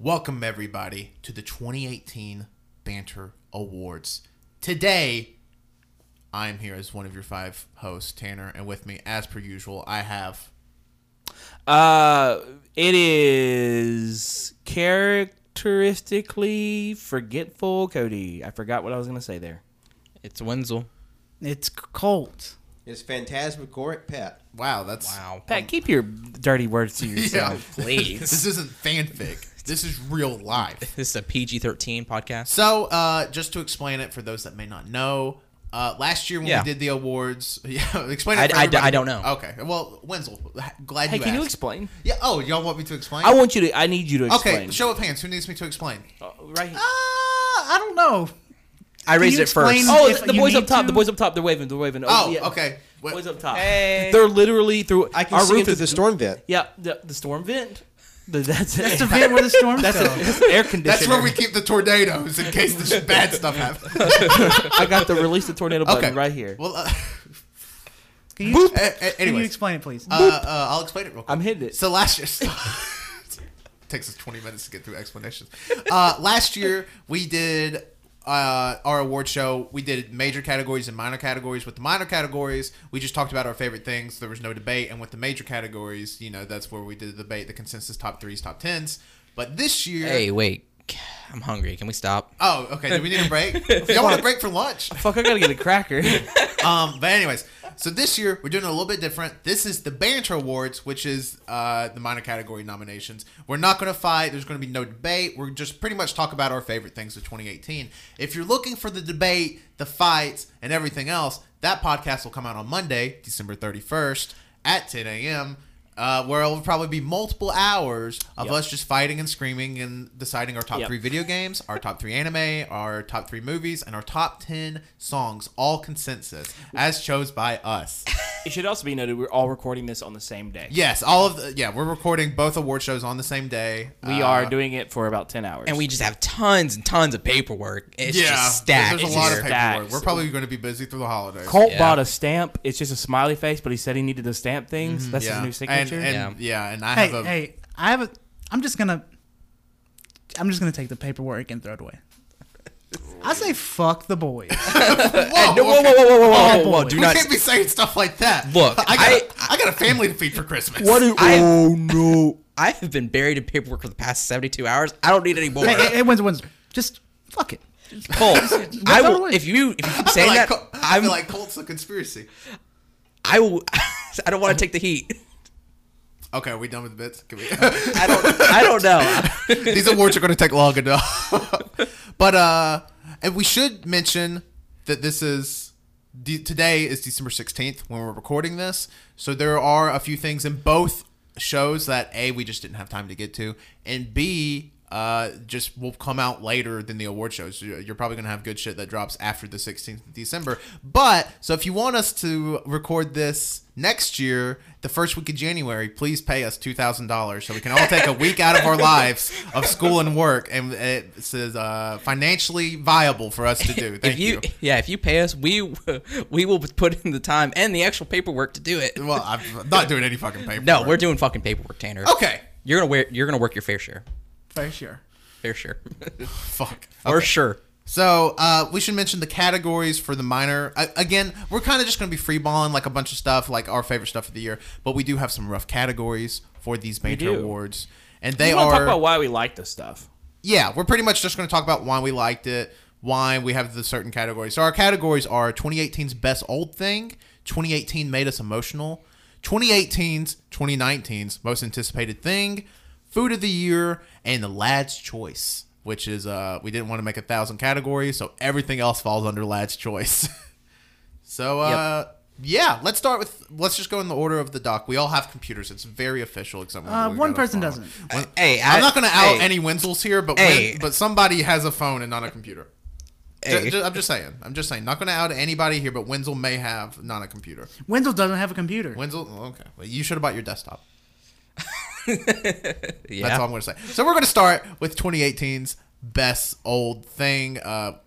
Welcome, everybody, to the 2018 Banter Awards. Today, I'm here as one of your five hosts, Tanner, and with me, as per usual, I have. Uh, it is characteristically forgetful Cody. I forgot what I was gonna say there. It's Wenzel. It's Colt. It's phantasmagoric pet. Wow, that's. Wow. Pat, keep your dirty words to yourself. Please. this isn't fanfic. This is real life. this is a PG 13 podcast. So, uh, just to explain it for those that may not know, uh, last year when Yeah. we did the awards, yeah, explain it. I- for I- everybody. I don't know. Okay, well, Wenzel, glad Hey, you can you asked. explain? Yeah. Oh, y'all want me to explain? I want you to. I need you to explain. Okay, show of hands. Who needs me to explain? Uh, right. here. Uh, I don't know. I raised you it first. explain- Oh, if the you boys up need top. to- The boys up top. They're waving. They're waving. Oh, yeah. okay. What- Boys up top. Hey. They're literally through. I can our see roof it through is- the storm vent. Yeah, the, the storm vent. The, that's That's the vent where the storm That's, fell. a, that's an air conditioner. That's where we keep the tornadoes in case the bad stuff happens. I got the release the tornado button Okay, right here. Well, uh, Can you, a- a- can you explain it, please? uh, uh, I'll explain it real quick. I'm hitting it. So last year, takes us 20 minutes to get through explanations. Uh, last year we did uh, our award show. We did major categories and minor categories. With the minor categories, we just talked about our favorite things. There was no debate, and with the major categories, you know, that's where we did the debate, the consensus top threes, top tens. But this year, Hey, wait. I'm hungry. Can we stop? oh, okay. Do we need a break? Y'all want a break for lunch? Fuck, I gotta get a cracker. Um, but anyways, so this year we're doing a little bit different. This is the Banter Awards, which is uh, the minor category nominations. We're not going to fight. There's going to be no debate. We're just pretty much talk about our favorite things of 2018. If you're looking for the debate, the fights, and everything else, that podcast will come out on Monday, December 31st at 10 a.m. Uh, where it will probably be multiple hours of Yep. us just fighting and screaming and deciding our top Yep. three video games, our top three anime, our top three movies, and our top 10 songs, all consensus, as chose by us. it should also be noted we're all recording this on the same day. Yes, all of the, yeah, we're recording both award shows on the same day. We Uh, are doing it for about ten hours. And we just have tons and tons of paperwork. It's yeah, just stacked. There's a lot of paperwork. Stacks. We're probably going to be busy through the holidays. Colt Yeah. bought a stamp. It's just a smiley face, but he said he needed to stamp things. That's yeah. his new signature. And, and yeah. Yeah. and I hey, have a hey, I have a. I'm just gonna. I'm just gonna take the paperwork and throw it away. I say fuck the boys. whoa, No, whoa, okay. whoa, whoa, whoa, whoa, whoa, whoa, whoa. Do we not. can't be saying stuff like that. Look, I got, I- a, I got a family to feed for Christmas. do- I- oh no! I have been buried in paperwork for the past 72 hours. I don't need any more. hey, hey, hey, when's when's just fuck it. Colt, I will. If you if you keep I feel saying like, that, Col- I I'm like Colt's a conspiracy. I will. I don't want to take the heat. Okay, are we done with the bits? Can we? I don't. I don't know. These awards are going to take long enough. but uh, and we should mention that this is de- today is December sixteenth when we're recording this. So there are a few things in both shows that a we just didn't have time to get to, and b uh, just will come out later than the award shows. You're probably gonna have good shit that drops after the 16th of December. But so if you want us to record this next year, the first week of January, please pay us two thousand dollars so we can all take a week out of our lives of school and work, and it says uh, financially viable for us to do. Thank if you, yeah, if you pay us, we we will put in the time and the actual paperwork to do it. Well, I'm not doing any fucking paperwork. No, we're doing fucking paperwork, Tanner. okay. You're gonna wear. You're gonna work your fair share. For share. Fair share. Fuck. For Okay. sure. So uh, we should mention the categories for the minor. I, again, we're kind of just going to be freeballing like a bunch of stuff, like our favorite stuff of the year. But we do have some rough categories for these major do. awards, and they we want are talk about why we like this stuff. yeah. We're pretty much just going to talk about why we liked it, why we have the certain categories. So our categories are 2018's best old thing, 2018 made us emotional, 2018's 2019's most anticipated thing, food of the year, and the lad's choice. Which is uh we didn't want to make a thousand categories, so everything else falls under lad's choice. so uh yeah, let's start with let's just go in the order of the doc. We all have computers. It's very official except Uh, one person doesn't. When- Hey, I'm I- not going to out hey. any Wenzels here, but Hey. Wen- but somebody has a phone and not a computer. Ju- Hey. ju- I'm just saying. I'm just saying. Not going to out anybody here, but Wenzel may have not a computer. Wenzel doesn't have a computer. Wenzel, okay. Well, you should have bought your desktop. Yeah. That's all I'm going to say. So we're going to start with 2018's best old thing. Uh,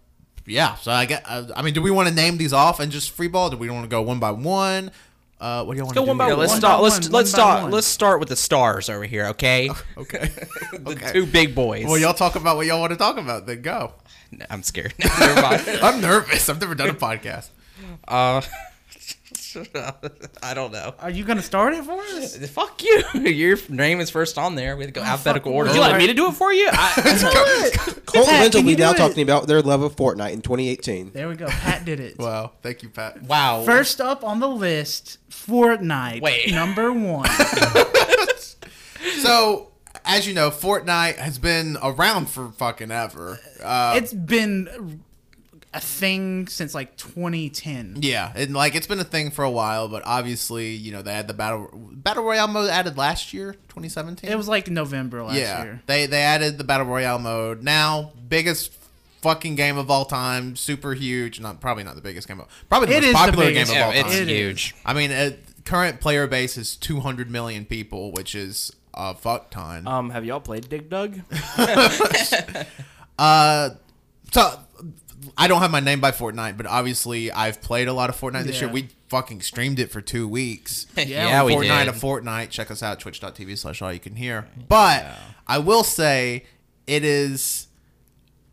yeah. So I get. Uh, I mean, do we want to name these off and just freeball? Do we want to go one by one? Uh, what do y'all want go to do? one by Yeah, here? let's One start. Let's one, let's start. Let's start with the stars over here, okay? Okay. the okay. two big boys. Well, y'all talk about what y'all want to talk about. Then go. No, I'm scared. Never mind. I'm nervous. I've never done a podcast. Uh, I don't know. Are you gonna start it for us? Fuck you. Your name is first on there. We have to go alphabetical order. Would you like me to do it for you? I, Colton Pat, Wentz will can be now it? talking about their love of Fortnite in 2018. There we go. Pat did it. Wow. Thank you, Pat. Wow. First up on the list, Fortnite. Wait. Number one. So, as you know, Fortnite has been around for fucking ever. Uh, it's been a thing since like 2010. yeah, and like it's been a thing for a while, but obviously, you know, they had the battle battle royale mode added last year, 2017. It was like November last yeah, year. they they added the battle royale mode. Now, biggest fucking game of all time, super huge. Not probably not the biggest game, of, probably the It most is the popular game of Yeah, all time. it's It is. huge. I mean, uh, current player base is 200 million people, which is a fuck ton. um, have y'all played Dig Dug? Uh, so I don't have my name by Fortnite, but obviously I've played a lot of Fortnite this Yeah. year. We fucking streamed it for two weeks. Yeah, we Fortnite did. a Fortnite. Check us out twitch.tv slash all you can hear. But I will say it is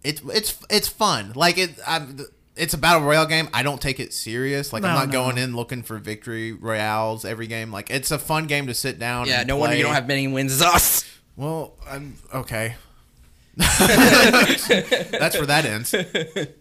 it's it's it's fun. Like it I'm, it's a battle royale game. I don't take it serious. Like I'm not no. going in looking for victory royales every game. Like it's a fun game to sit down. Yeah, and no wonder you don't have many wins as us. Well, I'm okay. That's where that ends.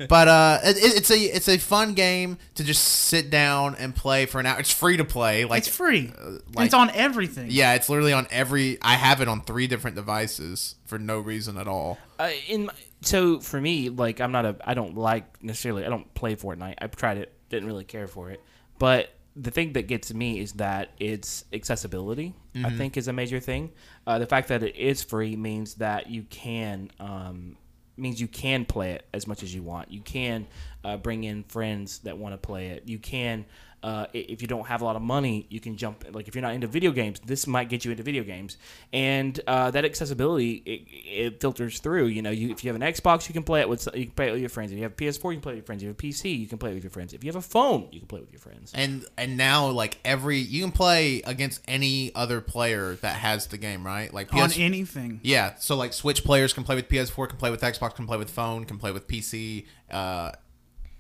But uh, it, it's a it's a fun game to just sit down and play for an hour. It's free to play. Like it's free. like- it's on everything. yeah, it's literally on every. I have it on three different devices for no reason at all. Uh, in my, so for me, like I'm not a I don't like necessarily I don't play Fortnite. I've tried it, didn't really care for it. But the thing that gets me is that its accessibility. I think is a major thing. Uh, the fact that it is free means that you can um, means you can play it as much as you want. You can uh, bring in friends that want to play it. You can. Uh, if you don't have a lot of money, you can jump. Like if you're not into video games, this might get you into video games, and uh, that accessibility it, it filters through. You know, you if you have an Xbox, you can play it with you can play it with your friends. If you have a PS4, you can play it with your friends. If you have a PC, you can play it with your friends. If you have a phone, you can play it with your friends. And and now like every you can play against any other player that has the game, right? Like On anything. Yeah, so like Switch players can play with PS4, can play with Xbox, can play with phone, can play with PC. Uh,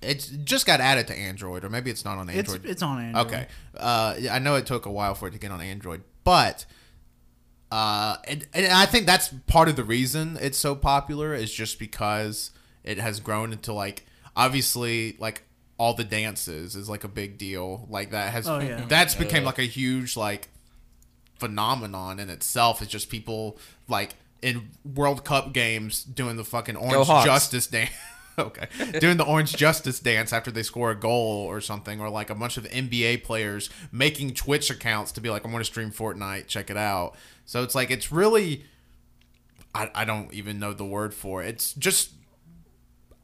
it's just got added to Android, or maybe it's not on Android. it's on Android. okay, uh, I know it took a while for it to get on Android, but uh, and, and I think that's part of the reason it's so popular is just because it has grown into like obviously like all the dances is like a big deal like that has Oh, yeah. that's became like a huge like phenomenon in itself. It's just people like in World Cup games doing the fucking orange justice dance. okay, doing the orange justice dance after they score a goal or something, or like a bunch of NBA players making Twitch accounts to be like, "I'm going to stream Fortnite, check it out." So it's like it's really, I, I don't even know the word for it. It's just.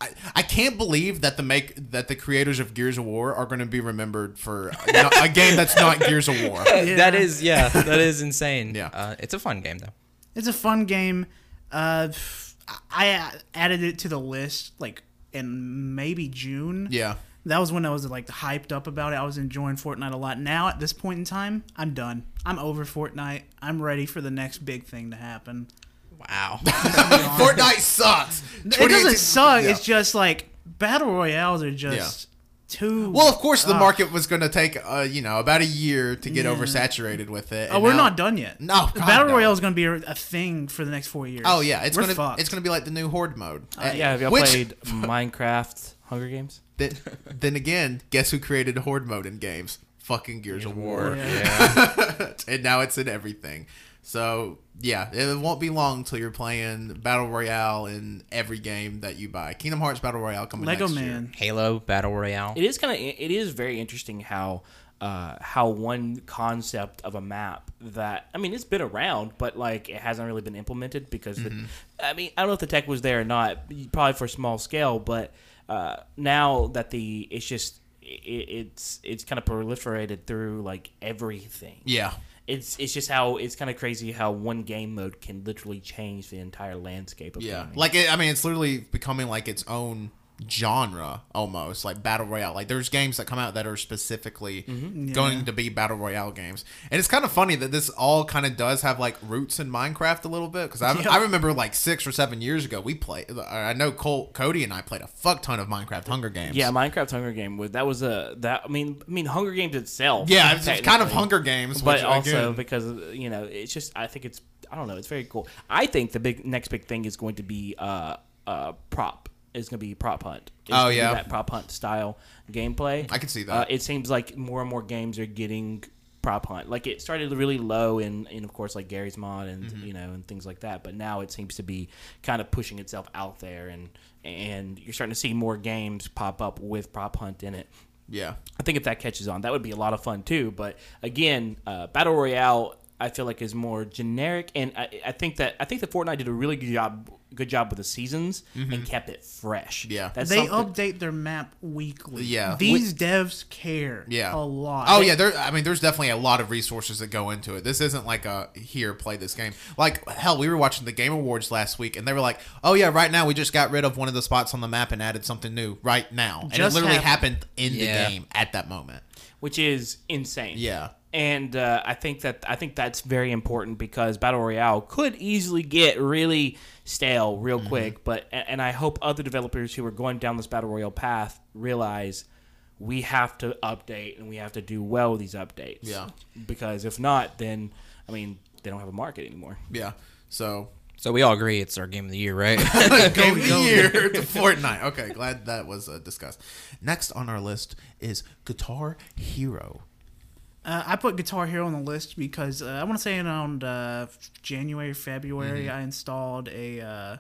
I, I can't believe that the make that the creators of Gears of War are going to be remembered for a, a game that's not Gears of War. That is, yeah, that is insane. Yeah. uh, it's a fun game though. It's a fun game. Uh, I added it to the list like in maybe June. Yeah. That was when I was like hyped up about it. I was enjoying Fortnite a lot. Now at this point in time, I'm done. I'm over Fortnite. I'm ready for the next big thing to happen. Wow. Fortnite sucks. It doesn't suck. Yeah. It's just like battle royales are just too. well, of course, the Ah. market was going to take uh, you know about a year to get Yeah. oversaturated with it. Oh, we're now- not done yet. No, God, battle no. royale is going to be a, a thing for the next four years. Oh yeah, it's gonna it's gonna be like the new horde mode. Uh, yeah, have y'all Which- played Minecraft Hunger Games? Then, then again, guess who created horde mode in games? Fucking Gears of War. Yeah. and now it's in everything. So yeah, it won't be long until you're playing battle royale in every game that you buy. Kingdom Hearts battle royale coming Lego next year. Man. Halo Battle Royale. It is kind of it is very interesting how uh, how one concept of a map that I mean it's been around, but like it hasn't really been implemented because the, I mean I don't know if the tech was there or not, probably for small scale, but uh, now that the it's just it, it's it's kind of proliferated through like everything. Yeah. It's it's just how it's kind of crazy how one game mode can literally change the entire landscape of Yeah, gaming. like it, I mean, it's literally becoming like its own genre almost like battle royale. Like there's games that come out that are specifically Mm-hmm. going to be battle royale games, and it's kind of funny that this all kind of does have like roots in Minecraft a little bit because I, Yeah. I remember like six or seven years ago we played. I know Colt, Cody and I played a fuck ton of Minecraft Hunger Games. Yeah, Minecraft Hunger Game was that was a that I mean I mean Hunger Games itself. yeah, it's, it's kind of. Hunger Games, but which, also again- because you know it's just I think it's I don't know it's very cool. I think the big next big thing is going to be uh uh prop. It's going to be prop hunt. It's Oh, yeah. that prop hunt style gameplay. I can see that. Uh, it seems like more and more games are getting prop hunt. Like it started really low in, in of course like Garry's Mod and Mm-hmm. you know and things like that. But now it seems to be kind of pushing itself out there and and you're starting to see more games pop up with prop hunt in it. yeah, I think if that catches on, that would be a lot of fun too. But again, uh, battle royale, I feel like is more generic, and I, I think that I think that Fortnite did a really good job, good job with the seasons and kept it fresh. Mm-hmm. Yeah. that's they something- update their map weekly. Yeah. These devs care. Yeah. A lot. Oh yeah, there. I mean, there's definitely a lot of resources that go into it. This isn't like a here play this game. Like hell, we were watching the Game Awards last week, and they were like, "Oh yeah, right now we just got rid of one of the spots on the map and added something new right now." And Just it literally happened. happened in Yeah. the game at that moment. which is insane. Yeah. And uh, I think that I think that's very important because battle royale could easily get really stale real Mm-hmm. quick. But and and I hope other developers who are going down this battle royale path realize we have to update and we have to do well with these updates. Yeah. because if not, then I mean they don't have a market anymore. Yeah. So So we all agree it's our game of the year, right? game of the year to Fortnite. Okay, glad that was uh, discussed. Next on our list is Guitar Hero. Uh, I put Guitar Hero on the list because uh, I want to say around uh, January, February, Mm-hmm. I installed a uh,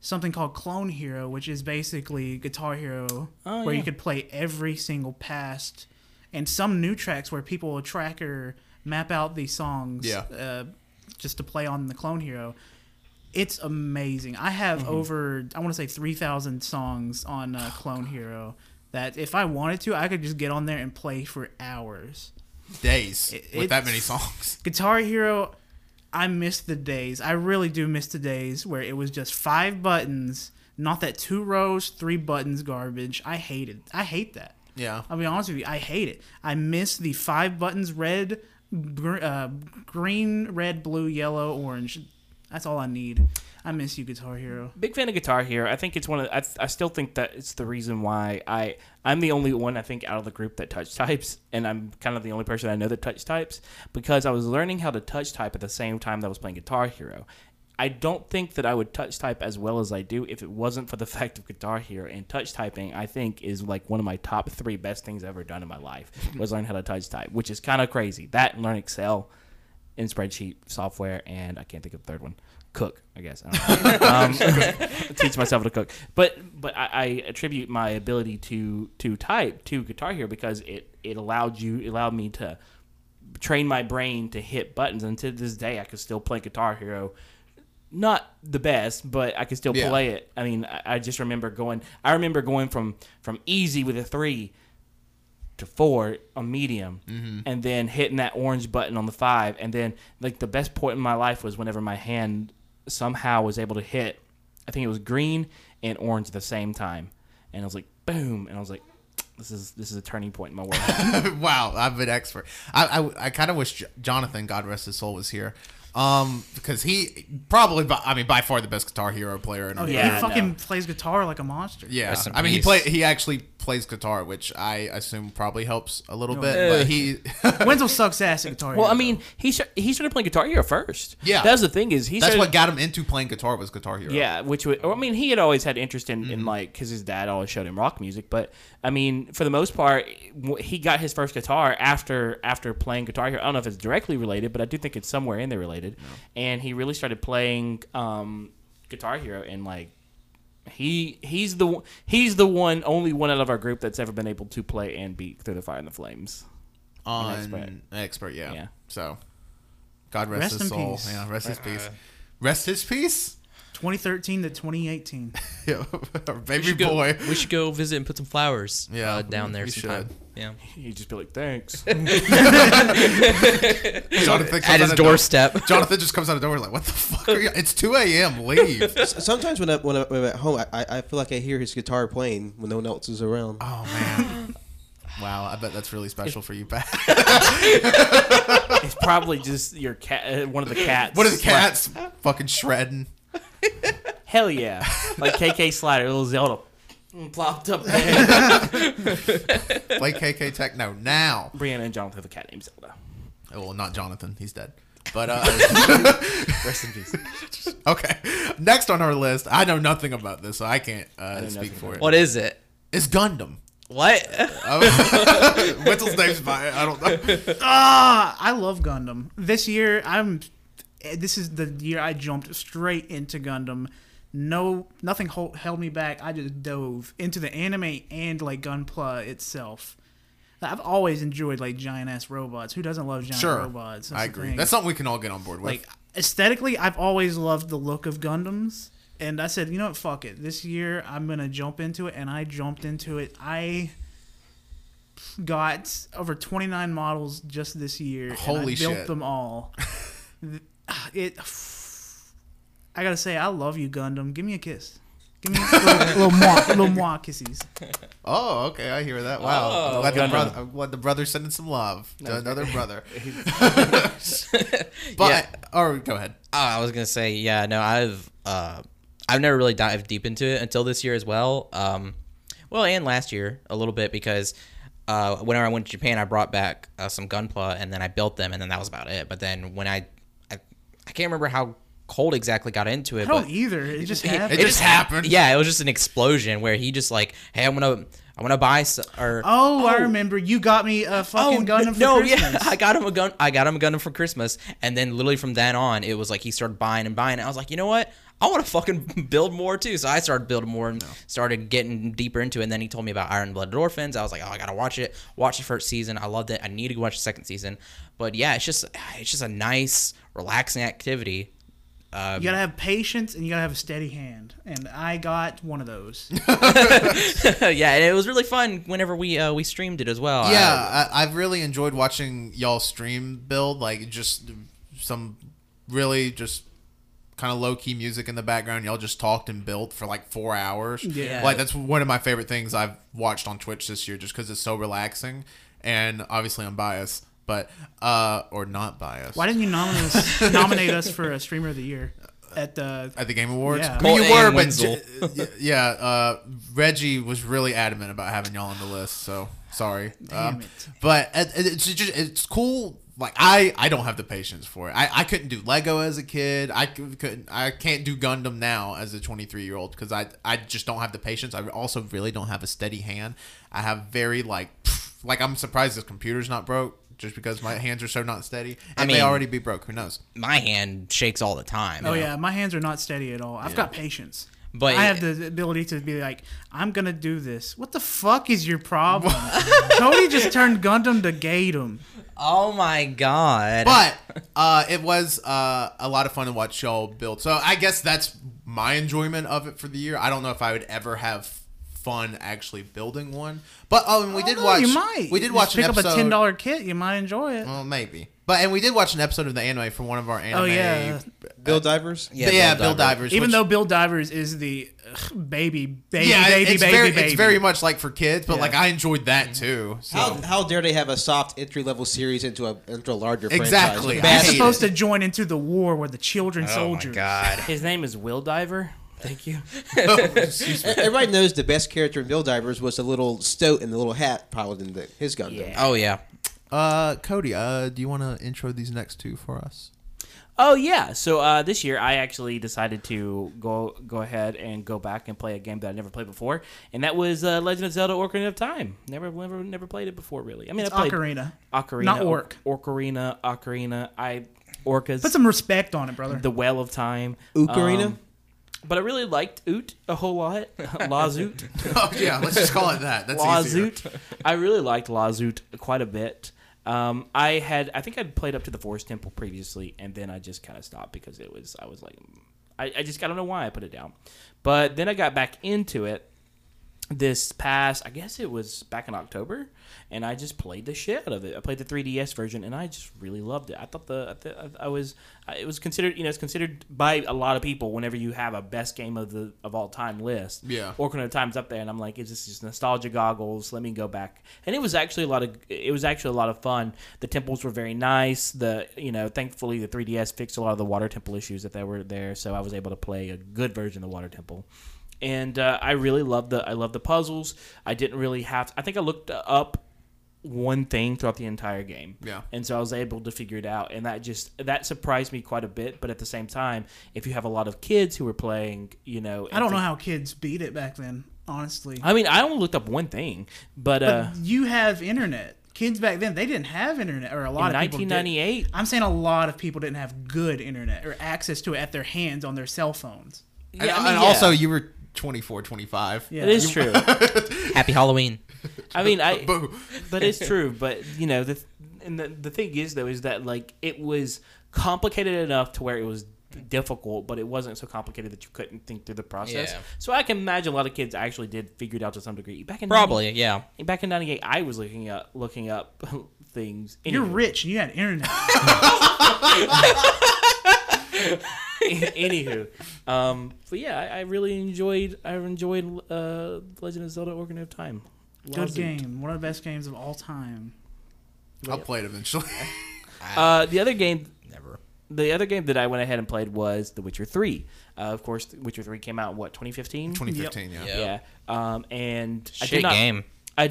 something called Clone Hero, which is basically Guitar Hero, Oh, where yeah. you could play every single past and some new tracks where people will track or map out these songs Yeah. uh, just to play on the Clone Hero. It's amazing. I have Mm-hmm. over, I want to say, 3,000 songs on uh, Clone Hero that if I wanted to, I could just get on there and play for hours. Days It- with that many songs. Guitar Hero, I miss the days. I really do miss the days where it was just five buttons, not that two rows, three buttons garbage. I hate it. I hate that. Yeah. I'll be honest with you. I hate it. I miss the five buttons red, gr- uh, green, red, blue, yellow, orange. That's all I need. I miss you, Guitar Hero. Big fan of Guitar Hero. I think it's one of. I, I still think that it's the reason why I I'm the only one I think out of the group that touch types, and I'm kind of the only person I know that touch types because I was learning how to touch type at the same time that I was playing Guitar Hero. I don't think that I would touch type as well as I do if it wasn't for the fact of Guitar Hero and touch typing. I think is like one of my top three best things I've ever done in my life was learn how to touch type, which is kind of crazy. That and learn Excel in spreadsheet software, and I can't think of the third one. Cook, I guess. I don't know. um, teach myself to cook, but but I, I attribute my ability to to type to Guitar Hero because it it allowed you it allowed me to train my brain to hit buttons, and to this day I can still play Guitar Hero. Not the best, but I can still Yeah. play it. I mean, I, I just remember going. I remember going from from easy with a three to four on medium Mm-hmm. and then hitting that orange button on the five and then like the best point in my life was whenever my hand somehow was able to hit i think it was green and orange at the same time and i was like boom and i was like this is this is a turning point in my world wow, I'm an expert. I I, I kind of wish Jonathan, God rest his soul, was here. Um, because he probably, by, I mean, by far the best Guitar Hero player in our Oh, Yeah, he fucking no. plays guitar like a monster. Yeah, Rest in I mean, he peace. play. He actually plays guitar, which I assume probably helps a little bit. Uh, But he, Wenzel sucks ass at Guitar Hero. well i mean he sta- he started playing guitar hero first Yeah. that's the thing is he that's started, what got him into playing guitar was Guitar Hero. Yeah, which would, I mean, he had always had interest in, Mm-hmm. in like, because his dad always showed him rock music. But I mean, for the most part, w- he got his first guitar after after playing Guitar Hero. I don't know if it's directly related, but I do think it's somewhere in there related. And he really started playing um, Guitar Hero, and like, he he's the one- he's the one only one out of our group that's ever been able to play and beat Through the Fire and the Flames. on expert. expert. yeah. Yeah. So, God rest, Rest his soul. peace. Yeah, rest his peace. Rest his peace. 2013 to 2018. Yeah, our baby should go- boy. we should go visit and put some flowers. Yeah, uh, down there sometime. should. Yeah, You just be like, thanks. Jonathan comes at his out the door- doorstep. Jonathan just comes out of the door like, "What the fuck are you? It's 2 a.m. Leave." Sometimes when, I, when, I, when I'm at home, I, I I feel like I hear his guitar playing when no one else is around. Oh man. Wow, I bet that's really special for you, Pat. it's probably just your cat, uh, one of the cats. What are the cats fucking shredding? Hell yeah, like KK Slider, little Zelda, mm, plopped up there. Play KK Techno now. Brianna and Jonathan have a cat named Zelda. Oh, well, not Jonathan. He's dead. But uh, Rest in peace. okay. Next on our list, I know nothing about this, so I can't uh, know speak nothing for it. What is it? It's Gundam. What? Witzel's name's by it. I don't know. Ah, I love Gundam. This year, I'm. Eh, This is the year I jumped straight into Gundam. No, nothing hold, held me back. I just dove into the anime and like Gunpla itself. I've always enjoyed like giant ass robots. Who doesn't love giant Sure, robots? That's I agree. thing. That's something we can all get on board with. like aesthetically, I've always loved the look of Gundams. And I said, you know what, fuck it. This year I'm gonna jump into it, and I jumped into it. I got over 29 models just this year. and Holy I built them all. it. I gotta say, I love you, Gundam. Give me a kiss. Give me a little, little moi, little moi kisses. oh, okay, I hear that. Wow, Oh, I'm glad, the brother, I'm glad the brother's sending some love to another brother. but, Yeah. or go ahead. Oh, I was gonna say, yeah, no, I've uh, I've never really dived deep into it until this year as well. Um, well, and last year a little bit because uh, whenever I went to Japan, I brought back uh, some Gunpla and then I built them, and then that was about it. But then when I, I, I can't remember how Colt exactly got into it. I don't but either. It just It happened. It just happened. Yeah, it was just an explosion where he just like, hey, I'm gonna, I'm gonna buy s or Oh, I oh. remember. You got me a fucking oh, Gundam for no, Christmas. yeah, I got him a gun. I got him a Gundam for Christmas, and then literally from then on, it was like he started buying and buying. And I was like, you know what? I want to fucking build more too. So I started building more and started getting deeper into it. And then he told me about Iron Blooded Orphans. I was like, oh, I gotta watch it. Watch the first season. I loved it. I need to watch the second season. But yeah, it's just it's just a nice, relaxing activity. You gotta have patience and you gotta have a steady hand. And I got one of those. yeah, and it was really fun whenever we uh, we streamed it as well. Yeah, I, I've really enjoyed watching y'all stream build. Like just some really just kind of low key music in the background. Y'all just talked and built for like four hours. Yeah. like that's one of my favorite things I've watched on Twitch this year, just because it's so relaxing. And obviously, I'm biased, but uh, or not biased. Why didn't you nominate us, nominate us for a streamer of the year at the? at the Game Awards. Yeah. I mean, you were, and but j- yeah, uh, Reggie was really adamant about having y'all on the list. So sorry, Damn Um, it. But it's just it's cool. Like I, I don't have the patience for it. I, I couldn't do Lego as a kid. I couldn't. I can't do Gundam now as a 23 year old because I, I just don't have the patience. I also really don't have a steady hand. I have very like, like I'm surprised this computer's not broke just because my hands are so not steady. And I may mean- already be broke. Who knows? my hand shakes all the time. Oh yeah, my hands are not steady at all. I've got patience. But- I have the ability to be like, I'm gonna do this. What the fuck is your problem? Cody just turned Gundam to Gatum. Oh my god. but uh, it was uh, a lot of fun to watch y'all build. So I guess that's my enjoyment of it for the year. I don't know if I would ever have fun actually building one, but oh, and we did Oh, watch. You might. We did Just watch pick an up a ten dollar kit. You might enjoy it. Well, maybe, but and we did watch an episode of the anime for one of our oh, anime. Oh, yeah. Build Divers. yeah, yeah Bill Build Diver. Divers. Even which- though Build Divers is the ugh, baby, baby, yeah, baby, it's baby, very, baby. it's very much like for kids, but Yeah. like I enjoyed that too. So. How, how dare they have a soft entry level series into a into a larger Exactly. franchise? I He's supposed it. to join into the war with the children oh my soldiers. god. His name is Will Diver. Thank you. Everybody knows the best character in Build Divers was the little stoat and the little hat piloting the, his Gundam. Yeah. Oh yeah. Uh, Cody, uh, do you want to intro these next two for us? Oh yeah. So uh, this year I actually decided to go go ahead and go back and play a game that I never played before, and that was uh, Legend of Zelda: Ocarina of Time. Never, never, never played it before. Really. I mean, It's I played Ocarina. Ocarina, Not Orc. Ocarina, Ocarina. I Orcas. Put some respect on it, brother. the Well of Time. Ocarina? Um, but I really liked Oot a whole lot. Lazoot. oh yeah, let's just call it that. That's easier. Lazoot. I really liked Lazoot quite a bit. Um, I had, I think I'd played up to the Forest Temple previously, and then I just kind of stopped because it was, I was like, I, I just I don't know why I put it down. But then I got back into it this past I guess it was back in October and I just played the shit out of it. I played the 3DS version and I just really loved it. I thought the I, th- I was it was considered you know it's considered by a lot of people whenever you have a best game of the of all time list. Yeah. Ocarina of Time's up there and I'm like is this just nostalgia goggles? Let me go back. And it was actually a lot of it was actually a lot of fun. The temples were very nice. The you know thankfully the 3DS fixed a lot of the water temple issues that they were there so I was able to play a good version of Water Temple and uh, I really love the I love the puzzles. I didn't really have. I think I looked up one thing throughout the entire game. Yeah. And so I was able to figure it out, and that just that surprised me quite a bit. But at the same time, if you have a lot of kids who are playing, you know, I don't know how kids beat it back then, honestly. I mean, I only looked up one thing, but, uh, you have internet. Kids back then, they didn't have internet, or a lot in of people. did. 1998, I'm saying a lot of people didn't have good internet or access to it at their hands on their cell phones. And, yeah, I mean, and yeah, also, you were 24, 25. Yeah. it is true. Happy Halloween. I mean, I Boo. but it's true. But you know, the and the the thing is though is that like it was complicated enough to where it was difficult, but it wasn't so complicated that you couldn't think through the process. Yeah. So I can imagine a lot of kids actually did figure it out to some degree. Back in Probably, yeah. back in '98, I was looking up looking up things. You're rich and you had internet. Anywho, um, but yeah, I, I really enjoyed. I enjoyed uh, Legend of Zelda: Ocarina of Time. Good game. One of the best games of all time. I'll play it eventually. Uh, the other game Never. the other game that I went ahead and played was The Witcher Three. Uh, of course, The Witcher Three came out what 2015. 2015, yeah. Yeah. Yeah. Um, and I Shit did not, game. I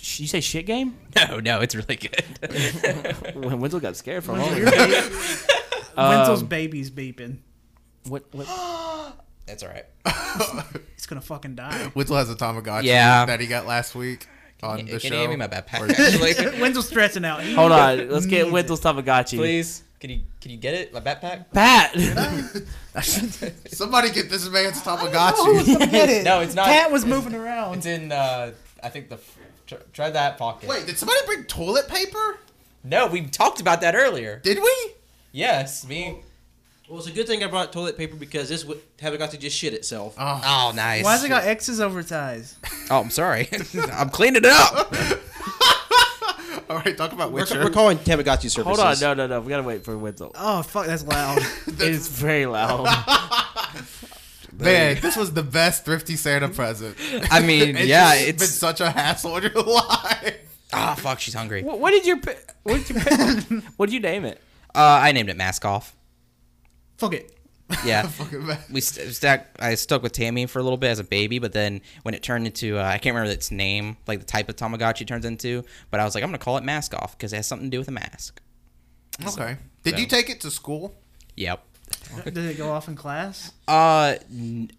you say shit game? No, no, it's really good. when Wenzel got scared from all Your ba- Wenzel's Um, baby's beeping. what what That's all right. He's gonna fucking die. Whittle has a Tamagotchi Yeah. that he got last week on the Can show. you hand me my backpack? Or- Actually, Wenzel's stressing out. He Hold on, let's get needs Wenzel's Tamagotchi. please. Can you can you get it? My backpack? Pat. Somebody get this man's Tamagotchi. Get it. No, it's not- Cat was moving around. It's in. uh I think the. Try, try that pocket. Wait, did somebody bring toilet paper? No, we talked about that earlier. Did we? Yes, me. Well, it's a good thing I brought toilet paper because this would haven't got to just shit itself. Oh, Oh, nice. Why's it got X's over its eyes? Oh, I'm sorry. I'm cleaning it up. all right. Talk about We're, Witcher. we're calling Tamagotchi services. Hold on, no, no, no. We gotta wait for Wenzel. Oh fuck, that's loud. It is very loud. Man, this was the best thrifty Santa present. I mean, It's yeah, just it's. been such a hassle in your life. Ah, fuck, she's hungry. Uh, what, what did your pa- what did your pa- what did you name it? I named it Mask Off. Fuck it. Yeah. Fucking man. we st- stuck. I stuck with Tammy for a little bit as a baby, but then when it turned into, uh, I can't remember its name, like the type of Tamagotchi it turns into. But I was like, I'm gonna call it Mask Off because it has something to do with a mask. Okay. Did So- you take it to school? Yep. Did it go off in class? Uh, n-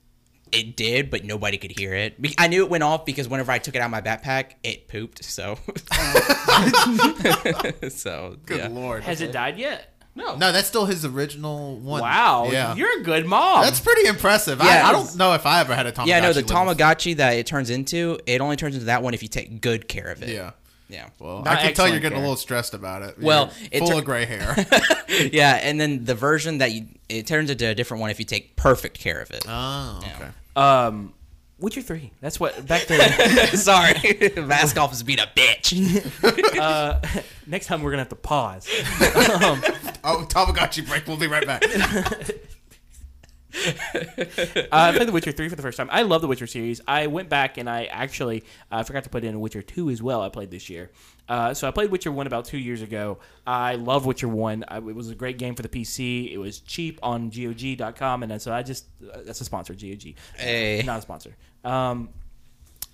it did, but nobody could hear it. I knew it went off because whenever I took it out of my backpack, it pooped. So, so Good yeah. lord. Has it died yet? No, No, that's still his original one. Wow, Yeah. you're a good mom. That's pretty impressive. Yeah, I, I don't know if I ever had a Tamagotchi. Yeah, no, the living- Tamagotchi that it turns into, it only turns into that one if you take good care of it. Yeah. Yeah. Well, Not I can tell you're excellent getting a little stressed about it. Well, You're it full tur- of gray hair. yeah, and then the version that you it turns into a different one if you take perfect care of it. oh, Yeah. okay. Um, Witcher three. That's what. Back to Sorry, mask off is being a bitch. uh, next time we're gonna have to pause. Oh, Tamagotchi break. We'll be right back. Uh, I played The Witcher 3 for the first time. I love The Witcher series. I went back and I actually I forgot to put in Witcher 2 as well. I played this year. Uh, so I played Witcher 1 about two years ago. I love Witcher 1. I, it was a great game for the PC. It was cheap on GOG.com. And so I just, uh, that's a sponsor, GOG. Hey. Not a sponsor. Um,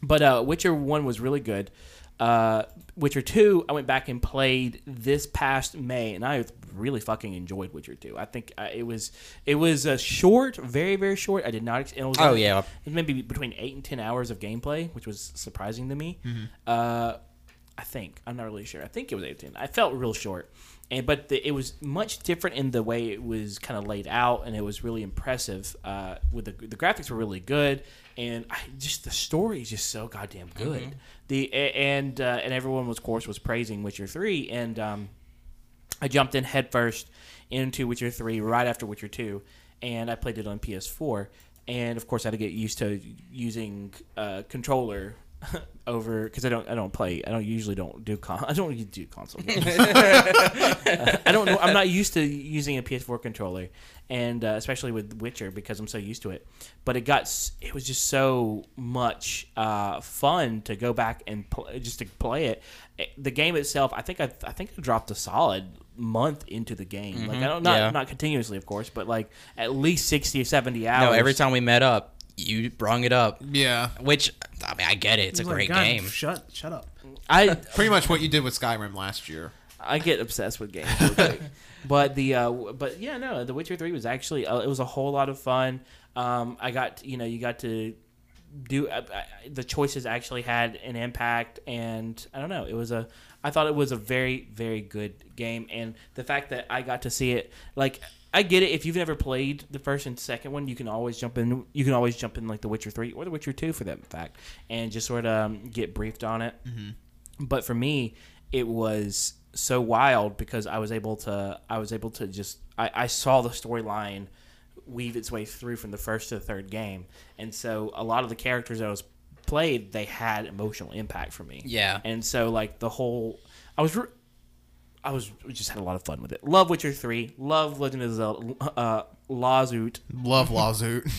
but uh, Witcher 1 was really good. Uh, Witcher 2, I went back and played this past May, and I really fucking enjoyed Witcher 2. I think uh, it was it was a short, very very short. I did not. Ex- it was Oh, yeah. it was maybe between eight and ten hours of gameplay, which was surprising to me. Uh, I think I'm not really sure. I think it was eight to ten. I felt real short, and but the, it was much different in the way it was kind of laid out, and it was really impressive. Uh, with the the graphics were really good, and I, just the story is just so goddamn good. The and uh, and everyone was of course was praising Witcher three, and um, I jumped in headfirst into Witcher three right after Witcher two. and I played it on PS4. And of course, I had to get used to using uh, controller over because I don't I don't play I don't usually don't do con I don't do console games. Uh, I don't know I'm not used to using a PS4 controller and uh, especially with Witcher because I'm so used to it. But it got it was just so much uh, fun to go back and pl- just to play it. It- The game itself, I think I I think I dropped a solid month into the game. Like I don't not Yeah. not continuously of course, but like at least 60 or 70 hours. No, every time we met up, you brung it up. Yeah, Which I mean, I get it. It's a He's like, great "God, game. Shut, shut up. I pretty much what you did with Skyrim last year. I get obsessed with games. real but the uh, but yeah, no, The Witcher Three was actually uh, it was a whole lot of fun. Um, I got you know you got to do uh, uh, the choices actually had an impact, and I don't know, it was a I thought it was a very very good game, and the fact that I got to see it like. I get it. If you've never played the first and second one, you can always jump in. You can always jump in like The Witcher Three or The Witcher Two, for that fact, and just sort of um, get briefed on it but for me it was so wild because i was able to i was able to just i, I saw the storyline weave its way through from the first to the third game and so a lot of the characters that was played they had emotional impact for me Yeah. and so like the whole i was re- i was we just had a lot of fun with it love witcher 3 love legend of zelda uh Lazoot, Love Lazoot.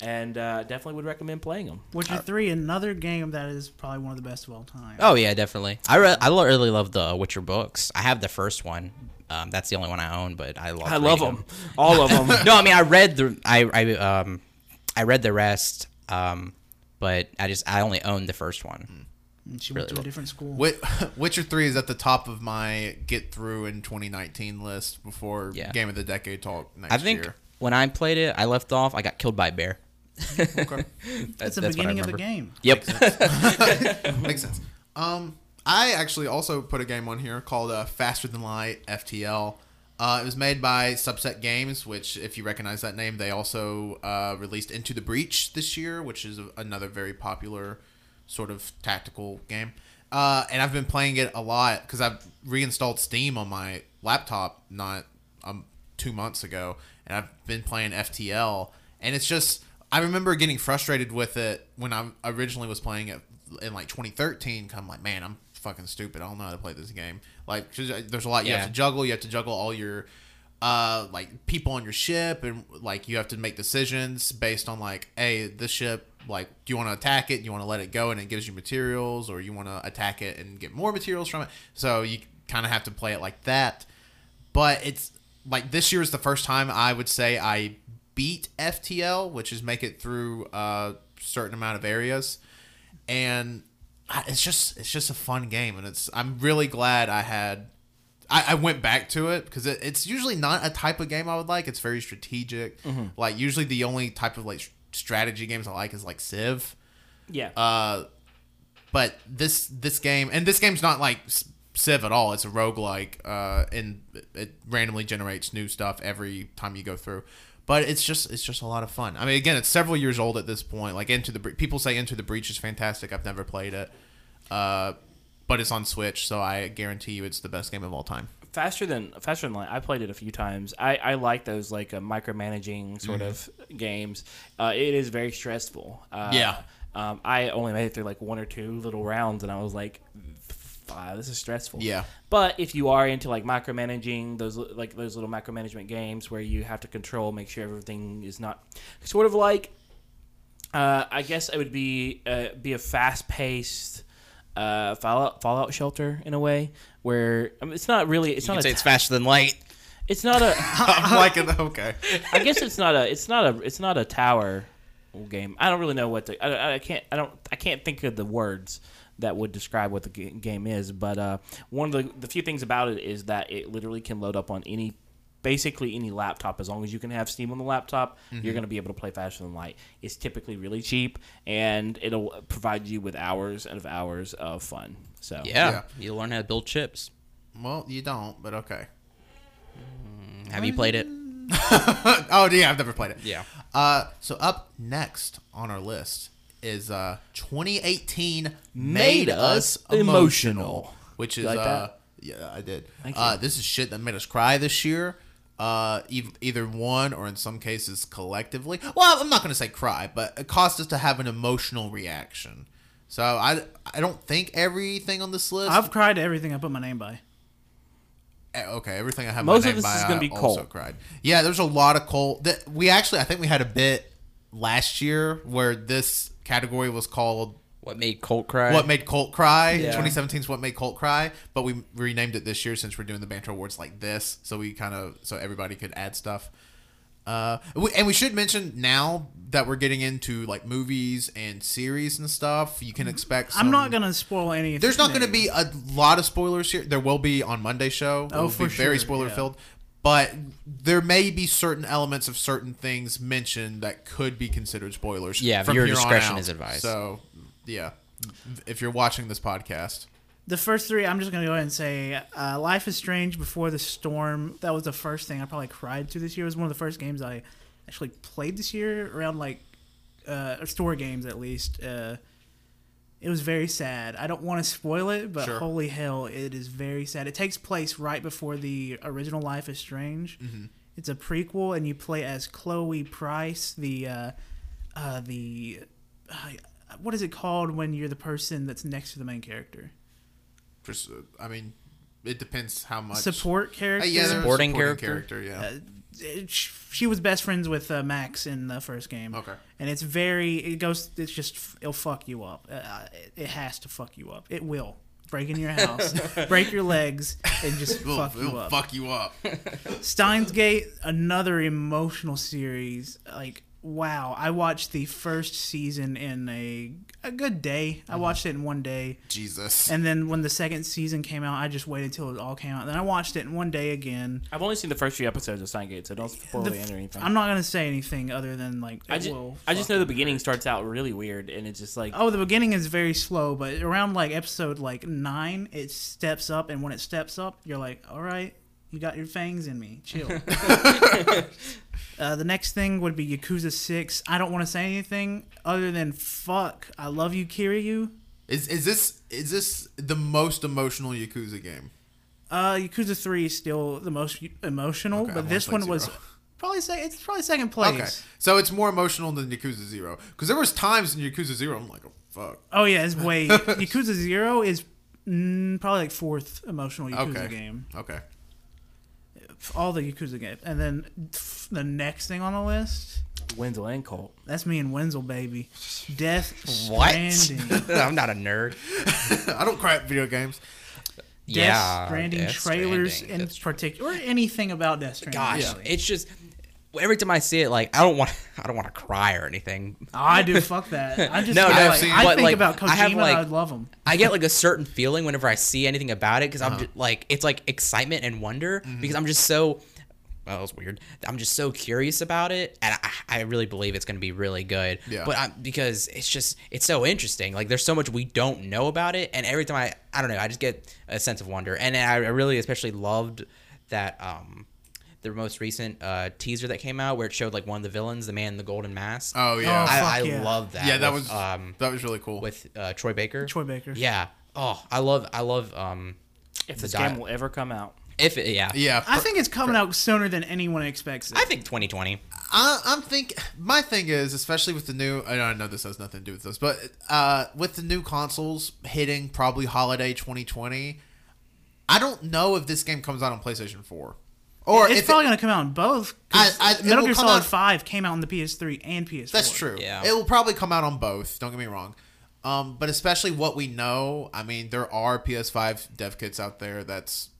and uh, definitely would recommend playing them Witcher Three, another game that is probably one of the best of all time. Oh yeah, definitely. I re- I lo- really love the Witcher books. I have the first one. Um, that's the only one I own, but I love. i love reading them all of them no, I mean I read the I I um I read the rest. Um, but I just I only owned the first one. And she really went to a different school. Wit- Witcher Three is at the top of my get through in 2019 list before Yeah. Game of the Decade talk next I think year. when I played it, I left off. I got killed by a bear. Okay. That- That's the beginning of the game. Yep. Makes sense. Um, I actually also put a game on here called uh, Faster Than Light FTL. Uh, it was made by Subset Games, which, if you recognize that name, they also uh, released Into the Breach this year, which is another very popular sort of tactical game. Uh, and I've been playing it a lot because I've reinstalled Steam on my laptop not um, two months ago, and I've been playing FTL. And it's just, I remember getting frustrated with it when I originally was playing it in like 2013. 'cause I'm like, man, I'm fucking stupid. I don't know how to play this game. Like, 'cause there's a lot you Yeah. have to juggle. You have to juggle all your uh like people on your ship and like you have to make decisions based on like hey this ship like do you want to attack it? Do you want to let it go and it gives you materials? Or you want to attack it and get more materials from it? So you kind of have to play it like that. But it's like this year is the first time i would say i beat ftl which is make it through a certain amount of areas. And it's just it's just a fun game and it's i'm really glad i had I, I went back to it because it, it's usually not a type of game I would like. It's very strategic. Like usually the only type of like strategy games I like is like Civ. yeah Uh, but this this game and this game's not like Civ at all. It's a roguelike uh, and it randomly generates new stuff every time you go through. But it's just it's just a lot of fun. I mean, again, it's several years old at this point. Like Into the Bre- people say Into the Breach is fantastic. I've never played it, uh, but it's on Switch, so I guarantee you it's the best game of all time. faster than faster than light. I played it a few times. I, I like those like uh, micromanaging sort of games. Uh, it is very stressful. Uh, Yeah. Um, I only made it through like one or two little rounds, and I was like, "Wow, this is stressful." Yeah. But if you are into like micromanaging those like those little micromanagement games where you have to control, make sure everything is not sort of like uh, I guess it would be uh, be a fast paced uh, Fallout Fallout Shelter in a way where I mean, it's not really it's You not say it's faster than light. it's not a I'm liking the okay. I guess it's not a it's not a it's not a tower game. I don't really know what the I, I can't I don't I can't think of the words that would describe what the ga- game is. But uh, one of the the few things about it is that it literally can load up on any basically any laptop as long as you can have Steam on the laptop. You're going to be able to play faster than light. It's typically really cheap and it'll provide you with hours and of hours of fun. So Yeah, Yeah. you learn how to build chips. Well, you don't, but okay. Have you played it? oh, yeah, I've never played it. Yeah. Uh, so up next on our list is uh 2018 Made made Us us Emotional. emotional, which is You like uh that? yeah, I did. Thank Uh, you. this is shit that made us cry this year. uh, ev- either one or in some cases collectively. Well, I'm not going to say cry, but it caused us to have an emotional reaction. So I I don't think everything on this list. I've cried everything I put my name by. Eh, okay, everything I have Most my of this by, is gonna I be also Colt. cried. Yeah, there's a lot of cold. That we actually I think we had a bit last year where this category was called What made Colt cry? What Made Colt Cry. Yeah. 2017 is What Made Colt Cry, but we renamed it this year since we're doing the Banter Awards like this, so we kind of so everybody could add stuff. Uh, we, and we should mention now that we're getting into like movies and series and stuff. You can expect. Some, I'm not gonna spoil anything. There's not going to be a lot of spoilers here. There will be on Monday show. Oh, It'll for be very spoiler yeah. filled. But there may be certain elements of certain things mentioned that could be considered spoilers. Yeah, from viewer here on discretion out. is advised. So, yeah, if you're watching this podcast, The first three, I'm just gonna go ahead and say, uh, "Life is Strange" before the storm. That was the first thing I probably cried to this year. It was one of the first games I actually played this year around like uh, store games at least. Uh, it was very sad. I don't want to spoil it, but Sure. holy hell, it is very sad. It takes place right before the original Life is Strange. It's a prequel, and you play as Chloe Price, the uh, uh, the uh, what is it called when you're the person that's next to the main character? just uh, I mean, it depends how much support Uh, character. yeah, they're Supporting supporting character? Yeah, Uh, it- she was best friends with uh, Max in the first game. Okay. And it's very, it goes, it's just, it'll fuck you up. Uh, it, it has to fuck you up. It will. Break in your house, break your legs, and just It'll- fuck you it'll up. fuck you up. Steins Gate, another emotional series. Like, wow. I watched the first season in a, a good day. I mm-hmm. watched it in one day. Jesus. And then when the second season came out, I just waited till it all came out. Then I watched it in one day again. I've only seen the first few episodes of Steins Gate, so don't spoil The the, end or anything. I'm not gonna say anything other than like I just, will I just know the you. beginning starts out really weird, and it's just like, Oh, the beginning is very slow, but around like episode like nine, it steps up, and when it steps up, you're like, all right, you got your fangs in me, chill. uh, the next thing would be Yakuza Six. I don't want to say anything other than fuck. I love you, Kiryu. Is is this is this the most emotional Yakuza game? Uh, Yakuza Three is still the most emotional, Okay, but this play one was probably say it's probably second place. Okay, so it's more emotional than Yakuza Zero because there was times in Yakuza Zero I'm like, oh fuck. Oh yeah, it's way Yakuza Zero is mm, probably like fourth emotional Yakuza Okay. game. Okay. All the Yakuza games, and then the next thing on the list, Wenzel and Colt. that's me and Wenzel, baby. Death What? Stranding. I'm not a nerd. I don't cry at video games. Death yeah, Stranding Death trailers Stranding. in particular, or anything about Death Stranding. Gosh, really. it's just every time I see it, like I don't want, I don't want to cry or anything. Oh, I do. Fuck that. I just No, I, no, like, seen- I think like, about Kojima. I have, like- I'd love him. I get like a certain feeling whenever I see anything about it because Uh-huh. I'm just, like it's like excitement and wonder Mm-hmm. because I'm just so. Well, that was weird. I'm just so curious about it, and I, I really believe it's going to be really good. Yeah. But I, because it's just it's so interesting. Like there's so much we don't know about it, and every time I I don't know, I just get a sense of wonder, and I I really especially loved that um the most recent uh teaser that came out where it showed like one of the villains, the man in the golden mask. Oh yeah. Oh, I, I yeah. love that. yeah, that with, was um that was really cool. with uh, Troy Baker. Troy Baker. Yeah. Oh, I love I love um If The this di- game will ever come out. if it, yeah. yeah, I think it's coming out sooner than anyone expects it. I think 2020. I, I'm think my thing is, especially with the new. I know, I know this has nothing to do with this, but uh, with the new consoles hitting probably holiday 2020, I don't know if this game comes out on PlayStation 4 or it's probably it, going to come out on both. I- I- Metal Gear Solid out- Five came out on the PS3 and PS4. That's true. Yeah. It will probably come out on both. Don't get me wrong. Um, but especially what we know, I mean, there are PS5 dev kits out there. That's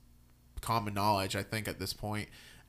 common knowledge, I think, at this point.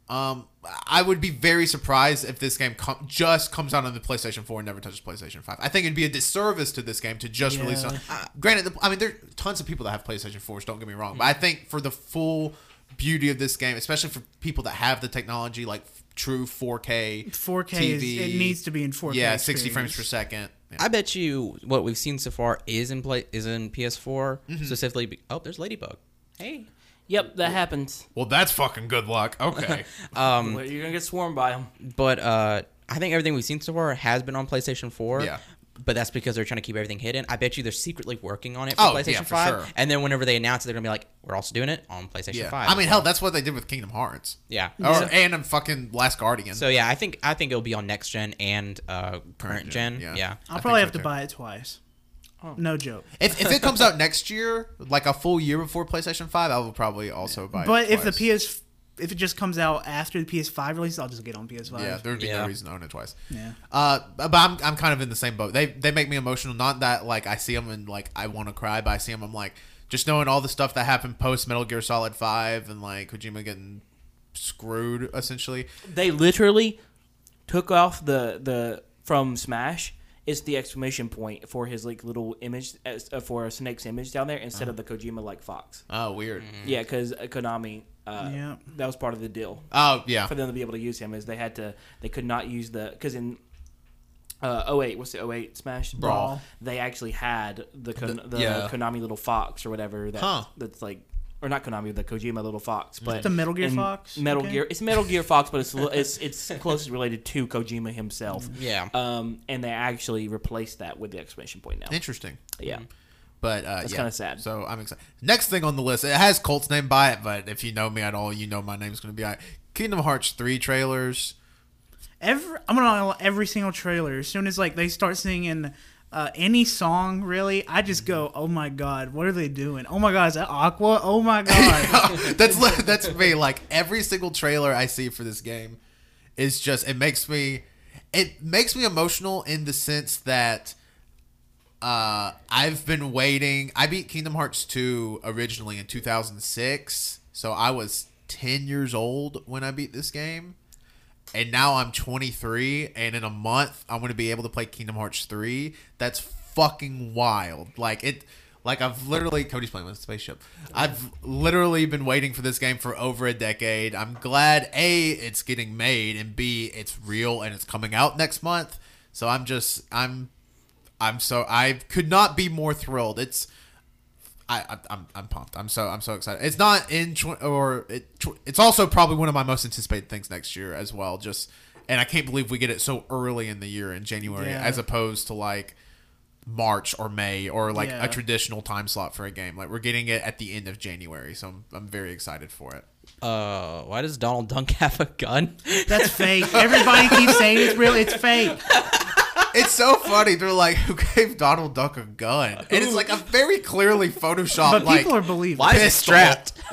Um, I would be very surprised if this game com- just comes out on the PlayStation 4 and never touches PlayStation 5. I think it'd be a disservice to this game to just release on. Uh, granted, the, I mean, there are tons of people that have PlayStation 4s. Don't get me wrong, but I think for the full beauty of this game, especially for people that have the technology, like true 4K, 4K is it needs to be in 4K. yeah, 60 frames per second. Yeah. I bet you what we've seen so far is in play is in PS4 Mm-hmm. specifically. be- Oh, there's Ladybug. Hey. Yep, that happens. Well, that's fucking good luck. Okay. Um, Well, You're gonna get swarmed by them. but uh, I think everything we've seen so far has been on PlayStation 4. Yeah. But that's because they're trying to keep everything hidden. I bet you they're secretly working on it for Oh, PlayStation yeah, for 5. sure. And then whenever they announce it, they're going to be like, we're also doing it on PlayStation Yeah. 5. I mean, hell, that's what they did with Kingdom Hearts. yeah. Or, and I'm fucking Last Guardian. So yeah, I think I think it'll be on next gen and uh, current gen, gen. yeah. Yeah. I'll I probably have so, to too. buy it twice. No joke. if, if it comes out next year, like a full year before PlayStation 5, I will probably also buy it. But if the twice. PS, if it just comes out after the PS5 release, I'll just get on PS5. Yeah, there would be no reason to own it twice. Yeah. Uh, but I'm, I'm kind of in the same boat. They they make me emotional. Not that like I see them and like I want to cry, but I see them. I'm like just knowing all the stuff that happened post Metal Gear Solid Five and like Kojima getting screwed essentially. They literally took off the the from Smash. It's the exclamation point for his like little image as- uh, for Snake's image down there instead of the Kojima like fox. Oh, weird. Yeah, because Konami. Uh, Yeah. that was part of the deal Oh yeah. for them to be able to use him. Is they had to they could not use the because in. Uh, 08, what's the 08 Smash Brawl. They actually had the Kon- the, yeah. Konami little fox or whatever that Huh. that's like or not Konami the Kojima little fox, but The Metal Gear Fox? Metal Okay. Gear. It's Metal Gear Fox, but it's li- it's it's closely related to Kojima himself. Yeah. Um, and they actually replaced that with the exclamation point now. Interesting. Yeah. But uh, That's yeah. kinda sad. So I'm excited. Next thing on the list, it has Colt's name by it, but if you know me at all, you know my name's going to be on it. Kingdom Hearts three trailers. Every I'm gonna every single trailer. As soon as like they start singing uh, any song, really, I just go, "Oh my god, what are they doing? Oh my god, is that Aqua? Oh my god!" that's that's me. Like every single trailer I see for this game is just it makes me it makes me emotional in the sense that uh I've been waiting. I beat Kingdom Hearts 2 originally in 2006, so I was 10 years old when I beat this game. And now I'm 23 and in a month I'm going to be able to play Kingdom Hearts 3. That's fucking wild. Like it like I've literally Cody's playing with a spaceship. I've literally been waiting for this game for over a decade. I'm glad A it's getting made and B it's real and it's coming out next month. So I'm just I'm I'm so I could not be more thrilled. It's I, I I'm I'm pumped. I'm so I'm so excited. It's not in tw- or it tw- it's also probably one of my most anticipated things next year as well. Just and I can't believe we get it so early in the year in January Yeah. as opposed to like March or May or like Yeah. a traditional time slot for a game. Like we're getting it at the end of January, so I'm, I'm very excited for it. Uh, why does Donald Duck have a gun? That's fake. Everybody keeps saying it's real. It's fake. It's so funny. They're like, "Who gave Donald Duck a gun?" And it's like a very clearly photoshopped. But like, people are believing. Why is it strapped?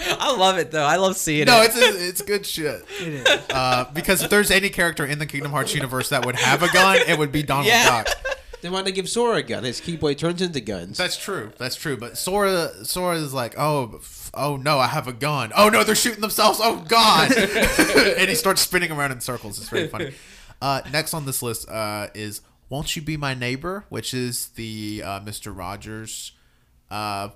I love it though. I love seeing no, it. No, it's it's good shit. It is. Uh, because if there's any character in the Kingdom Hearts universe that would have a gun, it would be Donald Yeah. Duck. They want to give Sora a gun? His Keyblade turns into guns. That's true. That's true. But Sora, Sora is like, oh, f- oh no, I have a gun. Oh no, they're shooting themselves. Oh god! and he starts spinning around in circles. It's very funny. Uh, next on this list uh, is "Won't You Be My Neighbor," which is the uh, Mister Rogers uh,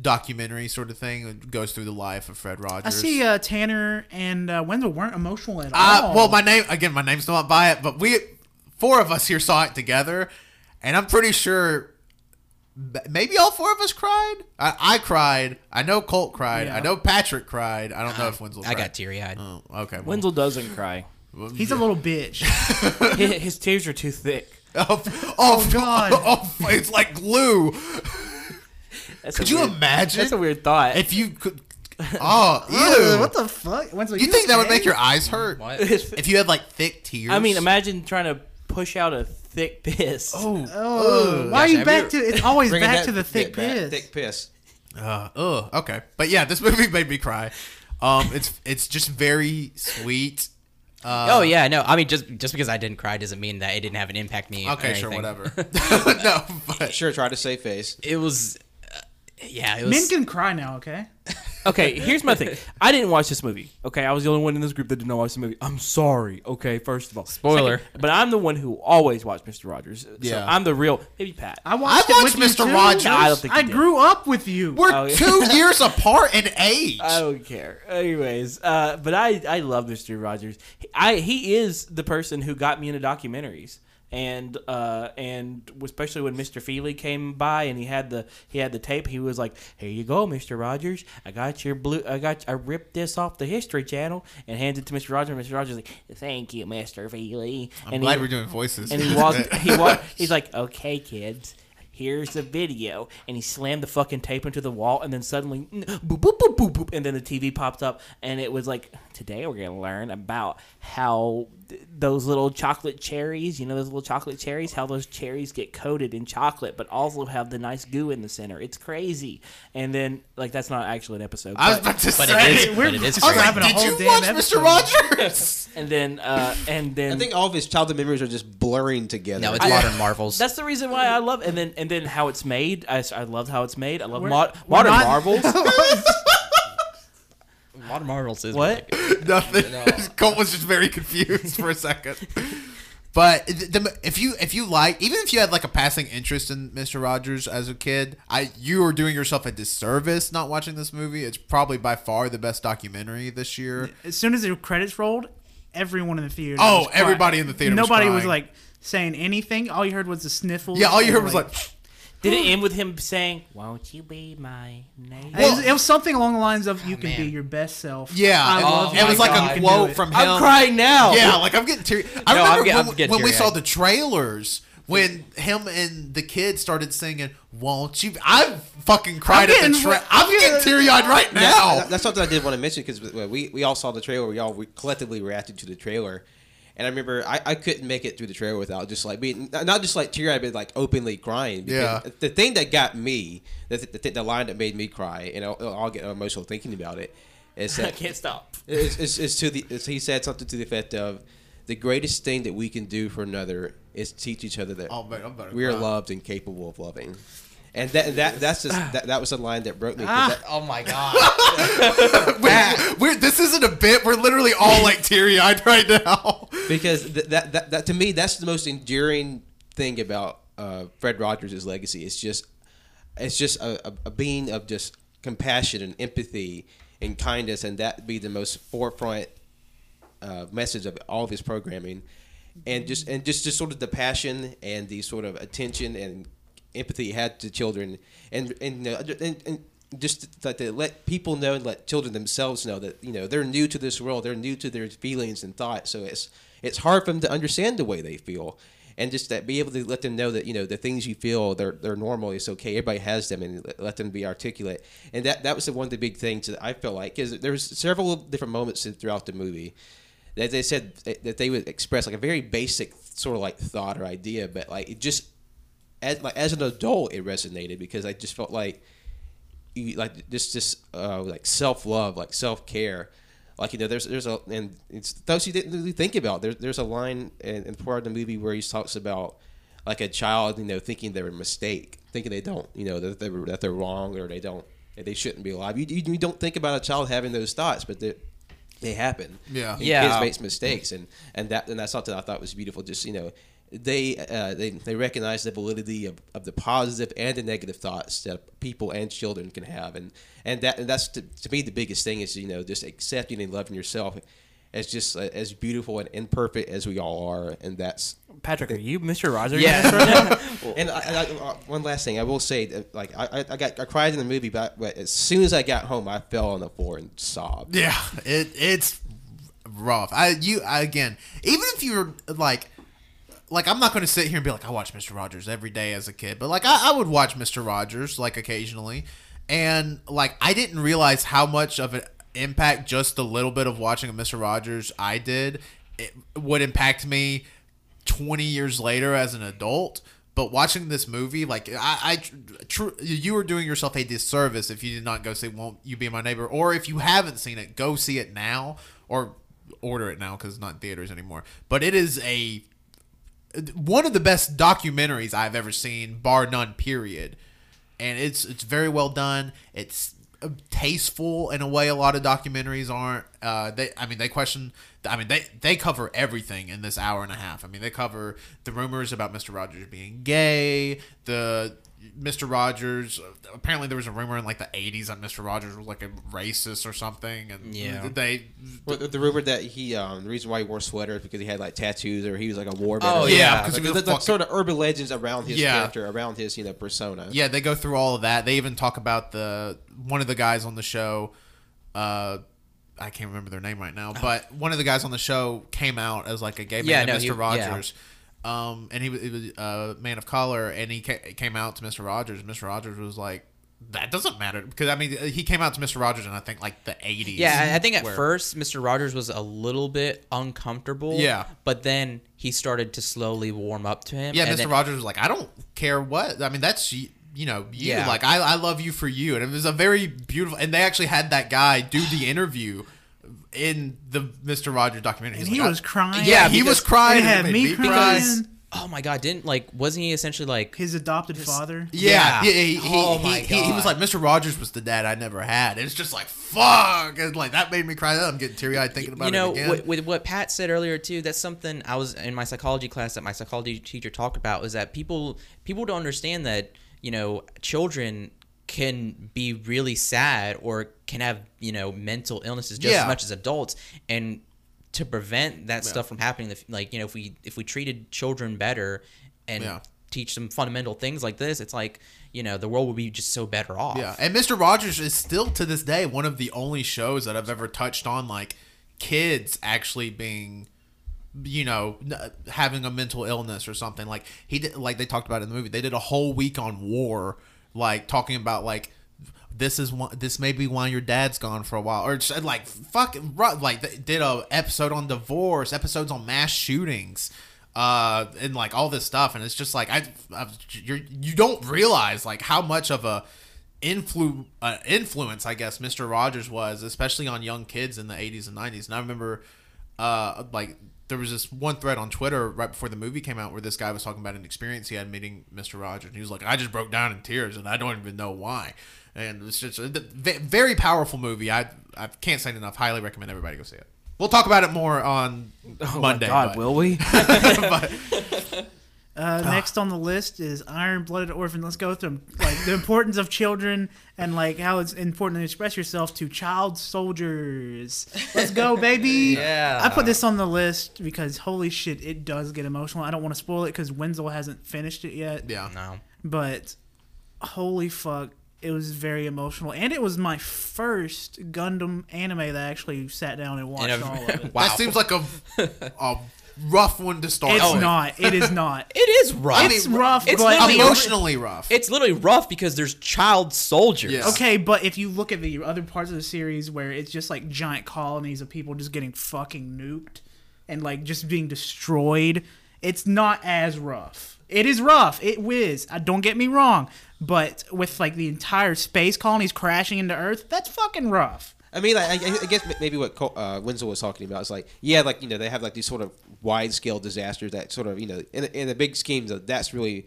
documentary sort of thing. It goes through the life of Fred Rogers. I see uh, Tanner and uh, Wenzel weren't emotional at Uh, all. well, my name again. My name's not by it, but we four of us here saw it together, and I'm pretty sure maybe all four of us cried. I, I cried. I know Colt cried. Yeah. I know Patrick cried. I don't know if Wenzel. I Cried. got teary eyed. Oh, okay. well, Wenzel doesn't cry. Well, He's a little bitch. his, his tears are too thick. Oh, oh, God. Oh, it's like glue. That's Could you weird- imagine That's a weird thought. if you could? Oh, ew. what the fuck? Wenzel, you think that would make your eyes hurt? What? If you had like thick tears. I mean, imagine trying to push out a thick piss. Oh, Oh, why are you back you- to? It's always back that to the thick bit back. piss. Thick piss. Uh, ugh, okay. But yeah, this movie made me cry. Um, it's it's just very sweet. Uh, oh yeah, no. I mean, just just because I didn't cry doesn't mean that it didn't have an impact me. or Okay, sure, whatever. no, but Sure, try to save face. It was, uh, yeah, it was. Men can cry now, okay? Okay, here's my thing. I didn't watch this movie. Okay, I was the only one in this group that did not watch the movie. I'm sorry. Okay, first of all, Spoiler. Second, but I'm the one who always watched Mr. Rogers. So Yeah. I'm the real. Maybe Pat. I watched, I it watched with you Mr. too. Rogers. I don't think I you did. grew up with you. we're Oh, yeah. two years apart in age. I don't care. Anyways, uh, but I I love Mr. Rogers. I he is the person who got me into documentaries. And uh, and especially when Mr. Feely came by and he had the he had the tape, he was like, "Here you go, Mr. Rogers. I got your blue. I got I ripped this off the History Channel and handed it to Mr. Rogers. Mr. Rogers like, "Thank you, Mr. Feely." I'm and glad he, we're doing voices. and he walked. he walked. He's like, "Okay, kids." Here's the video, and he slammed the fucking tape into the wall, and then suddenly, boop boop boop boop boop, and then the TV popped up, and it was like, today we're gonna learn about how those little chocolate cherries, you know, those little chocolate cherries, how those cherries get coated in chocolate, but also have the nice goo in the center. It's crazy. And then, like, that's not actually an episode. I was but- about to But say. it is. We're But it is just I was crazy. like, did you watch episode. Mr. Rogers? and then, uh, and then I think all of his childhood memories are just blurring together. No, it's I- modern marvels. That's the reason why I love, and then and then how it's made. I, I love how it's made. I love We're- mod, modern not- marvels. modern marvels is What? really good. Nothing. Colt was just very confused for a second. But the, the, if you if you like, even if you had like a passing interest in Mister Rogers as a kid, I you are doing yourself a disservice not watching this movie. It's probably by far the best documentary this year. As soon as the credits rolled, everyone in the theater. Oh, was crying. everybody in the theater Nobody was crying. like saying anything. All you heard was the sniffles. Yeah, all you and, heard was like, Did it hmm. end with him saying, "Won't you be my neighbor?" It was, it was something along the lines of "You oh, can man. be your best self." yeah. I it- love it, you. was my like God. a You can do quote from him. I'm crying now. Yeah, like I'm getting teary. I No, I'm remember get- when, I'm getting when we saw the trailers when him and the kid started singing "Won't You." I fucking cried I'm at the getting- tra- I'm I'm getting getting- teary eyed right now. that- that's something I did want to mention because we, we all saw the trailer. We all collectively reacted to the trailer, and I remember I, I couldn't make it through the trailer without just like being not just like teary eyed, but like openly crying. because Yeah. The thing that got me, the, the, the line that made me cry, and I'll, I'll get emotional thinking about it, is that I can't stop. is, is, is to the is he said something to the effect of the greatest thing that we can do for another is teach each other that Oh, man, I'm we are loved and capable of loving. And that that that's just that, that was a line that broke me. 'cause that- Oh my god. We're, we're- this isn't a bit. We're literally all like teary eyed right now. because th- that, that that to me that's the most enduring thing about uh, Fred Rogers' legacy. It's just it's just a, a, a being of just compassion and empathy and kindness, and that be the most forefront uh, message of all of his programming, and just and just just sort of the passion and the sort of attention and empathy had to children, and and and. and just to, to let people know and let children themselves know that you know they're new to this world, they're new to their feelings and thoughts, so it's it's hard for them to understand the way they feel, and just that be able to let them know that you know the things you feel they're they're normal, it's okay, everybody has them, and let- let them be articulate, and that that was the one of the big things that I felt like because there's several different moments throughout the movie that they said that they would express like a very basic sort of like thought or idea, but like it just as like as an adult it resonated because I just felt like you like just just uh, like self love, like self care. Like you know, there's there's a and it's those you didn't really think about. There's there's a line in, in part of the movie where he talks about like a child, you know, thinking they're a mistake, thinking they don't, you know, that they're that they're wrong or they don't, they shouldn't be alive. You, you, you don't think about a child having those thoughts, but they they happen. Yeah. And Yeah. Kids makes mistakes, and and that and that's something I thought was beautiful. Just you know, they uh, they they recognize the validity of, of the positive and the negative thoughts that people and children can have, and and that and that's to, to me the biggest thing is you know just accepting and loving yourself as just uh, as beautiful and imperfect as we all are, and that's Patrick, are you Mr. Rogers? Yeah. and I, I, I, one last thing, I will say, like I, I- I got I cried in the movie, but, but as soon as I got home, I fell on the floor and sobbed. Yeah, it it's rough. I you I, again, even if you're like like I'm not going to sit here and be like I watch Mr. Rogers every day as a kid, but like I, I would watch Mr. Rogers like occasionally, and like I didn't realize how much of an impact just a little bit of watching a Mr. Rogers I did it would impact me 20 years later as an adult. But watching this movie, like I, I tr- you were doing yourself a disservice if you did not go see "Won't You Be My Neighbor," or if you haven't seen it, go see it now or order it now because it's not in theaters anymore. But it is a one of the best documentaries I've ever seen, bar none. Period. And it's it's very well done. It's uh, tasteful in a way a lot of documentaries aren't. Uh, they, I mean, they question. I mean, they they cover everything in this hour and a half. I mean, they cover the rumors about Mister Rogers being gay, the Mr. Rogers. Apparently, there was a rumor in like the '80s that Mr. Rogers was like a racist or something, and Yeah. they. Well, the, the rumor that he, um, the reason why he wore sweaters because he had like tattoos or he was like a war Oh, yeah, because Like, he was the, the fucking- sort of urban legends around his Yeah. character, around his you know persona. Yeah, they go through all of that. They even talk about the one of the guys on the show. Uh, I can't remember their name right now, but one of the guys on the show came out as like a gay man, Yeah, no, Mr. he- Rogers. Um, and he was, he was a man of color, and he ca- came out to Mr. Rogers. Mr. Rogers was like, "That doesn't matter," because I mean, he came out to Mr. Rogers in I think like the '80s. Yeah, I- think at where- first Mr. Rogers was a little bit uncomfortable. Yeah. but then he started to slowly warm up to him. Yeah, Mr. then- Rogers was like, I don't care what. I mean, that's you know you. Yeah. Like I, I love you for you, and it was a very beautiful. And they actually had that guy do the interview in the Mr. Rogers documentary. And He's he like, was crying. Yeah, he was crying. It had me cry. crying. Oh my god, didn't like wasn't he essentially like His adopted father. Yeah, Yeah. He, he, Oh he, my he, he was like Mr. Rogers was the dad I never had. It's just like fuck, and like that made me cry. I'm getting teary eyed thinking about you know it again. with, with what Pat said earlier too? That's something I was in my psychology class that my psychology teacher talked about was that people people don't understand that you know children can be really sad or can have you know mental illnesses just Yeah. as much as adults and to prevent that stuff from happening like you know if we if we treated children better and Yeah. teach them fundamental things like this it's like you know the world would be just so better off Yeah, and Mr. Rogers is still to this day one of the only shows that I've ever touched on like kids actually being you know having a mental illness or something like he did like they talked about in the movie they did a whole week on war like talking about like this is one this may be why your dad's gone for a while or just like fucking like did a episode on divorce episodes on mass shootings uh and like all this stuff and it's just like i I've, you're you don't realize like how much of a influ uh, influence I guess Mr. Rogers was, especially on young kids in the 80s and 90s. And I remember uh like there was this one thread on Twitter right before the movie came out where this guy was talking about an experience he had meeting Mr. Rogers. And he was like, I just broke down in tears and I don't even know why. And it's just a very powerful movie. I I can't say it enough. Highly recommend everybody go see it. We'll talk about it more on Oh Monday. God, but- will we? but- Uh, next on the list is Iron Blooded Orphan. Let's go through 'em. like the importance of children and like how it's important to express yourself to child soldiers. Let's go, baby! Yeah. I put this on the list because holy shit, it does get emotional. I don't want to spoil it because Wenzel hasn't finished it yet. yeah. no but holy fuck it was very emotional and it was my first gundam anime that i actually sat down and watched a- all of it wow That seems like a, a rough one to start. it's with. not it is not it is rough it's rough it's but emotionally rough. It's literally rough because there's child soldiers. Yeah. okay but if you look at the other parts of the series where it's just like giant colonies of people just getting fucking nuked and like just being destroyed it's not as rough it is rough it whiz uh, don't get me wrong but with like the entire space colonies crashing into earth that's fucking rough I mean, like, I, I guess maybe what uh, Wenzel was talking about is like, yeah, like you know, they have like these sort of wide scale disasters that sort of you know, in, in the big schemes, of that's really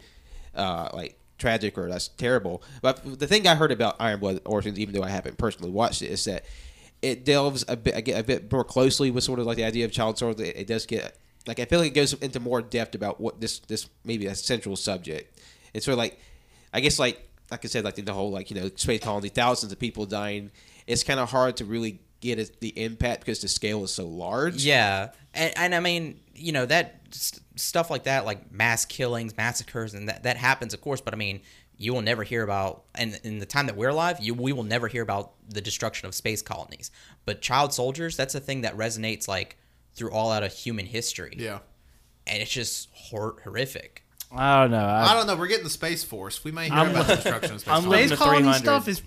uh, like tragic or that's terrible. But the thing I heard about Iron Blood Orphans, even though I haven't personally watched it, is that it delves a bit, a bit more closely with sort of like the idea of child soldiers. It, it does get like I feel like it goes into more depth about what this this maybe a central subject. It's sort of like I guess like like I said, like the whole like you know space colony, thousands of people dying. It's kind of hard to really get it, the impact because the scale is so large. Yeah, and, and I mean, you know that st- stuff like that, like mass killings, massacres, and that that happens, of course. But I mean, you will never hear about, and in the time that we're alive, you we will never hear about the destruction of space colonies. But child soldiers, that's a thing that resonates like through all out of human history. yeah. and it's just hor- horrific. I don't know. I I, don't know. We're getting the space force. We may hear I'm about li- the destruction of space. I'm Space colony stuff is.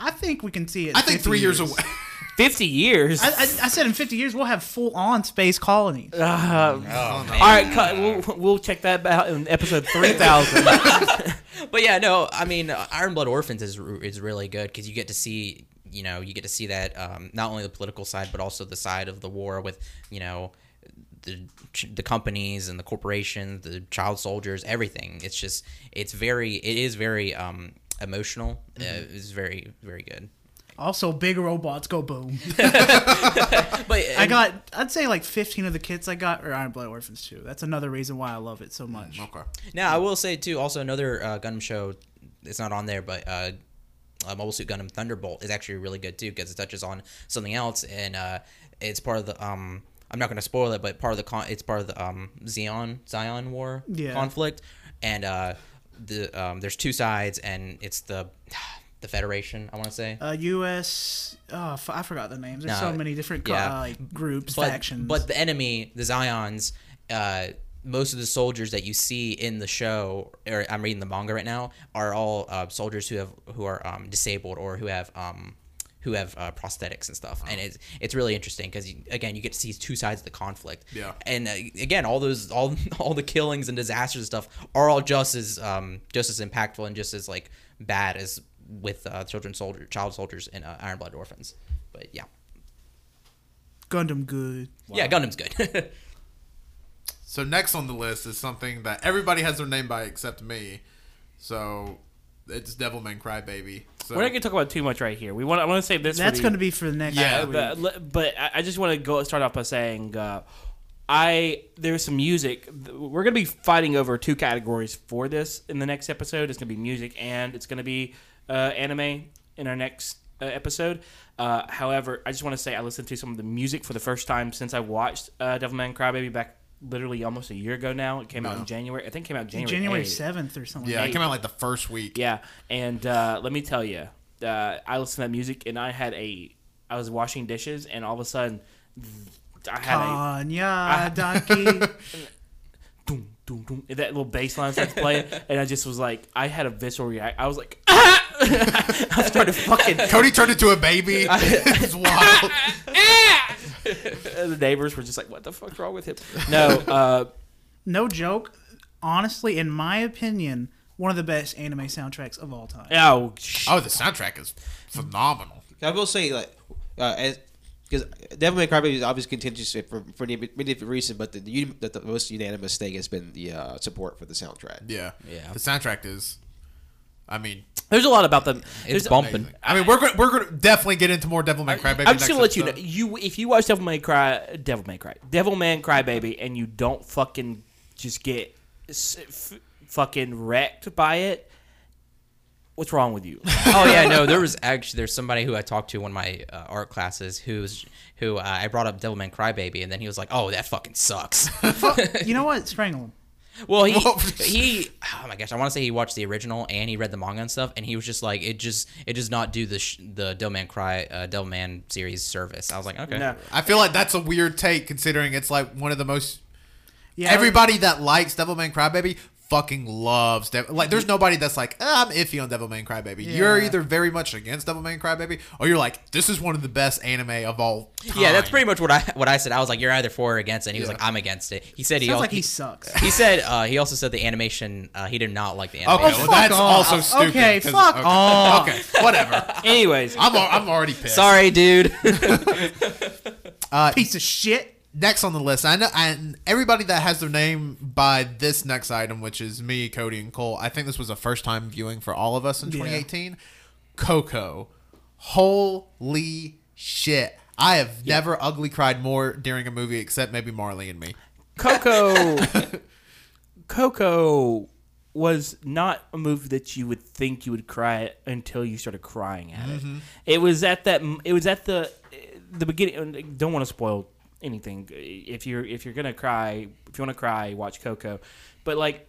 I think we can see it. in I think three years away. Fifty years. I, I, I said in 50 years we'll have full on space colonies. Uh, Oh, all right, cut, we'll, we'll check that out in episode three thousand. But yeah, no, I mean, uh, Iron Blood Orphans is is really good because you get to see, you know, you get to see that um, not only the political side but also the side of the war with, you know, the the companies and the corporations, the child soldiers, everything. It's just, it's very, it is very um, emotional. Uh, was very, very good. Also, big robots go boom. But I got, I'd say like 15 of the kits I got are Iron Blood Orphans too. That's another reason why I love it so much. okay. Now, I will say too. Also, another uh, Gundam show it's not on there, but uh, uh, Mobile Suit Gundam Thunderbolt is actually really good too because it touches on something else and uh, it's part of the um. I'm not going to spoil it, but part of the con- it's part of the um Zeon Zeon War Yeah. conflict, and uh, the um there's two sides, and it's the the Federation. I want to say. Uh, U.S. Oh, I forgot the names. There's No, so many different co- yeah. uh, like groups, but, factions. But the enemy, the Zeons, uh, most of the soldiers that you see in the show, or I'm reading the manga right now, are all uh, soldiers who have who are um, disabled or who have um, who have uh, prosthetics and stuff. And it's it's really interesting because again, you get to see two sides of the conflict. Yeah. And uh, again, all those all all the killings and disasters and stuff are all just as um, just as impactful and just as like bad as with uh, children soldier child soldiers and uh, Iron Blood Orphans. But yeah. Gundam good. Yeah, Gundam's good. So next on the list is something that everybody has their name by except me. So it's Devilman Crybaby. So We're not gonna talk about too much right here. We want. I want to save this. for That's the- going to be for the next. Yeah, week. but, but I I just want to go start off by saying uh, I there's some music. We're gonna be fighting over two categories for this in the next episode. It's gonna be music and it's gonna be uh, anime in our next uh, episode. Uh, however, I just want to say I listened to some of the music for the first time since I watched uh, Devilman Crybaby back literally almost a year ago now. It came out in January. I think it came out January January 8th. seventh or something. yeah, like it came out like the first week. Yeah, and uh, let me tell you, uh, I listened to that music, and I had a, I was washing dishes, and all of a sudden, I had a Kanya Donkey. doom, doom, doom, and that little bass line starts playing, and I just was like, I had a visceral react. I was like, ah! I started fucking. Cody turned into a baby. it's wild. The neighbors were just like, "What the fuck's wrong with him?" No, uh, no joke. Honestly, in my opinion, one of the best anime soundtracks of all time. oh, sh- Oh, the soundtrack is phenomenal. I will say, like, uh, as because Devilman Crybaby is obviously contentious for, for many, many different reasons, but the, the, the, the most unanimous thing has been the uh, support for the soundtrack. Yeah, Yeah. The soundtrack is. I mean, there's a lot about them. It's There's- bumping. amazing. I mean, we're gonna, we're gonna definitely get into more Devilman Crybaby. I'm just gonna next let you know. You if you watch Devil May Cry, Devil May Cry, Devil Man Cry Baby, and you don't fucking just get s- f- fucking wrecked by it, what's wrong with you? oh yeah, no. There was actually there's somebody who I talked to in one of my uh, art classes who's who uh, I brought up devil Devilman Crybaby, and then he was like, "Oh, that fucking sucks." You know what? Strangle him. Well, he he oh my gosh, I want to say he watched the original and he read the manga and stuff, and he was just like, it just it does not do the sh- the Devilman Cry uh, Devilman series service. I was like, okay, no. I feel like that's a weird take considering it's like one of the most. Yeah, Everybody that likes Devilman Crybaby fucking loves Devil. Like, there's nobody that's like, "Ah, I'm iffy on Devilman Crybaby. You're either very much against Devilman Crybaby, or you're like, this is one of the best anime of all time. yeah, that's pretty much what I what I said. I was like, you're either for or against it. And he was Yeah. like, I'm against it. He said he Sounds al- like he sucks. He said uh, he also said the animation. Uh, he did not like the Okay, animation. well, that's fuck off. also stupid. Okay, 'cause- fuck okay. off. Okay, whatever. Anyways, I'm, I'm already pissed. Sorry, dude. Piece of shit. Next on the list, I know, and everybody that has their name by this next item, which is me, Cody, and Colt. I think this was a first time viewing for all of us in Yeah. 2018. Coco, holy shit! I have never ugly cried more during a movie, except maybe Marley and Me. Coco, Coco was not a movie that you would think you would cry at until you started crying at Mm-hmm. it. It was at that. It was at the the beginning. Don't want to spoil anything. If you're if you're gonna cry, if you want to cry, watch Coco. But like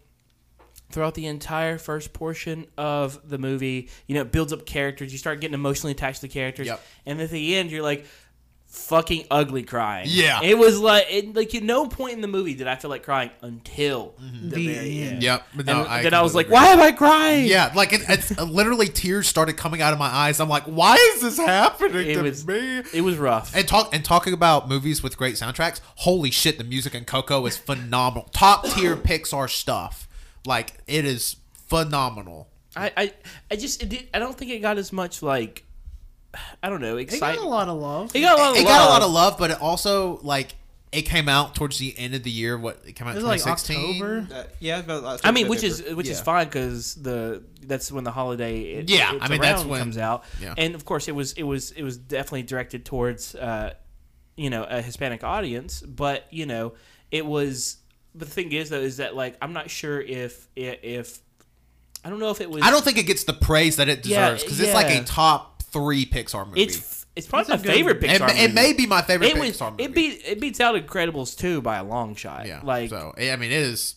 throughout the entire first portion of the movie, you know, it builds up characters. You start getting emotionally attached to the characters, Yep. and at the end, you're like fucking ugly crying. Yeah. it was like it, like at no point in the movie did I feel like crying until the, The very end. end. Yep. But And I then I was like, completely why am I crying? Yeah, like it, it's uh, literally tears started coming out of my eyes. I'm like, why is this happening It to was me? it was rough. And talk and talking about movies with great soundtracks. Holy shit, the music in Coco is phenomenal. Top tier Pixar stuff. Like it is phenomenal. I, I I just it did, I don't think it got as much like I don't know It got a lot of love. It got a lot of love. It got a lot of love, but it also like it came out towards the end of the year. What it came out It in was like 2016. October. Uh, yeah, about, uh, I mean, which is which is fine because the that's when the holiday it, Yeah, it's I mean, that's when- comes out, yeah. and of course it was it was it was definitely directed towards uh, you know a Hispanic audience, but you know it was. But the thing is though is that like I'm not sure if if I don't know if it was. I don't think it gets the praise that it deserves because it's like a top three Pixar movies. It's it's probably It's my favorite it, Pixar. it movie. It may be my favorite It was. Pixar movie. It beat it beats out Incredibles two by a long shot. yeah. like so I mean, it is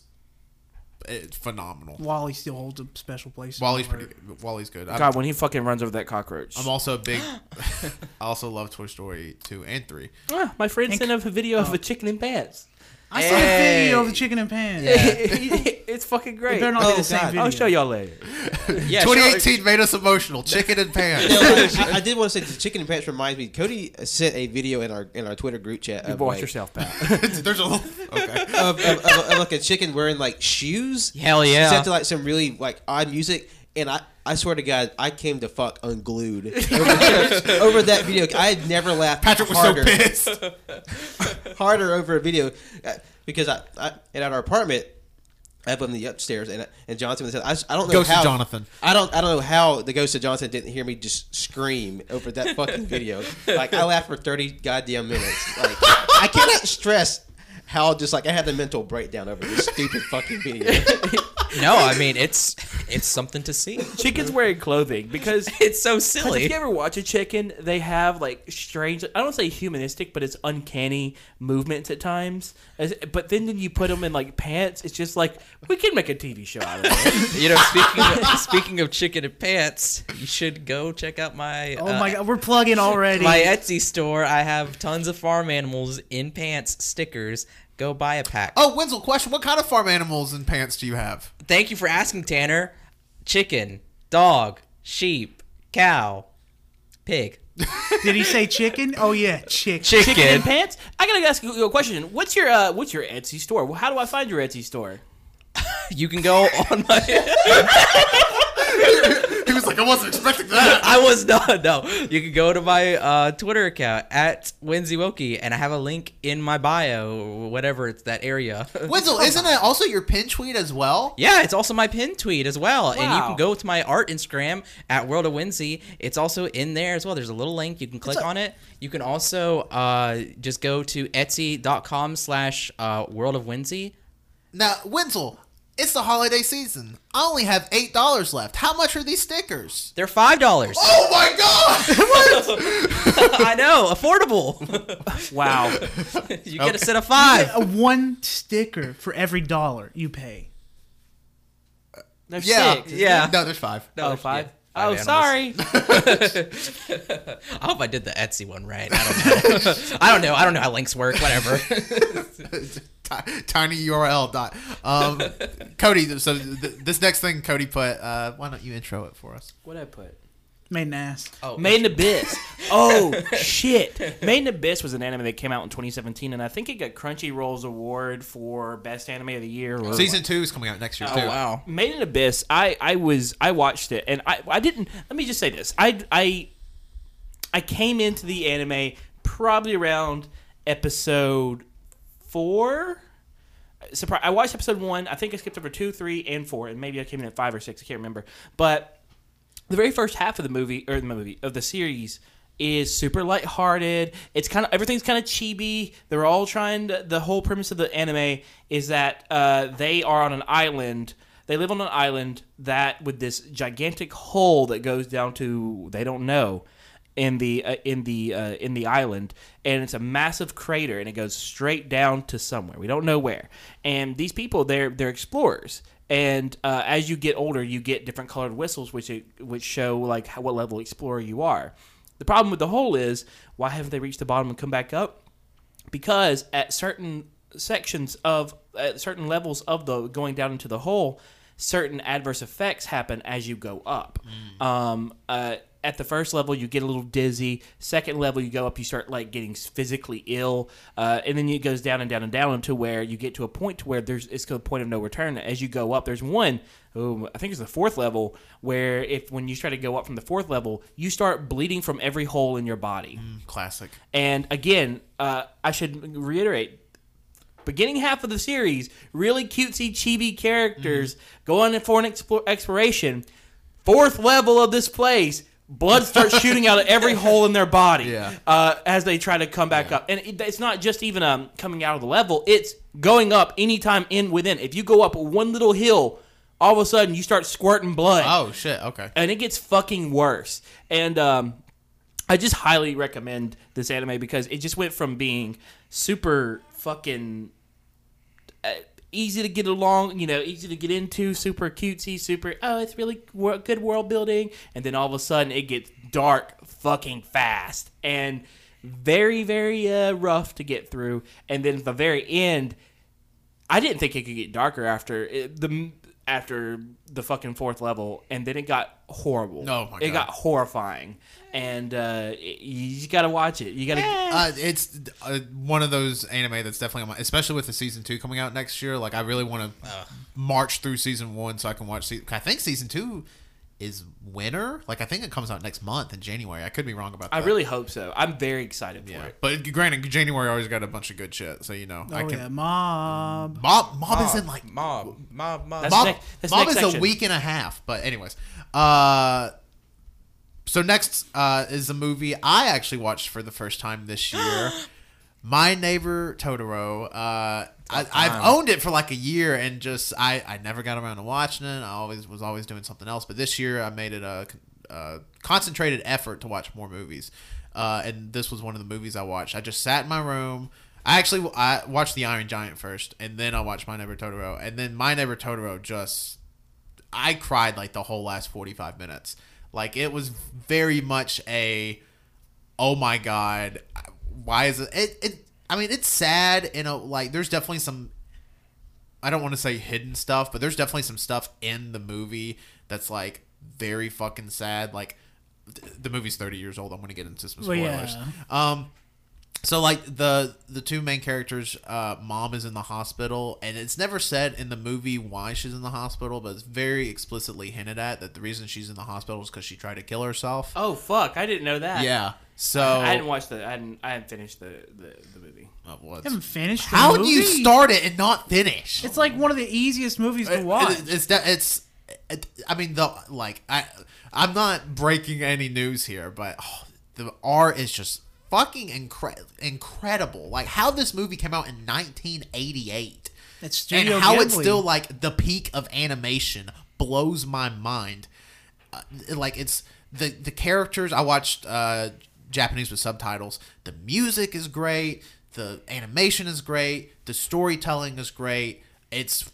it's phenomenal. WALL-E still holds a special place. in WALL-E's my heart. pretty. WALL-E's good. I'm, God when he fucking runs over that cockroach. I'm also a big. I also love Toy Story two and three. Ah, my friend sent us a video Oh. of a chicken in pants. I saw a Hey. video of the chicken and pan. it's fucking It great. better not Oh, be the same God. video. I'll show y'all later. Yeah, 2018 made us emotional. Chicken and pants. No, I, I did want to say the chicken and pants reminds me. Cody sent a video in our in our Twitter group chat You of, watch like, yourself, Pat. There's a little. Okay. of, of, of, of like a chicken wearing like shoes. Hell yeah. Set to like some really like odd music, and I. I swear to God, I came to fuck unglued over, over that video. I had never laughed Patrick was harder, so pissed. harder over a video uh, because I, I and at our apartment, I up on the upstairs, and and Johnson said, I, I don't know Ghost of how Jonathan. I don't I don't know how the ghost of Johnson didn't hear me just scream over that fucking video. Like I laughed for thirty goddamn minutes. Like I cannot stress how just like I had a mental breakdown over this stupid fucking video. no, I mean it's it's something to see. Chicken's wearing clothing because It's so silly. If you ever watch a chicken, they have like strange. I don't say humanistic, but it's uncanny movements at times. As, but then when you put them in like pants, it's just like we can make a TV show out of it. You know, speaking of, speaking of chicken and pants, you should go check out my Oh uh, my god, we're plugging already. my Etsy store. I have tons of farm animals in pants stickers. Go buy a pack. Oh, Wenzel, question: What kind of farm animals and pants do you have? Thank you for asking, Tanner. Chicken, dog, sheep, cow, pig. Did he say chicken? Oh yeah, chicken. Chicken. Chicken in pants. I gotta ask you a question. What's your uh, what's your Etsy store? How do I find your Etsy store? You can go on my. He was like, I wasn't expecting that. I was not. No, you can go to my uh, Twitter account at WinzyWoki, and I have a link in my bio, whatever it's that area. Wenzel, isn't it also your pin tweet as well? Yeah, it's also my pin tweet as well. And you can go to my art Instagram at World of Wincy. It's also in there as well. There's a little link. You can click on it. You can also uh, just go to etsy.com slash uh, World of Wincy. Now, Wenzel, it's the holiday season. I only have eight dollars left. How much are these stickers? They're $5. Oh my god! I know, affordable. Wow. you get a set of five. A one sticker for every dollar you pay. There's yeah, six. Yeah. No, there's five. Oh, yeah, five. Five Oh, animals. sorry. I hope I did the Etsy one right. I don't know. I don't know. I don't know how links work. Whatever. Ti- tiny URL dot. Um, Cody. So th- this next thing Cody put. Uh, why don't you intro it for us? What I put? Made an ass. Oh, Made in Abyss. Oh shit! Made in Abyss was an anime that came out in 2017, and I think it got Crunchyroll's award for best anime of the year. Or Season two is coming out next year Oh too. Oh, wow. Made in Abyss. I I was I watched it, and I I didn't. Let me just say this. I I I came into the anime probably around episode four. Surprise! I watched episode one. I think I skipped over two, three, and four, and maybe I came in at five or six. I can't remember. But the very first half of the movie or the movie of the series is super lighthearted. It's kind of everything's kind of chibi. They're all trying to. The whole premise of the anime is that uh, they are on an island. They live on an island that with this gigantic hole that goes down to they don't know in the uh, in the uh, in the island, and it's a massive crater, and it goes straight down to somewhere. We don't know where. And these people, they're they're explorers, and uh, as you get older, you get different colored whistles, which which show like how, what level explorer you are. The problem with the hole is why haven't they reached the bottom and come back up? Because at certain sections of at certain levels of the going down into the hole, certain adverse effects happen as you go up. Um, uh, at the first level, you get a little dizzy. Second level, you go up, you start like getting physically ill, uh, and then it goes down and down and down to where you get to a point to where there's it's a point of no return. As you go up, there's one, oh, I think it's the fourth level, where if when you try to go up from the fourth level, you start bleeding from every hole in your body. Classic. And again, uh, I should reiterate beginning half of the series, really cutesy, chibi characters going for an exploration. Fourth level of this place, blood starts shooting out of every hole in their body Yeah. uh, as they try to come back up. And it, it's not just even um, coming out of the level; it's going up anytime in within. If you go up one little hill all of a sudden you start squirting blood Oh shit. Okay. and it gets fucking worse. And um, I just highly recommend this anime because it just went from being super fucking uh, easy to get along, you know, easy to get into, super cutesy, super oh, it's really good world building, and then all of a sudden it gets dark fucking fast and very very uh, rough to get through, and then at the very end. I didn't think it could get darker after it, the after the fucking fourth level, and then it got horrible. Oh It God. got horrifying, and uh, it- you gotta watch it. You gotta. Uh, it's uh, one of those anime that's definitely on my, especially with the season two coming out next year. Like I really want to march through season one so I can watch. Se- I think season two is winter. Like I think it comes out next month in January. I could be wrong about that. I really hope so. I'm very excited for Yeah, it. but granted, January always got a bunch of good shit. So you know, I Oh can. yeah, mob. Mob, mob is in like mob, mob, mob. That's Mob, next- that's Mob next is a week and a half. But anyways, uh, so next uh, is a movie I actually watched for the first time this year. My neighbor Totoro. Uh, I, I've owned it for like a year and just I, I never got around to watching it. I always was always doing something else. But this year I made it a, a concentrated effort to watch more movies. Uh, and this was one of the movies I watched. I just sat in my room. I actually I watched The Iron Giant first, and then I watched My Neighbor Totoro, and then My Neighbor Totoro just I cried like the whole last 45 minutes. Like it was very much a oh my god, why is it it, it I mean it's sad in a like there's definitely some I don't want to say hidden stuff, but there's definitely some stuff in the movie that's like very fucking sad. Like th- the movie's 30 years old. I'm going to get into some Well, spoilers. yeah. Um so like the the two main characters uh mom is in the hospital and it's never said in the movie why she's in the hospital but it's very explicitly hinted at that the reason she's in the hospital is because she tried to kill herself Oh fuck! I didn't know that. yeah so I didn't watch the. I hadn't. I hadn't finished the the, the movie. Oh, well, I it's- haven't finished. the how do you movie. start it and not finish It's like one of the easiest movies to It- watch. it- it's that it's. It, I mean, the like I, I'm not breaking any news here, but oh, the art is just fucking incre- incredible. Like how this movie came out in 1988, It's and Studio how it's Ghibli. still like the peak of animation blows my mind. Uh, like it's the the characters. I watched uh, Japanese with subtitles. The music is great. The animation is great. The storytelling is great. It's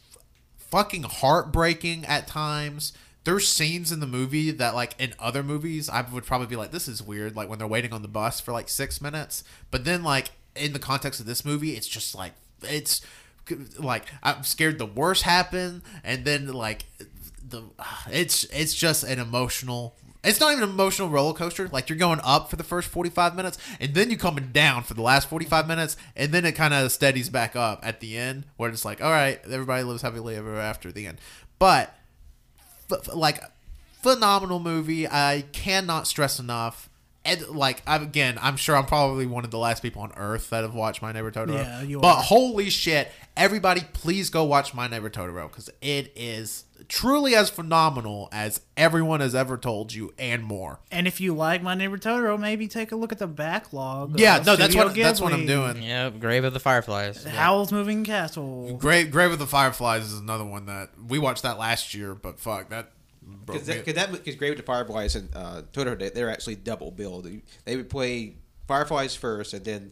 fucking heartbreaking at times. There's scenes in the movie that, like in other movies, I would probably be like, "This is weird." Like when they're waiting on the bus for like six minutes, but then like in the context of this movie, it's just like it's like I'm scared the worst happen, and then like the it's it's just an emotional. It's not even an emotional roller coaster. Like you're going up for the first 45 minutes, and then you're coming down for the last 45 minutes, and then it kind of steadies back up at the end, where it's like, all right, everybody lives happily ever after the end. But f- like phenomenal movie. I cannot stress enough. And like I, again, I'm sure I'm probably one of the last people on earth that have watched My Neighbor Totoro. Yeah, you but are. holy shit, everybody, please go watch My Neighbor Totoro because it is truly as phenomenal as everyone has ever told you and more. And if you like My Neighbor Totoro, maybe take a look at the backlog. Yeah, of no, that's Studio what that's what I'm doing. Yep, Grave of the Fireflies. Howl's Moving Castle. Grave Grave of the Fireflies is another one that we watched that last year, but fuck that. Because that, cause that, because Grave to Fireflies and uh, they, they're actually double billed. They would play Fireflies first, and then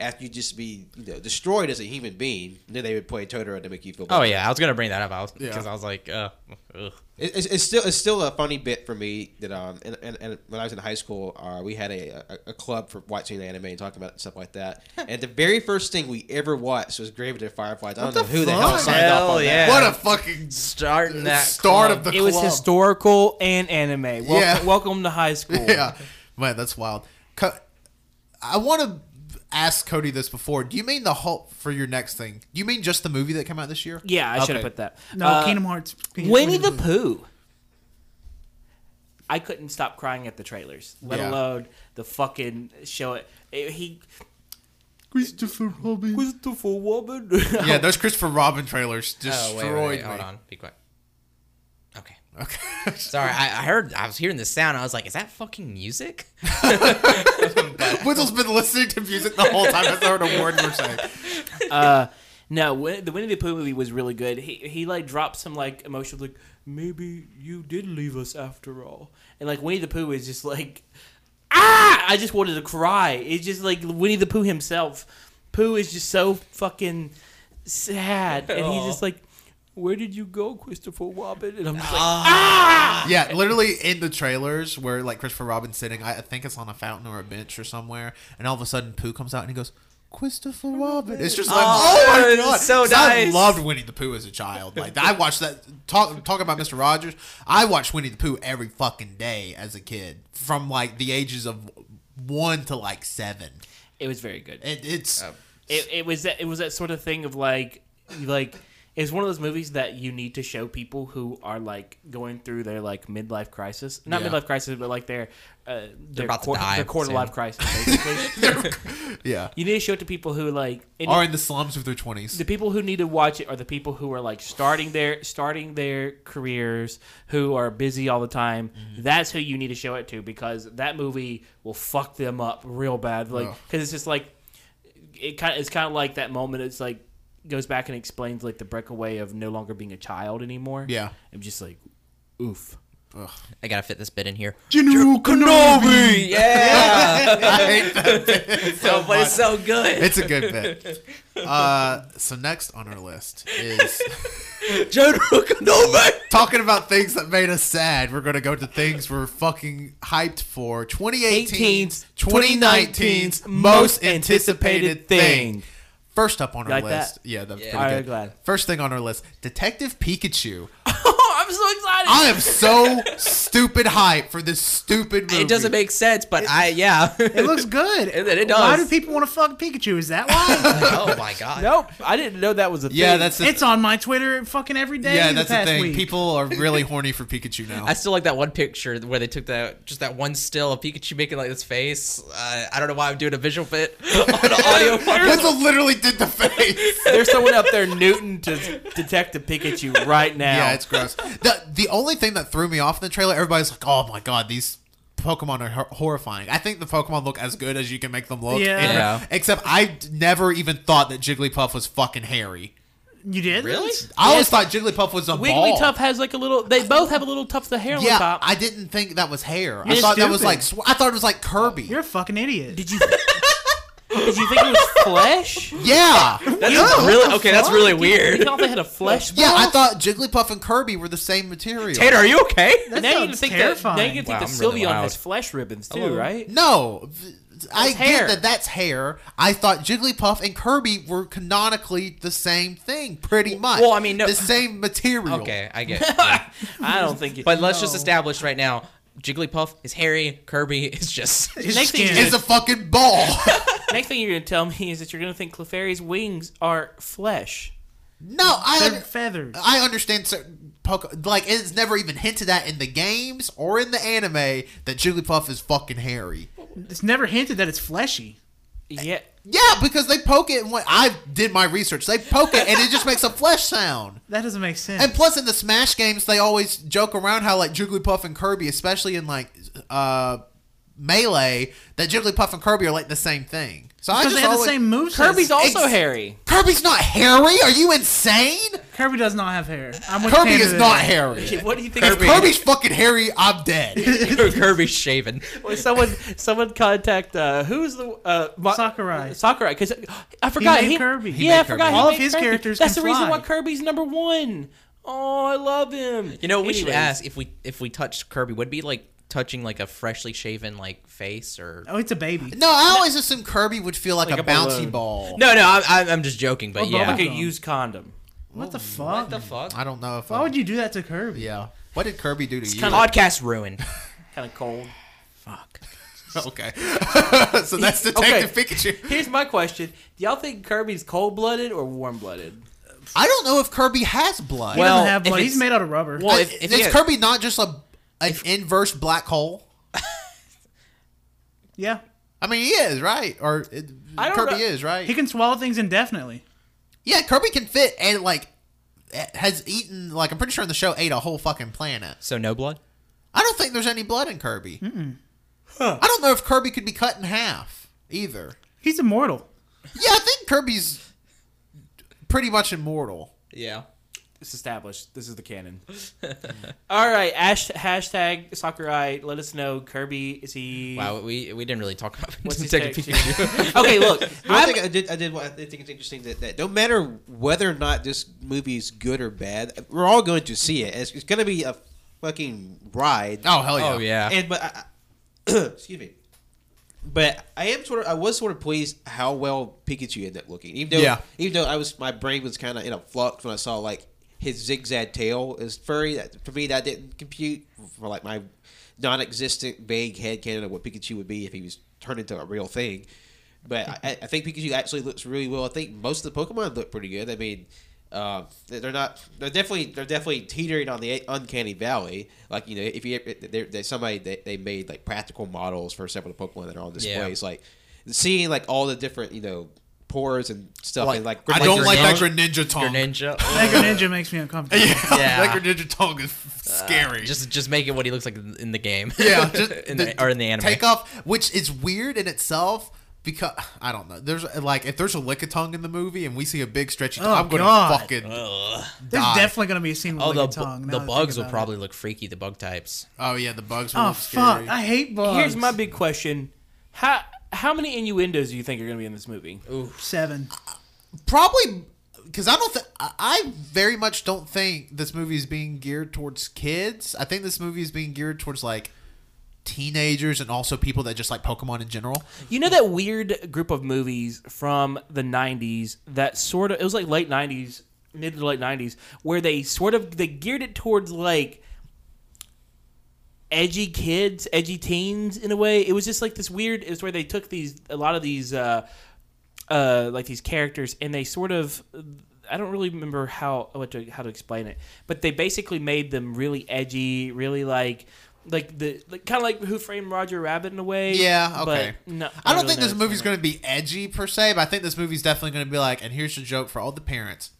after you just be you know destroyed as a human being, then they would play Totoro to make you feel. Oh yeah, I was gonna bring that up. I was Yeah. because I was like, uh, ugh. It- It's, it's still it's still a funny bit for me that um and, and, and when I was in high school uh, we had a, a, a club for watching anime and talking about stuff like that and the very first thing we ever watched was Grave of Fireflies I don't know who the hell fuck? signed Hell off on yeah. that. what a fucking starting that start club. of the It was historical and anime. Welcome, Yeah. welcome to high school. yeah, man, that's wild. I want to ask Cody this before. Do you mean the whole for your next thing? Do you mean just the movie that came out this year? Yeah, I should have Okay. put that. No, Uh, Kingdom Hearts. Winnie the Pooh. I couldn't stop crying at the trailers, let Yeah. alone the fucking show. It, it- he Christopher Robin. Christopher Robin. Yeah, those Christopher Robin trailers Oh destroyed wait, wait, wait, me. hold on, be quiet. Okay. Okay. Sorry, I, I heard I was hearing the sound. I was like, "Is that fucking music?" Whittle's been listening to music the whole time. I've heard a word you're saying. uh, No, the Winnie the Pooh movie was really good. He he like dropped some like emotional like maybe you did leave us after all, and like Winnie the Pooh is just like ah, I just wanted to cry. It's just like Winnie the Pooh himself. Pooh is just so fucking sad, and he's just like, "Where did you go, Christopher Robin?" And I'm just like, ah! Yeah, literally in the trailers where like Christopher Robin's sitting, I I think it's on a fountain or a bench or somewhere, and all of a sudden Pooh comes out and he goes, Christopher Robin. It's just like, Oh, oh, my it's god, so 'Cause I nice. loved Winnie the Pooh as a child. Like I watched that. Talk talking about Mister Rogers. I watched Winnie the Pooh every fucking day as a kid, from like the ages of one to like seven. it was very good. It, it's it, it was that it was that sort of thing of like like it's one of those movies that you need to show people who are like going through their like midlife crisis not Yeah. midlife crisis but like their uh, their about to die their quarter life crisis basically yeah, you need to show it to people who like are in the slums of their twenties. the people who need to watch it are the people who are like starting their starting their careers who are busy all the time Mm-hmm. that's who you need to show it to because that movie will fuck them up real bad like because it's just like it kind of it's kind of like that moment it's like goes back and explains like the breakaway of no longer being a child anymore Yeah. i'm just like oof I gotta fit this bit in here. General Kenobi. Yeah, I hate that bit so but it's so good. It's a good bit. Uh, so next on our list is General Kenobi. talking about things that made us sad. We're gonna go to things we're fucking hyped for. 2018's, 2019's most anticipated thing. First up on our like list, that? yeah, that's Yeah. pretty good. glad. First thing on our list, Detective Pikachu. i'm so excited I am so stupid hype for this stupid movie. It doesn't make sense, but I yeah. It looks good. It- it Why does. do people want to fuck Pikachu? Is that why? oh my god. nope i didn't know that was a thing. Yeah, thing. that's the, it's on my Twitter fucking every day. yeah, that's the past thing. Week. People are really horny for Pikachu now. I still like that one picture where they took that just that one still of Pikachu making like this face. Uh, I don't know why I'm doing a visual fit on the audio. Whistle literally did the face. There's someone up there Newton to detect a Pikachu right now. Yeah, it's gross. The the only thing that threw me off in the trailer, everybody's like, "Oh my god, these Pokemon are hor- horrifying." I think the Pokemon look as good as you can make them look. Yeah. And- Yeah. Except I never even thought that Jigglypuff was fucking hairy. You did Really? I always thought Jigglypuff was a ball. Wigglytuff has like a little. They both have a little tuft of hair on the Yeah, top. I didn't think that was hair. I You're thought that was stupid. like sw- I thought it was like Kirby. You're a fucking idiot. did you? did you think it was flesh? yeah. That's Yeah, really okay. That's really weird. You thought they had a flesh? Yeah, I thought Jigglypuff and Kirby were the same material. Tater, are you okay? That now you sounds think terrifying. that. Now you think Wow, that I'm really Sylveon loud. has flesh ribbons too, right? No, I That's hair. get that that's hair. I thought Jigglypuff and Kirby were canonically the same thing, pretty much. well, I mean, no- the same material. Okay, I get. It. Yeah. I don't think. It, But let's just establish right now: Jigglypuff is hairy. Kirby is just. His Next thing skin. is- a fucking ball. next thing you're gonna tell me is that you're gonna think Clefairy's wings are flesh. no, I They're feathers. I understand certain Poke- like it's never even hinted at in the games or in the anime that Jigglypuff is fucking hairy. It's never hinted that it's fleshy. Yeah. Yeah, because they poke it and when I did my research, they poke it and it just makes a flesh sound. That doesn't make sense. And plus, in the Smash games, they always joke around how like Jigglypuff and Kirby, especially in like uh, Melee, that Jigglypuff and Kirby are like the same thing. So I just they have always, the same moves. Kirby's also Ex- hairy. Kirby's not hairy. Are you insane? Kirby does not have hair. I'm with Kirby Canada is not there. hairy. What do you think? If Kirby's fucking hairy, I'm dead. Kirby's shaven. Well, someone, someone contact uh, who's the uh, Ma- Sakurai. Sakurai, because I forgot made Kirby. He yeah, made I forgot. Kirby. he All of his Kirby. characters That's can the reason fly. why Kirby's number one. Oh, I love him. You know, we should ask if we if we touched Kirby, would be like touching like a freshly shaven like face or? Oh, it's a baby. No, I always assumed Kirby would feel like, Like a, a balncey balloon. ball. No, no, I'm, I'm I'm just joking, but Well, yeah. like a used condom. What the fuck? What fuck? the fuck? I don't know if. Why would you do that to Kirby? Yeah. What did Kirby do to you? kinda- Podcast ruined. Kind of cold. fuck. okay. so that's Detective Pikachu. Here's my question: Do y'all think Kirby's cold blooded or warm blooded? I don't know if Kirby has blood. He Well, doesn't have if blood. He's it's- made out of rubber. Well, I- if, if is he had- Kirby not just a an inverse black hole? yeah. I mean, he is right, or uh, it, Kirby know. is right. He can swallow things indefinitely. yeah, Kirby can fit and like has eaten like I'm pretty sure in the show ate a whole fucking planet. so no blood. I don't think there's any blood in Kirby. I don't know if Kirby could be cut in half either. He's immortal. Yeah, I think Kirby's pretty much immortal. Yeah. It's established. This is the canon. All right. Ash, hashtag Sakurai. Let us know. Kirby, is he. Wow, we we didn't really talk about What's his Detective take? Pikachu. okay, look. I'm- thing I did, I did, I think it's interesting that, that no matter whether or not this movie is good or bad, we're all going to see it. It's, it's going to be a fucking ride. Oh hell yeah! oh yeah. And but I, I- excuse me. But I am sort of I was sort of pleased how well Pikachu ended up looking. Even though Yeah. even though I was my brain was kind of in a flux when I saw like his zigzag tail is furry. That, for me, that didn't compute for like my non-existent vague head canon of what Pikachu would be if he was turned into a real thing. But I, I think Pikachu actually looks really well. I think most of the Pokemon look pretty good. I mean, uh, they're not. They're definitely. They're definitely teetering on the uncanny valley. Like you know, if you there- there's somebody they, they made like practical models for several of the Pokemon that are on displays. Like seeing like all the different you know pores and stuff. Like, and like I don't like that Greninja? Greninja tongue. Greninja. Mega Ninja makes me uncomfortable. Yeah, Yeah. that Greninja tongue is uh, scary. Just just make it what he looks like in the game. yeah, just in the, or in the anime. Take off, which is weird in itself because I don't know. There's like if there's a Lickitung in the movie and we see a big stretchy, oh, tongue, Oh, I'm gonna God. fucking. Ugh. There's die. definitely gonna be a scene with Oh, like the, a tongue. bu- the bugs will probably it. look freaky. The bug types. Oh yeah, the bugs. Will Oh look fuck! scary. I hate bugs. Here's my big question: How how many innuendos do you think are going to be in this movie? seven. Probably because I don't think I very much don't think this movie is being geared towards kids. I think this movie is being geared towards like teenagers and also people that just like Pokemon in general. You know that weird group of movies from the '90s that sort of it was like late '90s, mid to late '90s, where they sort of they geared it towards like edgy kids, edgy teens in a way. It was just like this weird. It was where they took these a lot of these uh, uh, like these characters and they sort of. I don't really remember how what to, how to explain it, but they basically made them really edgy, really like like the like, kind of like Who Framed Roger Rabbit in a way. Yeah, okay. no, I don't really think this movie's going to be edgy per se, but I think this movie's definitely going to be like, and here's your joke for all the parents.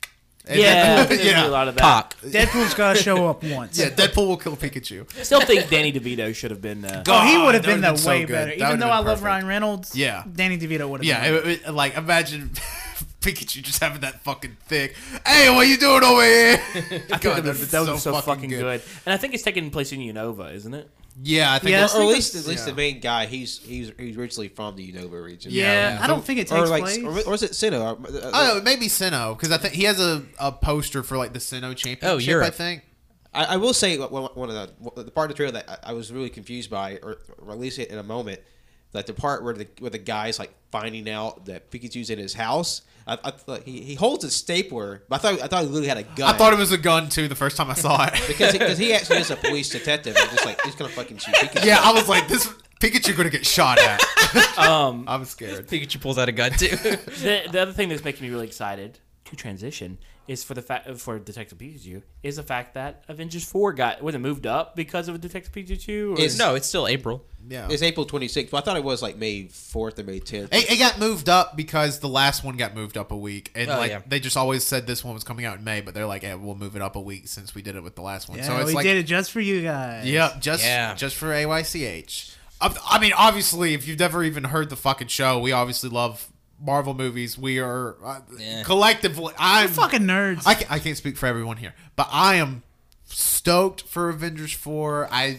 And Yeah, then- there's a lot of that. Cock. Deadpool's gotta show up once. Yeah, Deadpool will kill Pikachu. Still think Danny DeVito should have been. Uh, Oh, he would have that been would've the been so way good. better. That Even would've though been I love perfect. Ryan Reynolds, Yeah. Danny DeVito would have. Yeah, been it, it- like imagine Pikachu just having that fucking thick. Hey, what you doing over here? God, that, that'd be was so, fucking good. And I think it's taking place in Unova, isn't it? Yeah, I think. Yeah, that's- or at least at least yeah. the main guy. He's he's he's originally from the Unova region. Yeah, Yeah. I don't think it or like place. or, or is it Sinnoh? Uh, Oh, maybe Sinnoh because I think he has a, a poster for like the Sinnoh championship. I Europe. I think. I, I will say one one of the the part of the trailer that I, I was really confused by, or, or at least in a moment, like the part where the where the guy's like finding out that Pikachu's in his house. I, I thought he, he holds a stapler, but I thought I thought he literally had a gun. I thought it was a gun too the first time I saw it. because he, 'cause he actually is a police detective and just like he's gonna fucking shoot Pikachu. yeah, I was like, this Pikachu gonna get shot at. Um, I'm scared. Pikachu pulls out a gun too. the, the other thing that's making me really excited to transition is for the fact for Detective Pikachu is the fact that Avengers Four got was it moved up because of Detective Pikachu? Or? It's- no, it's still April. Yeah. It's April 26th, but I thought it was like May 4th or May 10th. It, it got moved up because the last one got moved up a week, and Oh, like yeah. they just always said this one was coming out in May, but they're like, "Yeah, we'll move it up a week since we did it with the last one." yeah, so it's we like, did it just for you guys. Yep, just Yeah. just for AYCH. I, I mean, obviously, if you've never even heard the fucking show, we obviously love Marvel movies. We are uh, Yeah. collectively. I'm We're fucking nerds. I can't, I can't speak for everyone here, but I am stoked for Avengers Four. I.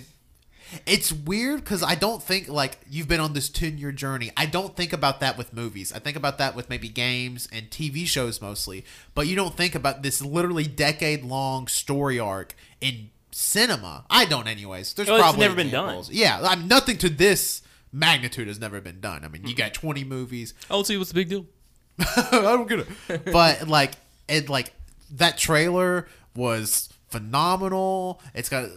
It's weird because I don't think like you've been on this ten year journey. I don't think about that with movies. I think about that with maybe games and TV shows mostly. But you don't think about this literally decade long story arc in cinema. I don't, anyways. There's Oh, it's probably never been done. Yeah, I mean, nothing to this magnitude has never been done. I mean, you got twenty movies. I don't see what's the big deal. I don't get it. But like it like that trailer was phenomenal. It's got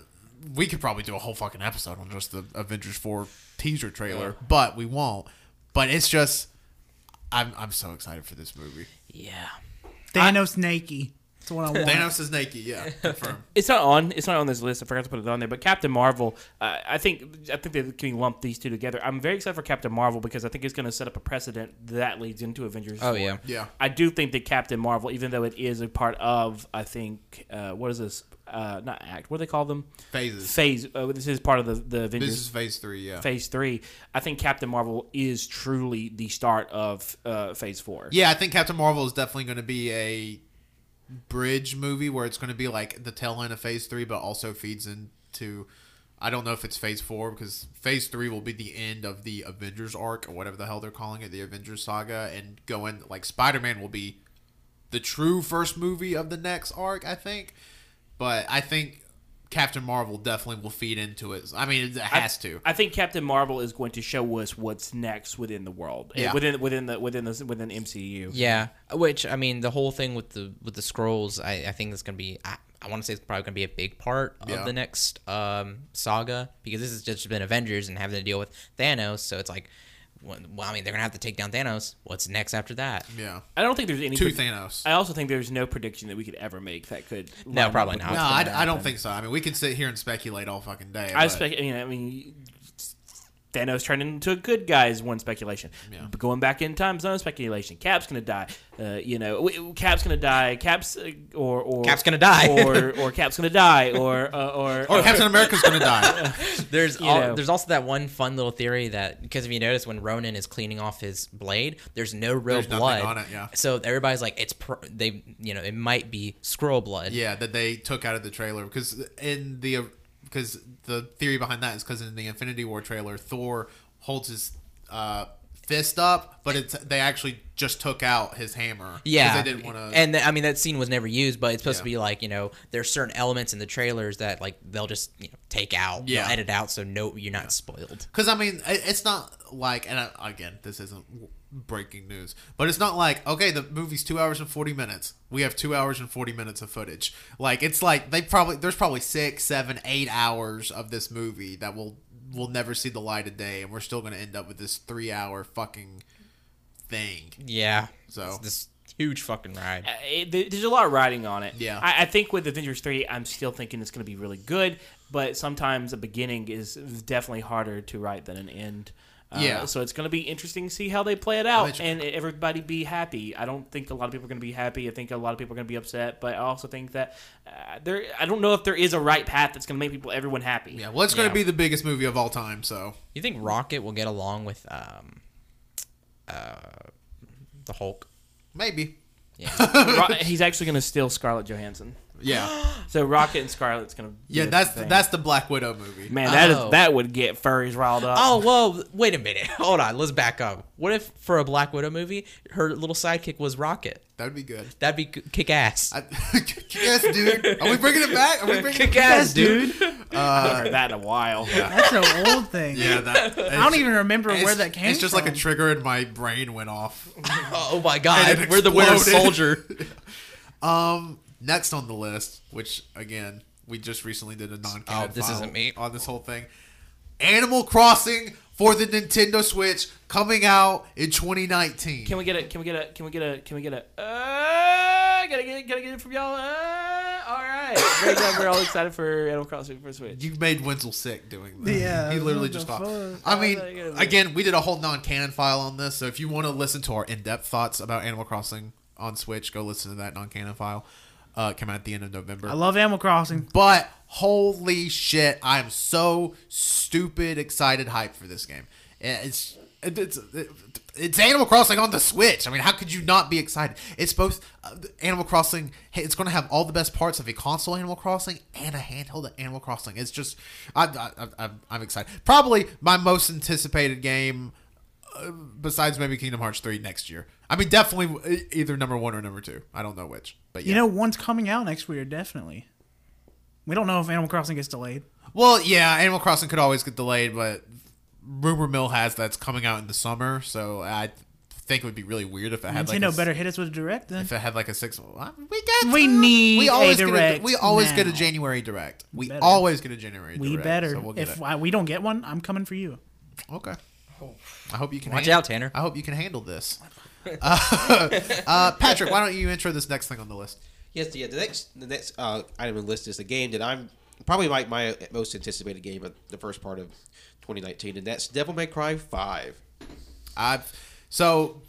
we could probably do a whole fucking episode on just the Avengers 4 teaser trailer, but we won't. But it's just I'm I'm so excited for this movie. Yeah. Thanos naked. That's what I want. Thanos is naked. Yeah, confirm. It's not on. It's not on this list. I forgot to put it on there. But Captain Marvel, uh, I think I think they can lump these two together. I'm very excited for Captain Marvel because I think it's going to set up a precedent that leads into Avengers. Oh, 4. yeah. Yeah. I do think that Captain Marvel, even though it is a part of, I think, uh, what is this? Uh, not act. What do they call them? Phases. Phase. Uh, this is part of the the Avengers This is phase three. Yeah. Phase Three. I think Captain Marvel is truly the start of uh, Phase Four. Yeah, I think Captain Marvel is definitely going to be a bridge movie where it's going to be like the tail end of Phase Three, but also feeds into. I don't know if it's Phase Four because Phase Three will be the end of the Avengers arc or whatever the hell they're calling it, the Avengers saga, and going like Spider Man will be the true first movie of the next arc. I think, but I think Captain Marvel definitely will feed into it. I mean, it has to. I think Captain Marvel is going to show us what's next within the world, Yeah. within within the within the within MCU. Yeah, which I mean, the whole thing with the with the Skrulls, I, I think that's gonna be. I, I want to say it's probably gonna be a big part of Yeah. the next um, saga because this has just been Avengers and having to deal with Thanos. So it's like, well, I mean, they're gonna have to take down Thanos. What's next after that? yeah, I don't think there's any. two pred- Thanos. I also think there's no prediction that we could ever make that could. No, probably not. No, I, I don't think so. I mean, we can sit here and speculate all fucking day. I but- spec. You know, I mean, Thanos turned into a good guy is one speculation. Yeah. But going back in time, is another speculation. Cap's gonna die. Uh, you know, Cap's gonna die. Cap's uh, or or Cap's gonna die. or or Cap's gonna die. Or uh, or Oh, Captain America's gonna die. There's You al- know. there's also that one fun little theory that because if you notice when Ronin is cleaning off his blade, there's no real There's blood on it, yeah. So everybody's like, it's pr- they you know it might be Skrull blood. yeah, that they took out of the trailer because in the because the theory behind that is because in the Infinity War trailer, Thor holds his uh, fist up, but it's they actually just took out his hammer. Yeah, they didn't want to. And th- I mean that scene was never used, but it's supposed to be like you know there's certain elements in the trailers that like they'll just you know take out, Yeah. edit out, so no, you're not spoiled. Because I mean, it- it's not like, and I, again, this isn't breaking news, but it's not like okay, the movie's two hours and forty minutes. We have two hours and forty minutes of footage. Like it's like they probably there's probably six, seven, eight hours of this movie that will will never see the light of day, and we're still going to end up with this three hour fucking thing. Yeah, So- It's this huge fucking ride. Uh, it, there's a lot of riding on it. Yeah. I, I think with Avengers three, I'm still thinking it's going to be really good, but sometimes a beginning is definitely harder to write than an end. Uh, Yeah. So it's going to be interesting to see how they play it out and everybody be happy. I don't think a lot of people are going to be happy. I think a lot of people are going to be upset, but I also think that uh, there. I don't know if there is a right path that's going to make people everyone happy. Yeah, well, it's going to be the biggest movie of all time. So You think Rocket will get along with um, uh, the Hulk? maybe, Yeah, Ro- he's actually going to steal Scarlett Johansson. Yeah, So Rocket and Scarlet's going to. yeah. That's that's the Black Widow movie. man. That is Oh. that would get furries riled up. Oh well, wait a minute. Hold on. Let's back up. What if for a Black Widow movie, her little sidekick was Rocket? That would be good. That'd be kick ass. I, yes, dude. Are we bringing it back? Are we bringing it Kick back? ass, dude. I haven't heard that in a while. That's an old thing. Yeah, that. I don't even remember where that came from. It's just from. like a trigger in my brain went off. Oh my god, And it we're the Winter exploded. Soldier. Um, next on the list, which again we just recently did a non-canon Oh, this file isn't me. on this whole thing. Animal Crossing for the Nintendo Switch coming out in 2019. Can we get it? Can we get it? Can we get it? Can we get a? Uh, gotta get it. Gotta get it from y'all. Uh, all right. Very good. We're all excited for Animal Crossing for Switch. You made Wenzel sick doing that. Yeah, he literally just the thought. I mean, that is- again, we did a whole non-canon file on this, so if you want to listen to our in-depth thoughts about Animal Crossing on Switch, go listen to that non-canon file. Uh, came out at the end of November. I love Animal Crossing. But holy shit, I am so stupid excited hyped for this game. It's it's it's Animal Crossing on the Switch. I mean, how could you not be excited? It's both uh, Animal Crossing. It's going to have all the best parts of a console Animal Crossing and a handheld Animal Crossing. It's just I, I, I, I'm excited. Probably my most anticipated game besides maybe Kingdom Hearts 3 next year. I mean, definitely either number one or number two. I don't know which, but yeah. You know, one's coming out next year, definitely. We don't know if Animal Crossing gets delayed. Well, yeah, Animal Crossing could always get delayed, but rumor mill has that's coming out in the summer. So I think it would be really weird if it had like Nintendo a, better hit us with a direct then. if it had like a six. well, We get We need we a always get direct we always get a. January direct. We better. always get a January. We direct, better. So we'll get if. I, we don't get one, I'm coming for you. okay. I hope you can Watch han- out, Tanner. I hope you can handle this. uh, uh, Patrick, why don't you intro this next thing on the list? Yes, yeah. The next, the next uh, item on the list is the game that I'm probably my, my most anticipated game of the first part of 2019, and that's Devil May Cry Five. I've so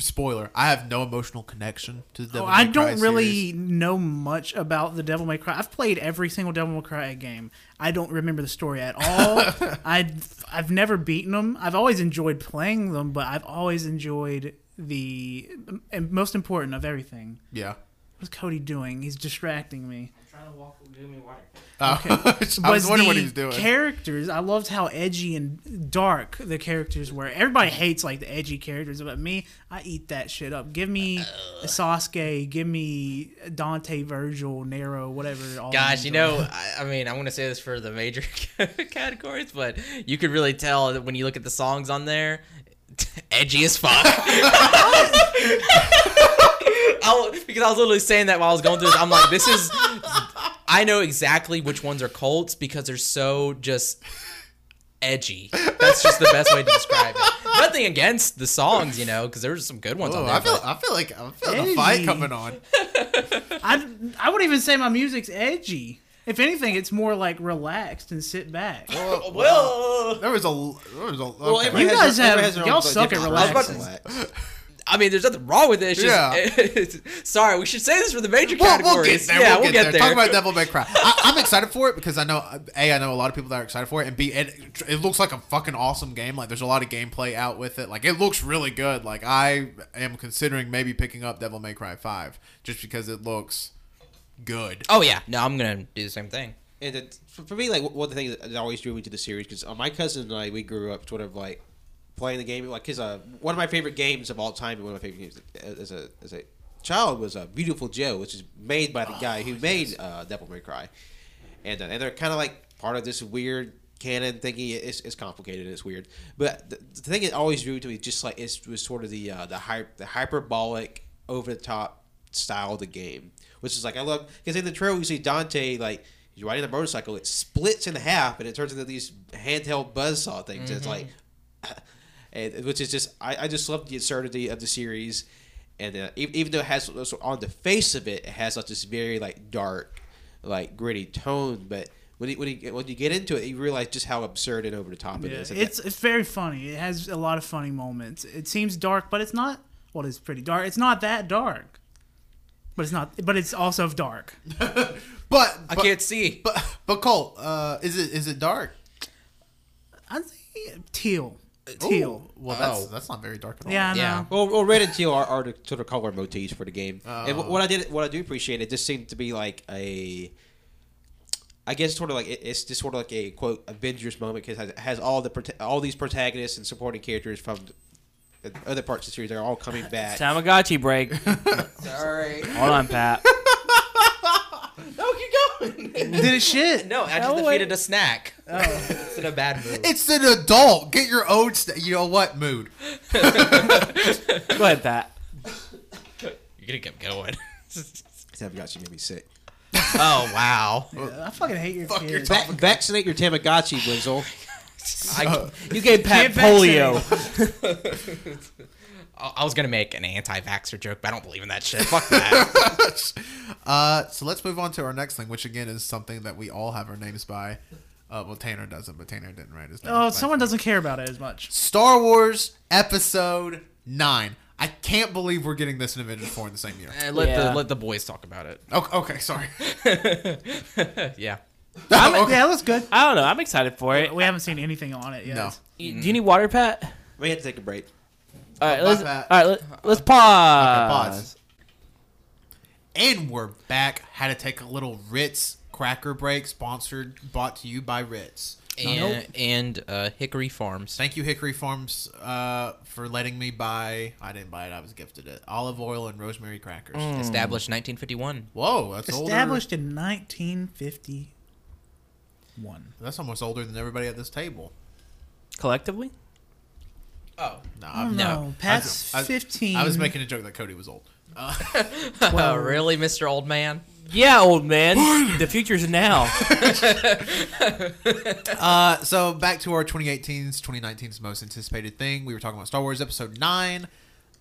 spoiler. I have no emotional connection to the Oh, Devil I Cry don't really series. know much about the Devil May Cry. I've played every single Devil May Cry game. I don't remember the story at all. I I've never beaten them. I've always enjoyed playing them, but I've always enjoyed the and most important of everything. Yeah. What's Cody doing? He's distracting me. Trying to walk. Give me water. Uh, I was was wondering what he was doing. characters. I loved how edgy and dark the characters were. Everybody hates like the edgy characters, but me, I eat that shit up. Give me Sasuke, give me Dante, Vergil, Nero, whatever. All Gosh, you know, I, I mean, I'm gonna say this for the major categories, but you could really tell that when you look at the songs on there, edgy as fuck. I, was- because I was literally saying that while I was going through this. I'm like, this is. I know exactly which ones are Colt's because they're so just edgy. That's just the best way to describe it. Nothing against the songs, you know, because there were some good ones Oh, on there. I feel but- I feel like I'm feeling a fight coming on. I, I wouldn't even say my music's edgy. If anything, it's more like relaxed and sit back. well, There was a there was a Well, okay. everybody You guys have- has their y'all own suck at different relaxing. Relax. I mean, there's nothing wrong with it. It's just, Yeah. it's- sorry, we should say this for the major We'll, categories. we'll get there. Yeah, we'll, get, there. Talk about Devil May Cry. I, I'm excited for it because I know a I know a lot of people that are excited for it, and b it, it looks like a fucking awesome game. Like there's a lot of gameplay out with it. Like it looks really good. Like I am considering maybe picking up Devil May Cry Five just because it looks good. Oh yeah, no, I'm gonna do the same thing. And it, for for me, like one of the things that always drew me to the series because uh, my cousin and I we grew up sort of like playing the game. Like his uh, one of my favorite games of all time, one of my favorite games as a as a child was uh, Beautiful Joe, which is made by the guy who made uh, Devil May Cry, and uh, and they're kind of like part of this weird canon thingy. It's, it's complicated. It's weird, but the, the thing that always drew to me just like it was sort of the uh, the hy- the hyperbolic, over the top style of the game, which is like I love because in the trailer we see Dante like. He's riding a motorcycle. It splits in half, and it turns into these handheld buzzsaw things. It's like, and, which is just I, I just love the absurdity of the series, and uh, even, even though it has so on the face of it, it has like this very like dark, like gritty tone. But when you, when you when you get into it, you realize just how absurd and over the top it Yeah, is. It's it's very funny. It has a lot of funny moments. It seems dark, but it's not. Well, it's pretty dark. It's not that dark, but it's not. But it's also dark. But, I can't see. But but Colt, uh, is it is it dark? I think teal, teal. Ooh, well, that's Oh. that's not very dark at all. Yeah, Yeah. Well, well, red and teal are, are the sort of color motifs for the game. Oh. wh- what I did, what I do appreciate, it just seemed to be like a, I guess sort of like it- it's just sort of like a quote Avengers moment because it has all the all these protagonists and supporting characters from the other parts of the series. They're all coming back. Tamagotchi break. Sorry. Hold on, Pat. No, keep going. Did it shit? no, I just wait. defeated a snack. Oh. it's in a bad mood. It's an adult. Get your own. St- you know what? Mood. Go ahead, Pat. You're gonna keep going. Tamagotchi made me sick. oh wow. I fucking hate your Fuck your kids. Va- vaccinate your Tamagotchi, Winslow. I, uh, You gave Pat Can't polio. I was gonna make an anti-vaxxer joke, but I don't believe in that shit. Fuck that. Uh, so let's move on to our next thing, which again is something that we all have our names by. Uh, well, Tanner doesn't, but Tanner didn't write his name. Oh, someone doesn't care about it as much. Star Wars Episode Nine. I can't believe we're getting this in Avengers Four in the same year. Eh, let Yeah. the let the boys talk about it. Okay, okay sorry. yeah. okay. Yeah, that's good. I don't know. I'm excited for it. We haven't seen anything on it yet. No. Do you need water, Pat? We had to take a break. All right, Bye, let's, all Pat. right, let, let's pause. pause. And we're back. Had to take a little Ritz cracker break, sponsored, bought to you by Ritz. And, and uh, Hickory Farms. Thank you, Hickory Farms, uh, for letting me buy. I didn't buy it. I was gifted it. Olive oil and rosemary crackers. Established 1951. Whoa, that's Established older. in 1951. That's almost older than everybody at this table. Collectively? Oh. No, I'm- no, Pat's I was- 15. I was making a joke that Cody was old. Oh, really, Mr. Old Man? Yeah, old man. the future's now. Uh, so back to our 2018's 2019's most anticipated thing. We were talking about Star Wars Episode Nine.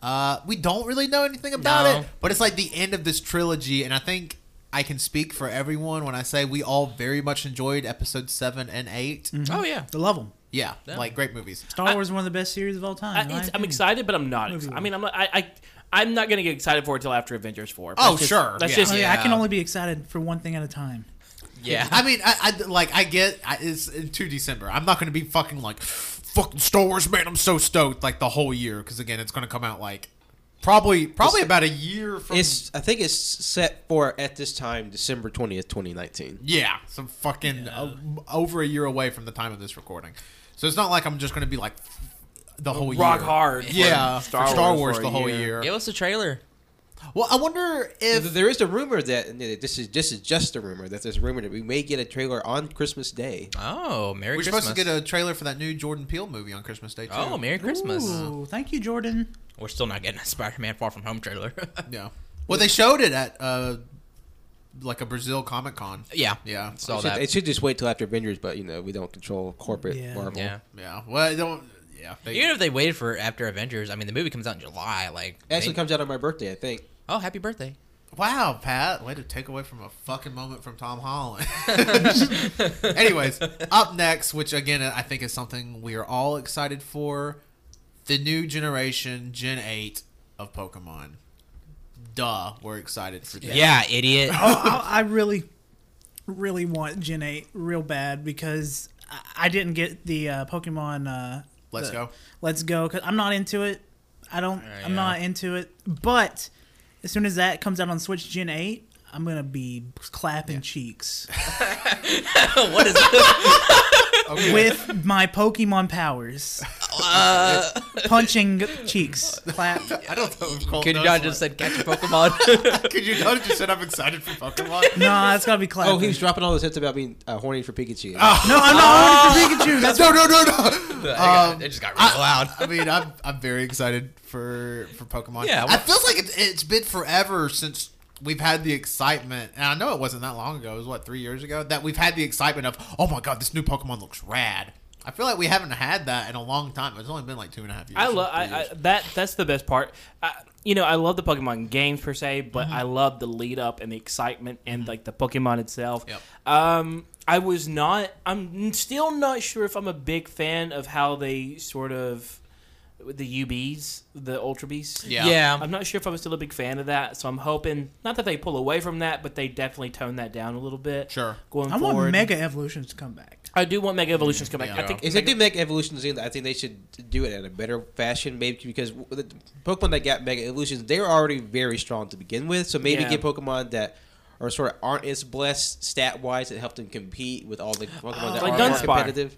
Uh, we don't really know anything about No. it, but it's like the end of this trilogy, and I think I can speak for everyone when I say we all very much enjoyed episode seven and 8 Oh yeah. I love them. Yeah, Yeah. like great movies. Star Wars is one of the best series of all time. I, it's, I'm excited, but I'm not. Ex- I mean, I'm not. I, I I'm not gonna get excited for it until after Avengers four. Oh, just- sure, That's yeah. just Oh, yeah, I can only be excited for one thing at a time. Yeah. I mean, I, I like I get I, it's uh, to December. I'm not going to be fucking like fucking Star Wars, man. I'm so stoked like the whole year because again, it's going to come out like probably probably about a year from. It's I think it's set for at this time December twentieth, twenty nineteen. yeah, some fucking uh, over a year away from the time of this recording. So it's not like I'm just going to be like the whole year. rock year. hard. for Yeah, Star, for Star Wars, Wars for the whole year. year. Give us a trailer. Well, I wonder if There is a rumor that this is this is just a rumor that there's a rumor that we may get a trailer on Christmas Day. Oh, Merry we're Christmas. supposed to get a trailer for that new Jordan Peele movie on Christmas Day too. Oh, Merry Christmas. Ooh, thank you, Jordan. We're still not getting a Spider-Man Far From Home trailer. Yeah. Well, they showed it at uh, like a Brazil Comic Con. yeah. Yeah. Saw It should, that. it should just wait till after Avengers, but you know we don't control corporate Yeah. Marvel. yeah. Yeah. Well, I don't. Yeah. They, Even if they waited for after Avengers, I mean, the movie comes out in July. Like, It actually they- comes out on my birthday, I think. oh, happy birthday! wow, Pat, way to take away from a fucking moment from Tom Holland. Anyways, up next, which again I think is something we are all excited for, the new generation Gen Eight of Pokemon. Duh, we're excited for that. Yeah, idiot. Oh, I, I really, really want Gen 8 real bad because I, I didn't get the uh, Pokemon. Uh, Let's the- go. Let's go. Cause I'm not into it. I don't. Uh, I'm yeah. not into it. But as soon as that comes out on Switch Gen 8, I'm gonna be clapping cheeks what is with my Pokemon powers, Uh, punching cheeks. Clap. I don't know. If Colt Could you knows not what- just said catch a Pokemon? Could you not just said I'm excited for Pokemon? No, it's gotta be clapping. Oh, he was dropping all those hints about being uh, horny for Pikachu. no, I'm not horny for Pikachu. That's no, no, no, no. Um, it just got really loud. I mean, I'm I'm very excited for for Pokemon. Yeah, it feels like it, it's been forever since we've had the excitement, and I know it wasn't that long ago. It was what three years ago that we've had the excitement of, oh my god, this new Pokemon looks rad. I feel like we haven't had that in a long time. It's only been like two and a half years. I love I, I, that. That's the best part. I, you know, I love the Pokemon games per se, but Mm-hmm. I love the lead up and the excitement and like the Pokemon itself. Yep. Um, I was not. I'm still not sure if I'm a big fan of how they sort of the UBs, the Ultra Beasts. Yeah. Yeah. I'm not sure if I'm still a big fan of that, so I'm hoping not that they pull away from that, but they definitely tone that down a little bit. Sure. Going I forward, want Mega Evolutions to come back. I do want Mega Evolutions to come back. Yeah. I think If they do make evolutions in, I think they should do it in a better fashion, maybe because the Pokemon that got Mega Evolutions, they were already very strong to begin with. So maybe Yeah. get Pokemon that are sort of aren't as blessed stat wise that help them compete with all the Pokemon uh, that Like are more Dunsparce. competitive.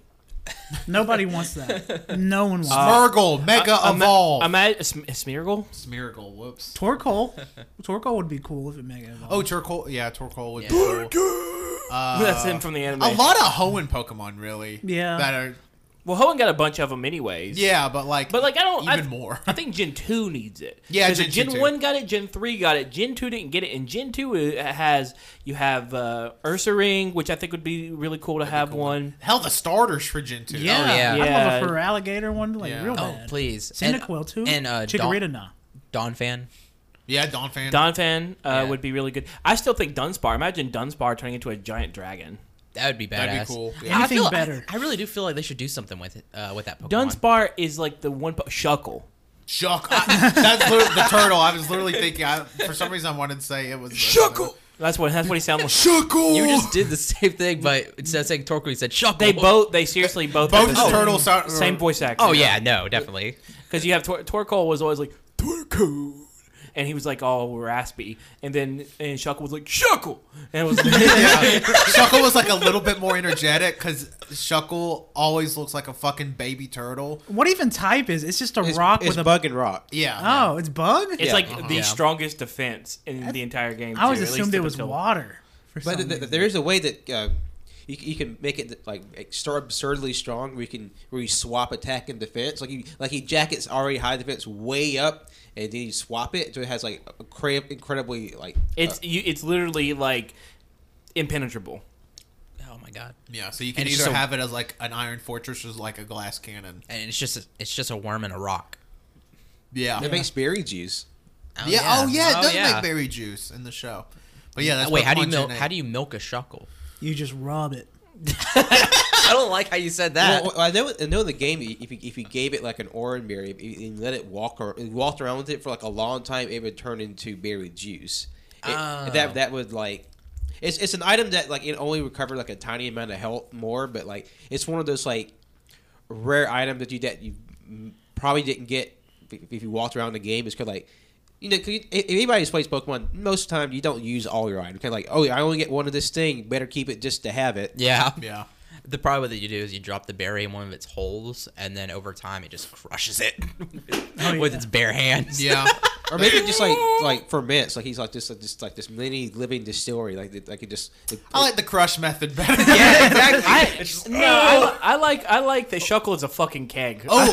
Nobody wants that. No one wants that. Smirgle, Mega I'm Evolve. I'm at Sm- Smeargle. Smeargle, whoops. Torkoal. Torkoal would be cool if it Mega evolved. Oh, Turkle. Yeah, Torkoal would Yeah. be cool. Uh, That's him from the anime. A lot of Hoenn Pokemon, really. Yeah. That are Well, Hoenn got a bunch of them anyways. yeah, but like But like I don't even I, more. I think Gen two needs it. Yeah, 'Cause Gen 2 Gen one got it. Gen three got it. Gen two didn't get it. And Gen two has you have uh, Ursaring, which I think would be really cool to have one. Hell, the starters for Gen two. yeah. Oh, yeah. I'd love a fur alligator one, like Yeah. real Oh, bad. please. Cyndaquil too. And uh, Chikorita, Don, nah. Donphan. yeah, Donphan. Donphan uh, Yeah. would be really good. I still think Dunsparce. Imagine Dunsparce turning into a giant dragon. That would be badass. That'd be cool. Yeah. I feel- better. I, I really do feel like they should do something with it. Uh, with that Pokemon. Dunsparce is like the one po- Shuckle. Shuck. I, that's the turtle. I was literally thinking. I, for some reason, I wanted to say it was Shuckle. That's what that's what he sounds like. Shuckle. You just did the same thing, but instead of saying Torkoal, you said Shuckle. They both they seriously both have both the same- turtles sound same voice actor. Oh yeah, no, definitely. Because you have Tor- Torkoal was always like Torkoal, and he was like all raspy, and then and Shuckle was like Shuckle, and it was Yeah. Shuckle was like a little bit more energetic because Shuckle always looks like a fucking baby turtle. What even type is? It's just a It's, rock it's with a. bug and rock. Yeah. Oh, it's bug. it's Yeah. like Uh-huh. the Yeah. strongest defense in the entire game. I always too, at assumed it up was until- water. For But some th- th- reason. there is a way that uh, you, you can make it like so absurdly strong where you can where you swap attack and defense. Like you like he jackets already high defense way up, and then you swap it so it has like a cra- incredibly like It's uh, you, it's literally like impenetrable. Oh my god. Yeah. So you can And either so- have it as like an iron fortress or like a glass cannon. And it's just a, it's just a worm and a rock. Yeah. It makes berry juice. yeah. Oh yeah, it Oh, does yeah. make berry juice in the show. But yeah, that's Wait, what how do you Punch milk? How do you milk a shuckle? You just rob it. I don't like how you said that. Well, I know. I know the game. If you, if you gave it like an orange berry if you, and let it walk or walked around with it for like a long time, it would turn into berry juice. It- Oh. That that would like. It's, it's an item that like it only recovered like a tiny amount of health more, but like it's one of those like rare items that you that you probably didn't get if, if you walked around the game. It's kind of like you know, 'cause you- if anybody who's plays Pokemon, most of the time you don't use all your items. Kind of like, oh, I only get one of this thing. Better keep it just to have it. yeah. Yeah. The problem that you do is you drop the berry in one of its holes, and then over time it just crushes it oh, with yeah. its bare hands. Yeah. Or maybe it just like like ferments, like he's like just like, just like this mini living distillery, like it- like it just. It, I like the crush method better. yeah, exactly. I, no, uh, I, I like I like the Shuckle as a fucking keg. Oh,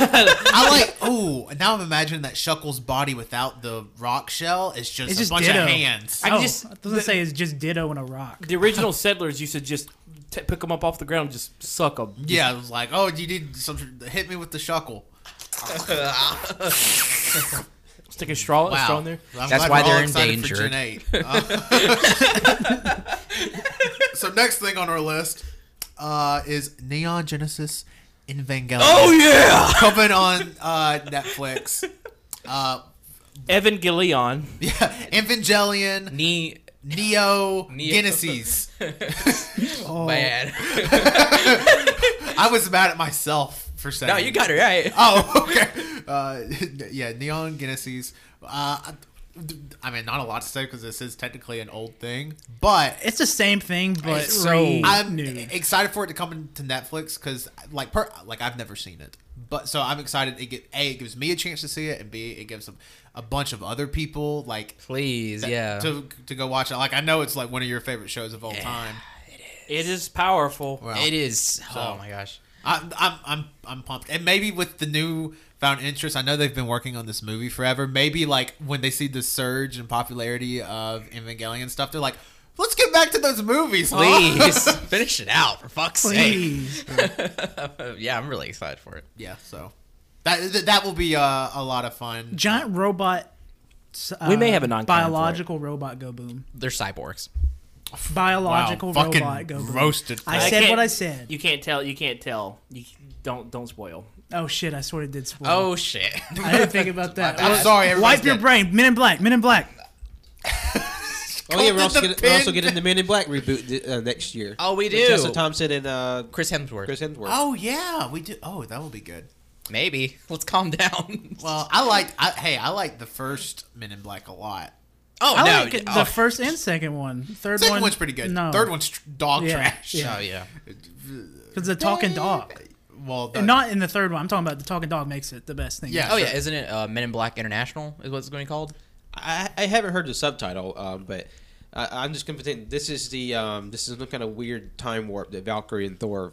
I like. Oh, now I'm imagining that Shuckle's body without the rock shell is just It's a just bunch ditto. of hands. I oh, just- I was gonna say it's just ditto in a rock. the original settlers used to just t- pick them up off the ground, and just suck them. yeah, it was like, oh, you need some. Hit me with the Shuckle. Stick a straw, a Wow. straw in there. I'm That's why they're in for endangered. Gen 8. Uh, so next thing on our list uh, is Neon Genesis Evangelion. Oh yeah. coming on uh, Netflix. Uh, Evan Gillion. yeah, Evangelion, Knee Neo, Neo. Genesis. Oh, bad. I was mad at myself for saying. no, you got it right. Oh, okay. Uh, yeah, Neon Genesis. Uh, I mean, not a lot to say because this is technically an old thing, but It's the same thing, but It's so- I'm renewed. excited for it to come into Netflix because, like, per, like I've never seen it, but so I'm excited. It get a it gives me a chance to see it, and b it gives a, a bunch of other people like Please, yeah. to to go watch it. Like I know it's like one of your favorite shows of all time. It is. It is powerful. Well, it is. oh my gosh. I'm I'm I'm I'm pumped, and maybe with the new found interest, I know they've been working on this movie forever. Maybe like when they see the surge in popularity of Evangelion stuff, they're like, let's get back to those movies, huh?" Please finish it out for fuck's Please. sake. yeah, I'm really excited for it. yeah, so that that- that will be uh, a lot of fun. Giant robot. Uh, We may have a non-canon for it. biological robot go boom. They're cyborgs. Biological wow, fucking robot go roasted. I Fred. said can't- what I said. You can't tell. You can't tell. You don't don't spoil. Oh shit! I sort of did spoil. Oh shit. I didn't think about that. I'm sorry, Wipe your dead. brain. Men in Black. Men in Black. Oh yeah, we're also, the getting, we're also getting the Men in Black reboot uh, next year. Oh, we With do. Tessa Thompson and uh, Chris Hemsworth. Chris Hemsworth. Oh yeah, we do. Oh, that will be good. Maybe. Let's calm down. Well, I like. I, hey, I like the first Men in Black a lot. Oh I no. like it- oh. the first and second one, third Second one, one's pretty good. No, Third one's dog Yeah, trash. yeah. Oh yeah. because the talking dog. Well, the, not in the third one. I'm talking about the talking dog makes it the best thing. Yeah. Oh sure. yeah, isn't it uh, Men in Black International? Is what it's going to be called? I, I haven't heard the subtitle, um, but I, I'm just gonna think this is the um, this is some kind of weird time warp that Valkyrie and Thor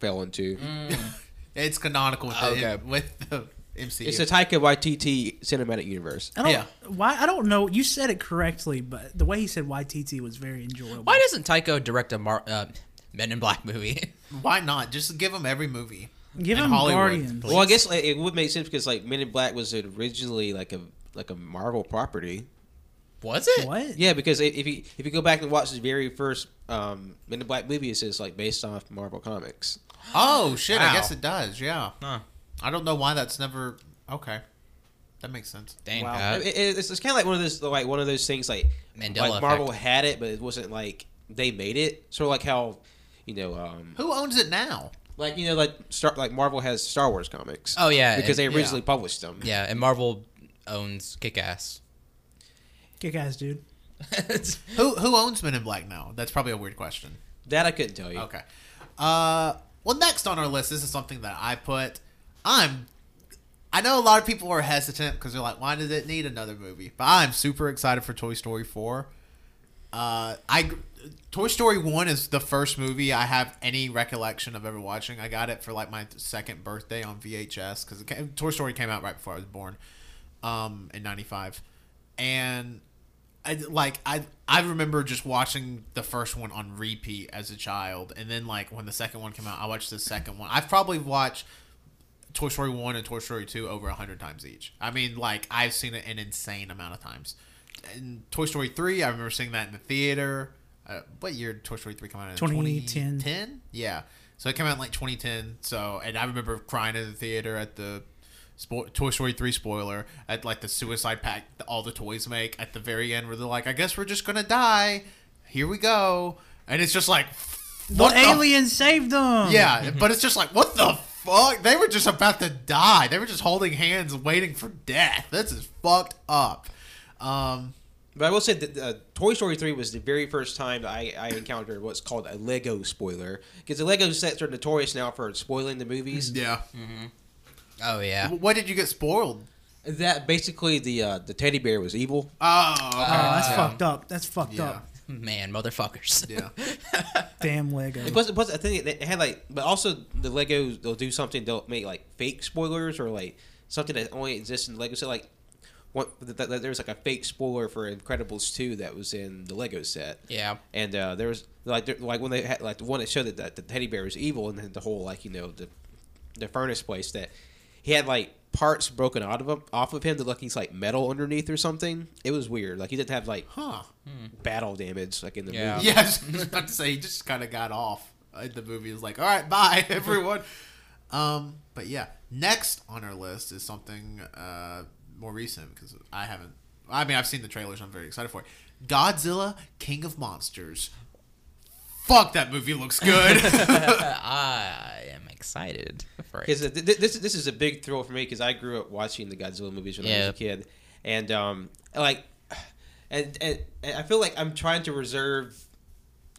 fell into. it's canonical with the, Okay. with the MCU. It's a Taika Waititi cinematic universe. I don't. Yeah. Why? I don't know. You said it correctly, but the way he said YTT was very enjoyable. Why doesn't Taika direct a Mar- uh, Men in Black movie? Why not? Just give them every movie. give him Hollywood. Guardians? Well, I guess like, it would make sense because like Men in Black was originally like a like a Marvel property. Was it? What? Yeah, because if you if you go back and watch the very first um, Men in Black movie, it says like based off Marvel comics. Oh shit! I guess it does. Yeah. Huh. I don't know why that's never. Okay, that makes sense. Dang. Wow. uh, It- it- it's, it's kind of like one of those like one of those things like Mandela like Marvel effect. had it, but it wasn't like they made it. Sort of like how you know, um, Who owns it now? like you know, like Star like Marvel has Star Wars comics. Oh yeah, because they and- originally published them. Yeah, and Marvel owns Kick Ass. Kick ass, dude. Who who owns Men in Black now? That's probably a weird question. That I couldn't tell you. Okay. Uh, well, next on our list, this is something that I put. I'm. I know a lot of people are hesitant because they're like, "Why does it need another movie?" But I'm super excited for Toy Story four. Uh, I Toy Story one is the first movie I have any recollection of ever watching. I got it for like my second birthday on VHS because Toy Story came out right before I was born, um, in '95, and I like I I remember just watching the first one on repeat as a child, and then like when the second one came out, I watched the second one. I've probably watched Toy Story one and Toy Story two over hundred times each. I mean, like I've seen it an insane amount of times. And Toy Story three, I remember seeing that in the theater. Uh, what year did Toy Story three come out? in? 2010. 2010? Yeah. So it came out in like 2010. So and I remember crying in the theater at the spo- Toy Story three spoiler at like the suicide pact that all the toys make at the very end where they're like, I guess we're just gonna die. Here we go. And it's just like, The what the alien saved them. yeah, but it's just like, what the fuck? They were just about to die. They were just holding hands, waiting for death. This is fucked up. Um, But I will say that uh, Toy Story 3 was the very first time I, I encountered what's called a Lego spoiler. Because the Lego sets are notorious now for spoiling the movies. yeah. Oh yeah. What did you get spoiled? That basically the uh, the teddy bear was evil. Oh, okay. Oh, that's Uh, fucked up. That's fucked yeah, up. Man, motherfuckers. yeah. Damn Lego. It was plus, plus, I think it had like, but also the Legos they'll do something they'll make like fake spoilers or like something that only exists in Lego. So like, what th- th- there was like a fake spoiler for Incredibles two that was in the Lego set. Yeah. And uh, there was like there, like when they had like the one that showed that, that the teddy bear was evil, and then the whole like you know the the furnace place that he had like parts broken out of him off of him that look he's like metal underneath or something. It was weird. Like he didn't have like Huh. battle damage like in the Yeah. movie. Yeah, I was just about to say he just kind of got off. Uh, The movie is like, all right, bye everyone. um, but yeah, next on our list is something uh, more recent because I haven't. I mean, I've seen the trailers. I'm very excited for it. Godzilla, King of Monsters. Fuck, that movie looks good. I am excited for Because th- th- this this is a big thrill for me because I grew up watching the Godzilla movies when I was a kid, and um, like, and, and and I feel like I'm trying to reserve,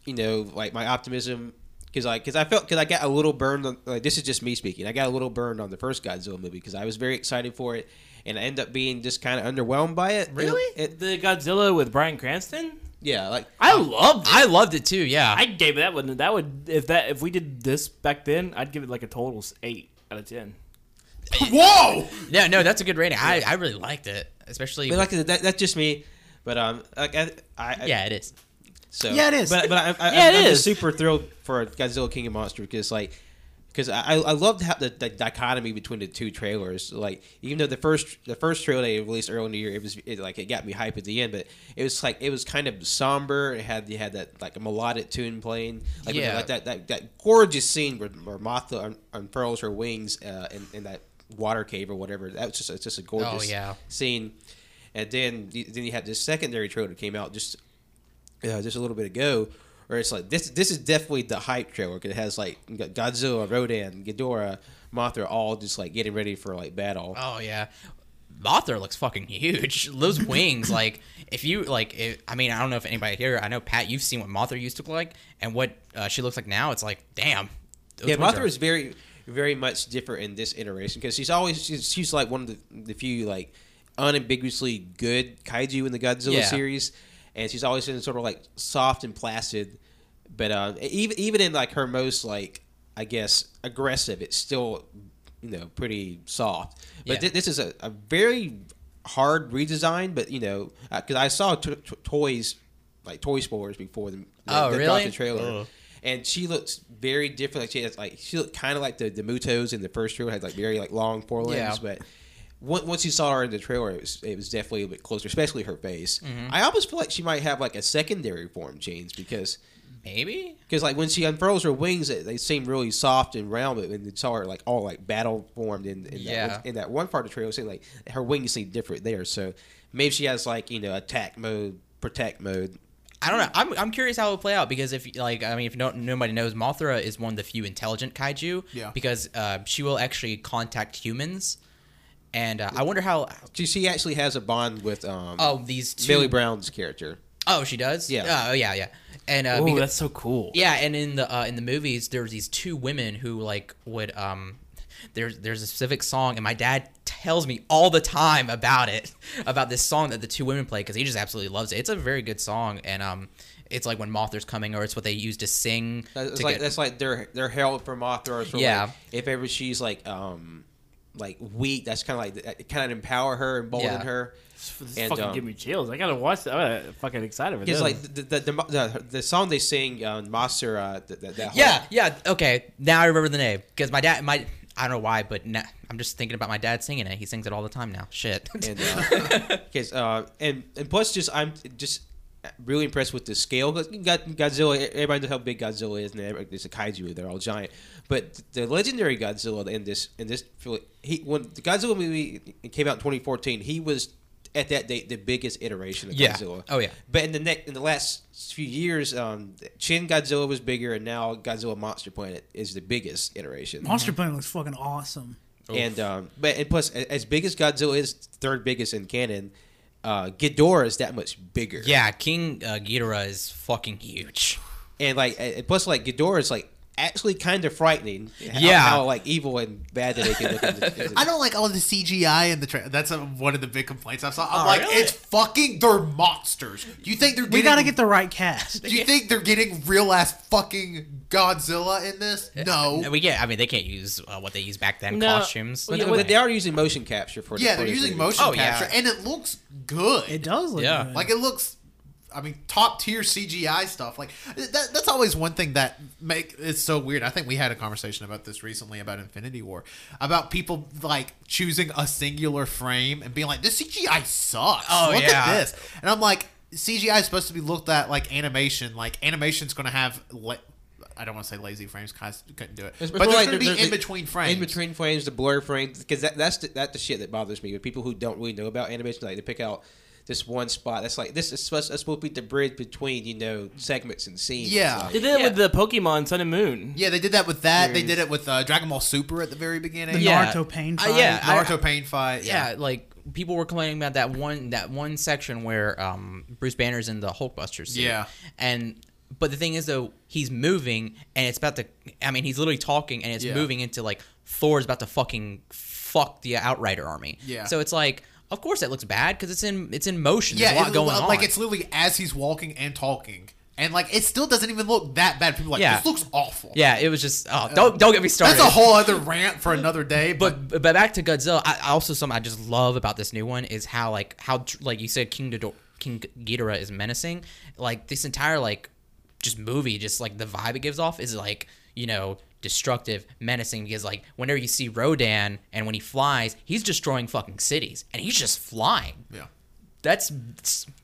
you know, like my optimism because like because I felt because I got a little burned on like this is just me speaking. I got a little burned on the first Godzilla movie because I was very excited for it, and I end up being just kind of underwhelmed by it. Really? It, the Godzilla with Bryan Cranston? Yeah, like I loved it. I loved it too. Yeah. I gave that one. That would if that if we did this back then, I'd give it like a total s- eight out of ten. Whoa! yeah. No, that's a good rating. I, I really liked it, especially. but like that, that's just me. But um, like I, I yeah, it is. So Yeah, it is. But but I, I, Yeah, it I'm is. just super thrilled for Godzilla King of Monsters because like because I I loved how the, the dichotomy between the two trailers. Like even though the first the first trailer they released early in the year, it was it, like it got me hype at the end, but it was like it was kind of somber. It had you had that like a melodic tune playing, like, Yeah. like that, that that gorgeous scene where, where Mothra un, unfurls her wings uh, in, in that water cave or whatever. That was just it's just a gorgeous Oh, yeah. scene. And then then you had this secondary trailer that came out just uh, just a little bit ago, where it's like this this is definitely the hype trailer 'cause it has like Godzilla, Rodan, Ghidorah, Mothra all just like getting ready for like battle. Oh yeah, Mothra looks fucking huge. Those wings, like if you like, if, I mean, I don't know if anybody here. I know Pat, you've seen what Mothra used to look like, and what uh, she looks like now. It's like, damn. Yeah, Mothra are- is very very much different in this iteration because she's always she's, she's like one of the, the few like unambiguously good kaiju in the Godzilla Yeah. series, and she's always been sort of like soft and placid. But um, even even in like her most like I guess aggressive, it's still you know pretty soft. But Yeah. thi- this is a, a very hard redesign. But you know because I saw t- t- toys like toy spoilers before the, Oh, the, really? trailer. Ugh. And she looks very different. Like she has like she looked kind of like the the Mutos in the first trailer had like very like long forelimbs, Yeah. but once once you saw her in the trailer, it was it was definitely a bit closer, especially her face. Mm-hmm. I almost feel like she might have like a secondary form change because maybe. because like when she unfurls her wings, they, they seem really soft and round, but when you saw her like all like battle formed in, in Yeah. that in that one part of the trailer, it seemed like her wings seem different there. So maybe she has like you know attack mode, protect mode. I don't know. I'm, I'm curious how it will play out because if like I mean if no, nobody knows, Mothra is one of the few intelligent kaiju. Yeah. Because uh, she will actually contact humans, and uh, I wonder how. She she actually has a bond with um Oh, these two. Millie Brown's character. Oh, she does. Yeah. Oh, yeah, yeah. And uh, Oh, because- that's so cool. Yeah, and in the uh, in the movies, there's these two women who like would um, there's there's a specific song, and my dad tells me all the time about it, about this song that the two women play because he just absolutely loves it. It's a very good song, and um, it's like when Mothra's coming, or it's what they use to sing. That's to like get- that's like their their herald for Mothra. Or Yeah. like if ever she's like um like weak, that's kind of like kind of empower her, embolden Yeah. her. This And, fucking um, give me chills. I gotta watch that. I'm fucking excited for Because this. like the the, the the the song they sing on Monster, uh, that, that, that whole- yeah, yeah. Okay, now I remember the name because my dad, my I don't know why, but na I'm just thinking about my dad singing it. He sings it all the time now. Shit. and uh, 'cause, uh, and and plus just I'm just really impressed with the scale. 'Cause you got Godzilla. Everybody knows how big Godzilla is, and there's a kaiju. They're all giant. But the legendary Godzilla in this in this he when the Godzilla movie came out in 2014, he was at that date the biggest iteration of Yeah. Godzilla. Oh, yeah. But in the next in the last few years, um, Shin Godzilla was bigger, and now Godzilla Monster Planet is the biggest iteration. Monster Planet looks fucking awesome. And um, but and plus, as big as Godzilla is, third biggest in canon, uh, Ghidorah is that much bigger. yeah, King uh, Ghidorah is fucking huge. and like plus, like Ghidorah is like actually kind of frightening. How, Yeah. how like evil and bad that they can look. In the, I don't like all the CGI in the trailer. That's uh one of the big complaints I saw. I'm Oh, like, really? it's fucking. They're monsters. Do you think they're? We Getting, gotta get the right cast. Do you think they're getting real ass fucking Godzilla in this? No. And we get. I mean, they can't use uh, what they used back then. No. Costumes. but, Yeah, but they are using motion capture for. Yeah, for they're using movie. motion Oh, yeah. capture, and it looks good. It does look Yeah. good. Like it looks. I mean, top tier CGI stuff. Like that, that's always one thing that make it's so weird. I think we had a conversation about this recently about Infinity War, about people like choosing a singular frame and being like, "This CGI sucks." Oh, Look yeah. at this, and I'm like, CGI is supposed to be looked at like animation. Like animation's going to have. La- I don't want to say lazy frames. Cause I couldn't do it, It's but there's like going to be in between frames. In between frames, the blur frames, because that, that's the, that the shit that bothers me with people who don't really know about animation. Like they pick out this one spot that's like this is supposed, that's supposed to be the bridge between you know segments and scenes. Yeah. Like, They did it Yeah. with the Pokemon Sun and Moon. Yeah, they did that with that. They did it with uh, Dragon Ball Super at the very beginning. the Yeah. Naruto pain Uh, fight. yeah. I- Naruto pain fight. yeah, like people were complaining about that one that one section where um, Bruce Banner's in the Hulkbuster suit. Yeah. and but the thing is though he's moving and it's about to. I mean, he's literally talking and it's Yeah. moving into like Thor's about to fucking fuck the Outrider army. Yeah. So it's like, of course that looks bad because it's in it's in motion. yeah, There's a lot it- going like on. it's literally as he's walking and talking, and like it still doesn't even look that bad. People are like Yeah. this looks awful. yeah, it was just oh, don't don't get me started. that's a whole other rant for another day. But, But but back to Godzilla. I, also something I just love about this new one is how like how like you said King Ghidorah, King Ghidorah is menacing. Like this entire like just movie, just like the vibe it gives off is like you know destructive, menacing. Because like whenever you see Rodan and when he flies, he's destroying fucking cities and he's just flying. yeah, That's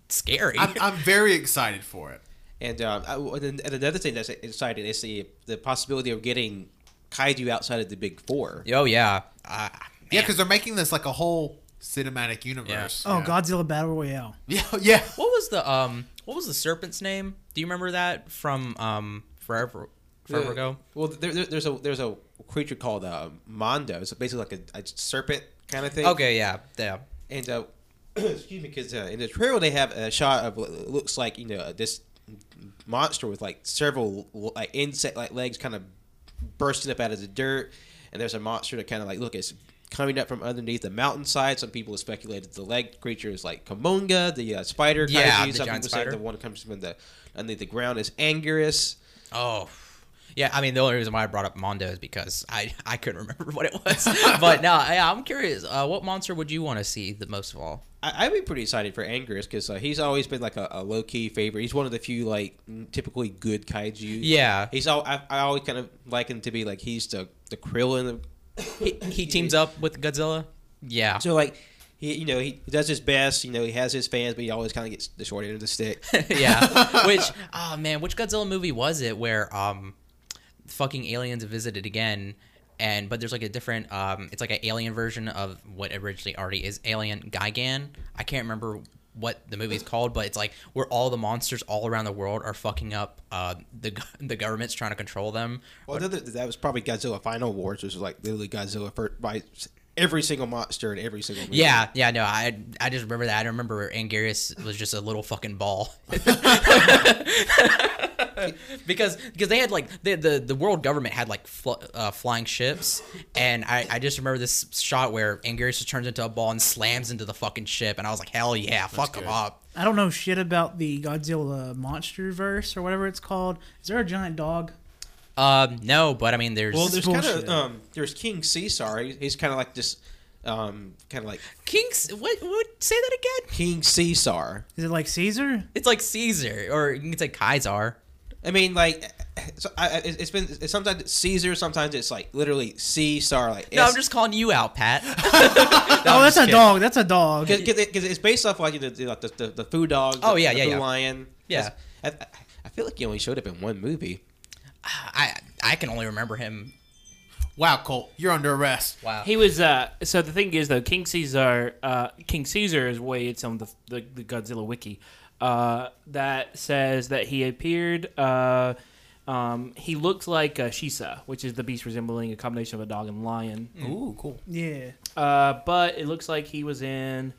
scary. I'm, I'm very excited for it. And, um, I- and and another thing that's exciting is the the possibility of getting kaiju outside of the big four. oh yeah. Uh, Yeah, because they're making this like a whole cinematic universe. Oh, yeah. Godzilla Battle Royale. Yeah, yeah. What was the um? What was the serpent's name? Do you remember that from um forever forever ago? Well, there, there- there's a there's a creature called uh, Mondo. It's basically like a, a serpent kind of thing. Okay, yeah, yeah. And uh, excuse me, because uh, in the trailer they have a shot of what looks like you know this monster with like several like insect like legs kind of bursting up out of the dirt, and there's a monster that kind of like look it's coming up from underneath the mountainside. Some people have speculated the leg creature is like Kumonga, the uh, spider. Yeah, the Some giant people spider. the one that comes from the underneath the ground is Anguirus. Oh, yeah. I mean, the only reason why I brought up Mondo is because I I couldn't remember what it was. but no, yeah, I'm curious. Uh, what monster would you want to see the most of all? I, I'd be pretty excited for Anguirus because uh, he's always been like a, a low key favorite. He's one of the few like typically good kaiju. Yeah, He's all I, I always kind of like him to be like he's the the Krillin. Of, he, he teams up with Godzilla. Yeah, so like he you know he, he does his best. You know he has his fans, but he always kind of gets the short end of the stick. yeah. Which oh man, which Godzilla movie was it where um, fucking aliens visited again? And but there's like a different um, it's like an alien version of what originally already is Alien Gigan. I can't remember what the movie's called, but it's like where all the monsters all around the world are fucking up. Uh, the the government's trying to control them. well, that was probably Godzilla Final Wars, which was like literally Godzilla by every single monster in every single movie. Yeah, yeah, no, I I just remember that. I remember Anguirus was just a little fucking ball. because because they had like the the, the world government had like fl- uh, flying ships, and I, I just remember this shot where Anguirus just turns into a ball and slams into the fucking ship, and I was like, hell yeah, fuck him good. up. I don't know shit about the Godzilla monster verse or whatever it's called. Is there a giant dog? Um, no, but I mean, there's Well, there's kind of um, there's King Caesar. He, he's kind of like this, um, kind of like Kings. What what? Say that again. King Caesar. Is it like Caesar? It's like Caesar, or you can say Kaiser. I mean, like so I, I- it's it's been it's sometimes it's Caesar, sometimes it's like literally C star like. No, I'm just calling you out, Pat. oh, that's a dog. That's a dog. because it's based off like the the, the, the, the Foo dog. Oh, the, yeah, the yeah, yeah. lion. Yeah. I, I- I feel like he only showed up in one movie. I I can only remember him. Wow, Colt, you're under arrest. Wow. He was. Uh, so the thing is, though, King Caesar, uh, King Caesar is way it's on the, the the Godzilla wiki uh, that says that he appeared. Uh, um, he looks like uh, Shisa, which is the beast resembling a combination of a dog and lion. Ooh, cool. yeah, Uh, but it looks like he was in.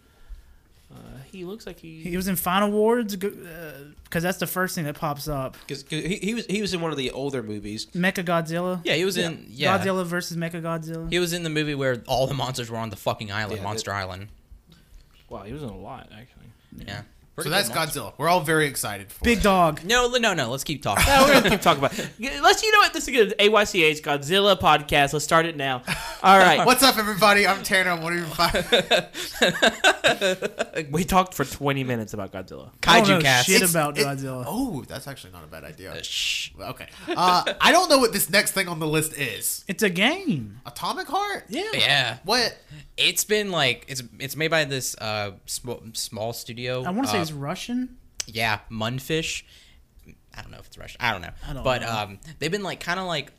Uh, he looks like he. he was in Final Wars because that's the first thing that pops up. Because he, he was he was in one of the older movies. Mecha Godzilla. Yeah, he was in. Yeah, Godzilla versus Mecha Godzilla. he was in the movie where all the monsters were on the fucking island, Yeah, Monster Island. Wow, he was in a lot actually. Yeah. So that's monster. Godzilla. We're all very excited for Big it. dog. No, no, no. Let's keep talking. Yeah, we're gonna keep talking about. It. Let's. You know what? This is a good AYCH Godzilla podcast. Let's start it now. All right. What's up, everybody? I'm Tanner. I'm one of your five. we talked for 20 minutes about Godzilla. Kaiju know cast. shit It's- about it- Godzilla. Oh, that's actually not a bad idea. Uh, shh. Okay. Uh, I don't know what this next thing on the list is. It's a game. Atomic Heart? Yeah. Yeah. What? It's been like it's it's made by this uh small, small studio. I want to say uh, it's Russian. yeah, Mundfish. I don't know if it's Russian. I don't know. I don't but know. um, they've been like kind of like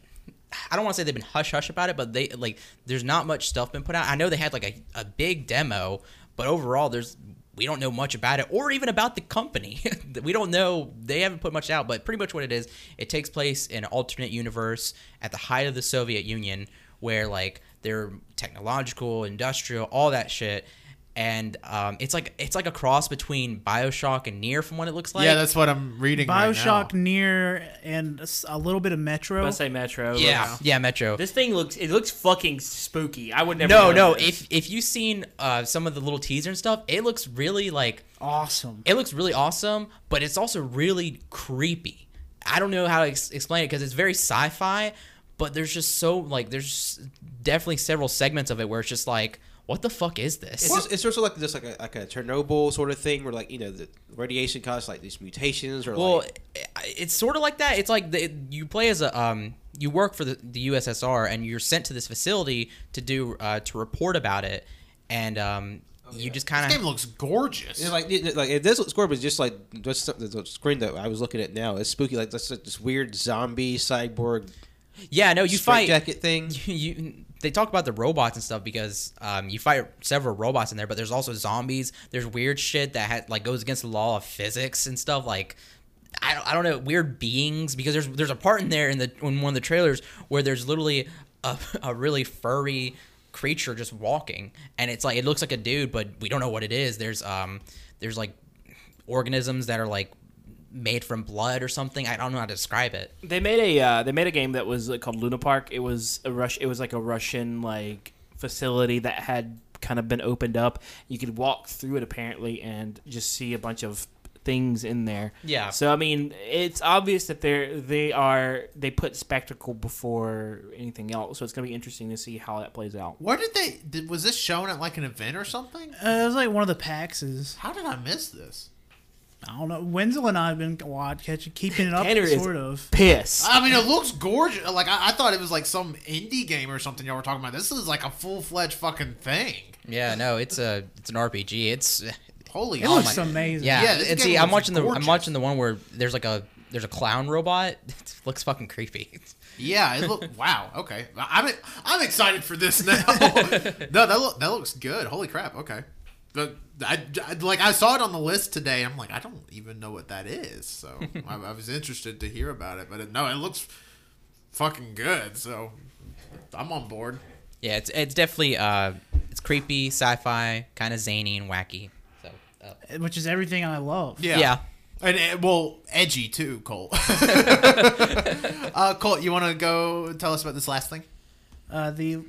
I don't want to say they've been hush hush about it, but they like there's not much stuff been put out. I know they had like a, a big demo, but overall there's we don't know much about it or even about the company. we don't know. They haven't put much out, but pretty much what it is, it takes place in an alternate universe at the height of the Soviet Union where like they're technological, industrial, all that shit. And um, it's like it's like a cross between Bioshock and NieR, from what it looks like. yeah, that's what I'm reading. Bioshock Right now. NieR and a s- a little bit of Metro. Let's say Metro. yeah, yeah, Metro. This thing looks. It looks fucking spooky. I would never. No, know no. this. If if you've seen uh, some of the little teaser and stuff, it looks really like Awesome. it looks really awesome, but it's also really creepy. I don't know how to ex- explain it because it's very sci-fi, but there's just so like there's definitely several segments of it where it's just like, what the fuck is this? It's, just, it's sort of like just like a like a Chernobyl sort of thing, where like you know the radiation causes like these mutations or Well, like it's sort of like that. It's like the, you play as a um, you work for the, the USSR and you're sent to this facility to do uh, to report about it, and um, you just kind of game looks gorgeous. It's like it, like it does look scary, but it's just like just something the screen that I was looking at now. It's spooky, like this this weird zombie cyborg yeah. No, you fight. jacket thing. you, you they talk about the robots and stuff because um, you fight several robots in there, but there's also zombies. There's weird shit that ha- like goes against the law of physics and stuff like. I don't, I don't know weird beings because there's there's a part in there in the in one of the trailers where there's literally a, a really furry creature just walking and it's like it looks like a dude but we don't know what it is there's um there's like organisms that are like made from blood or something i don't know how to describe it They made a uh, they made a game that was called Luna Park. It was a rush. It was like a Russian like facility that had kind of been opened up. You could walk through it apparently and just see a bunch of things in there. Yeah. So I mean, it's obvious that they're they are they put spectacle before anything else. So it's gonna be interesting to see how that plays out. Where did they? Did, was this shown at like an event or something? Uh, it was like one of the PAXs. How did I miss this? I don't know. Wenzel and I have been watch, catching, keeping it up, Tanner is- sort of. Piss. I mean, it looks gorgeous. Like I, I thought it was like some indie game or something y'all were talking about. This is like a full fledged fucking thing. yeah no it's a it's an rpg it's Holy It oh looks my- amazing. Yeah, Yeah, this and see, I'm looks watching the I'm watching the one where there's like a there's a clown robot. It looks fucking creepy. Yeah, it look wow. Okay, I'm I'm excited for this now. no, that look that looks good. Holy crap. Okay, but I, I- like I saw it on the list today. I'm like I don't even know what that is. So I, I was interested to hear about it, but it, no, it looks fucking good. So I'm on board. Yeah, it's it's definitely uh it's creepy, sci-fi, kind of zany and wacky. So uh, Which is everything I love. Yeah. Yeah. And, and well, edgy too, Colt. uh, Colt, you want to go tell us about this last thing? Uh, the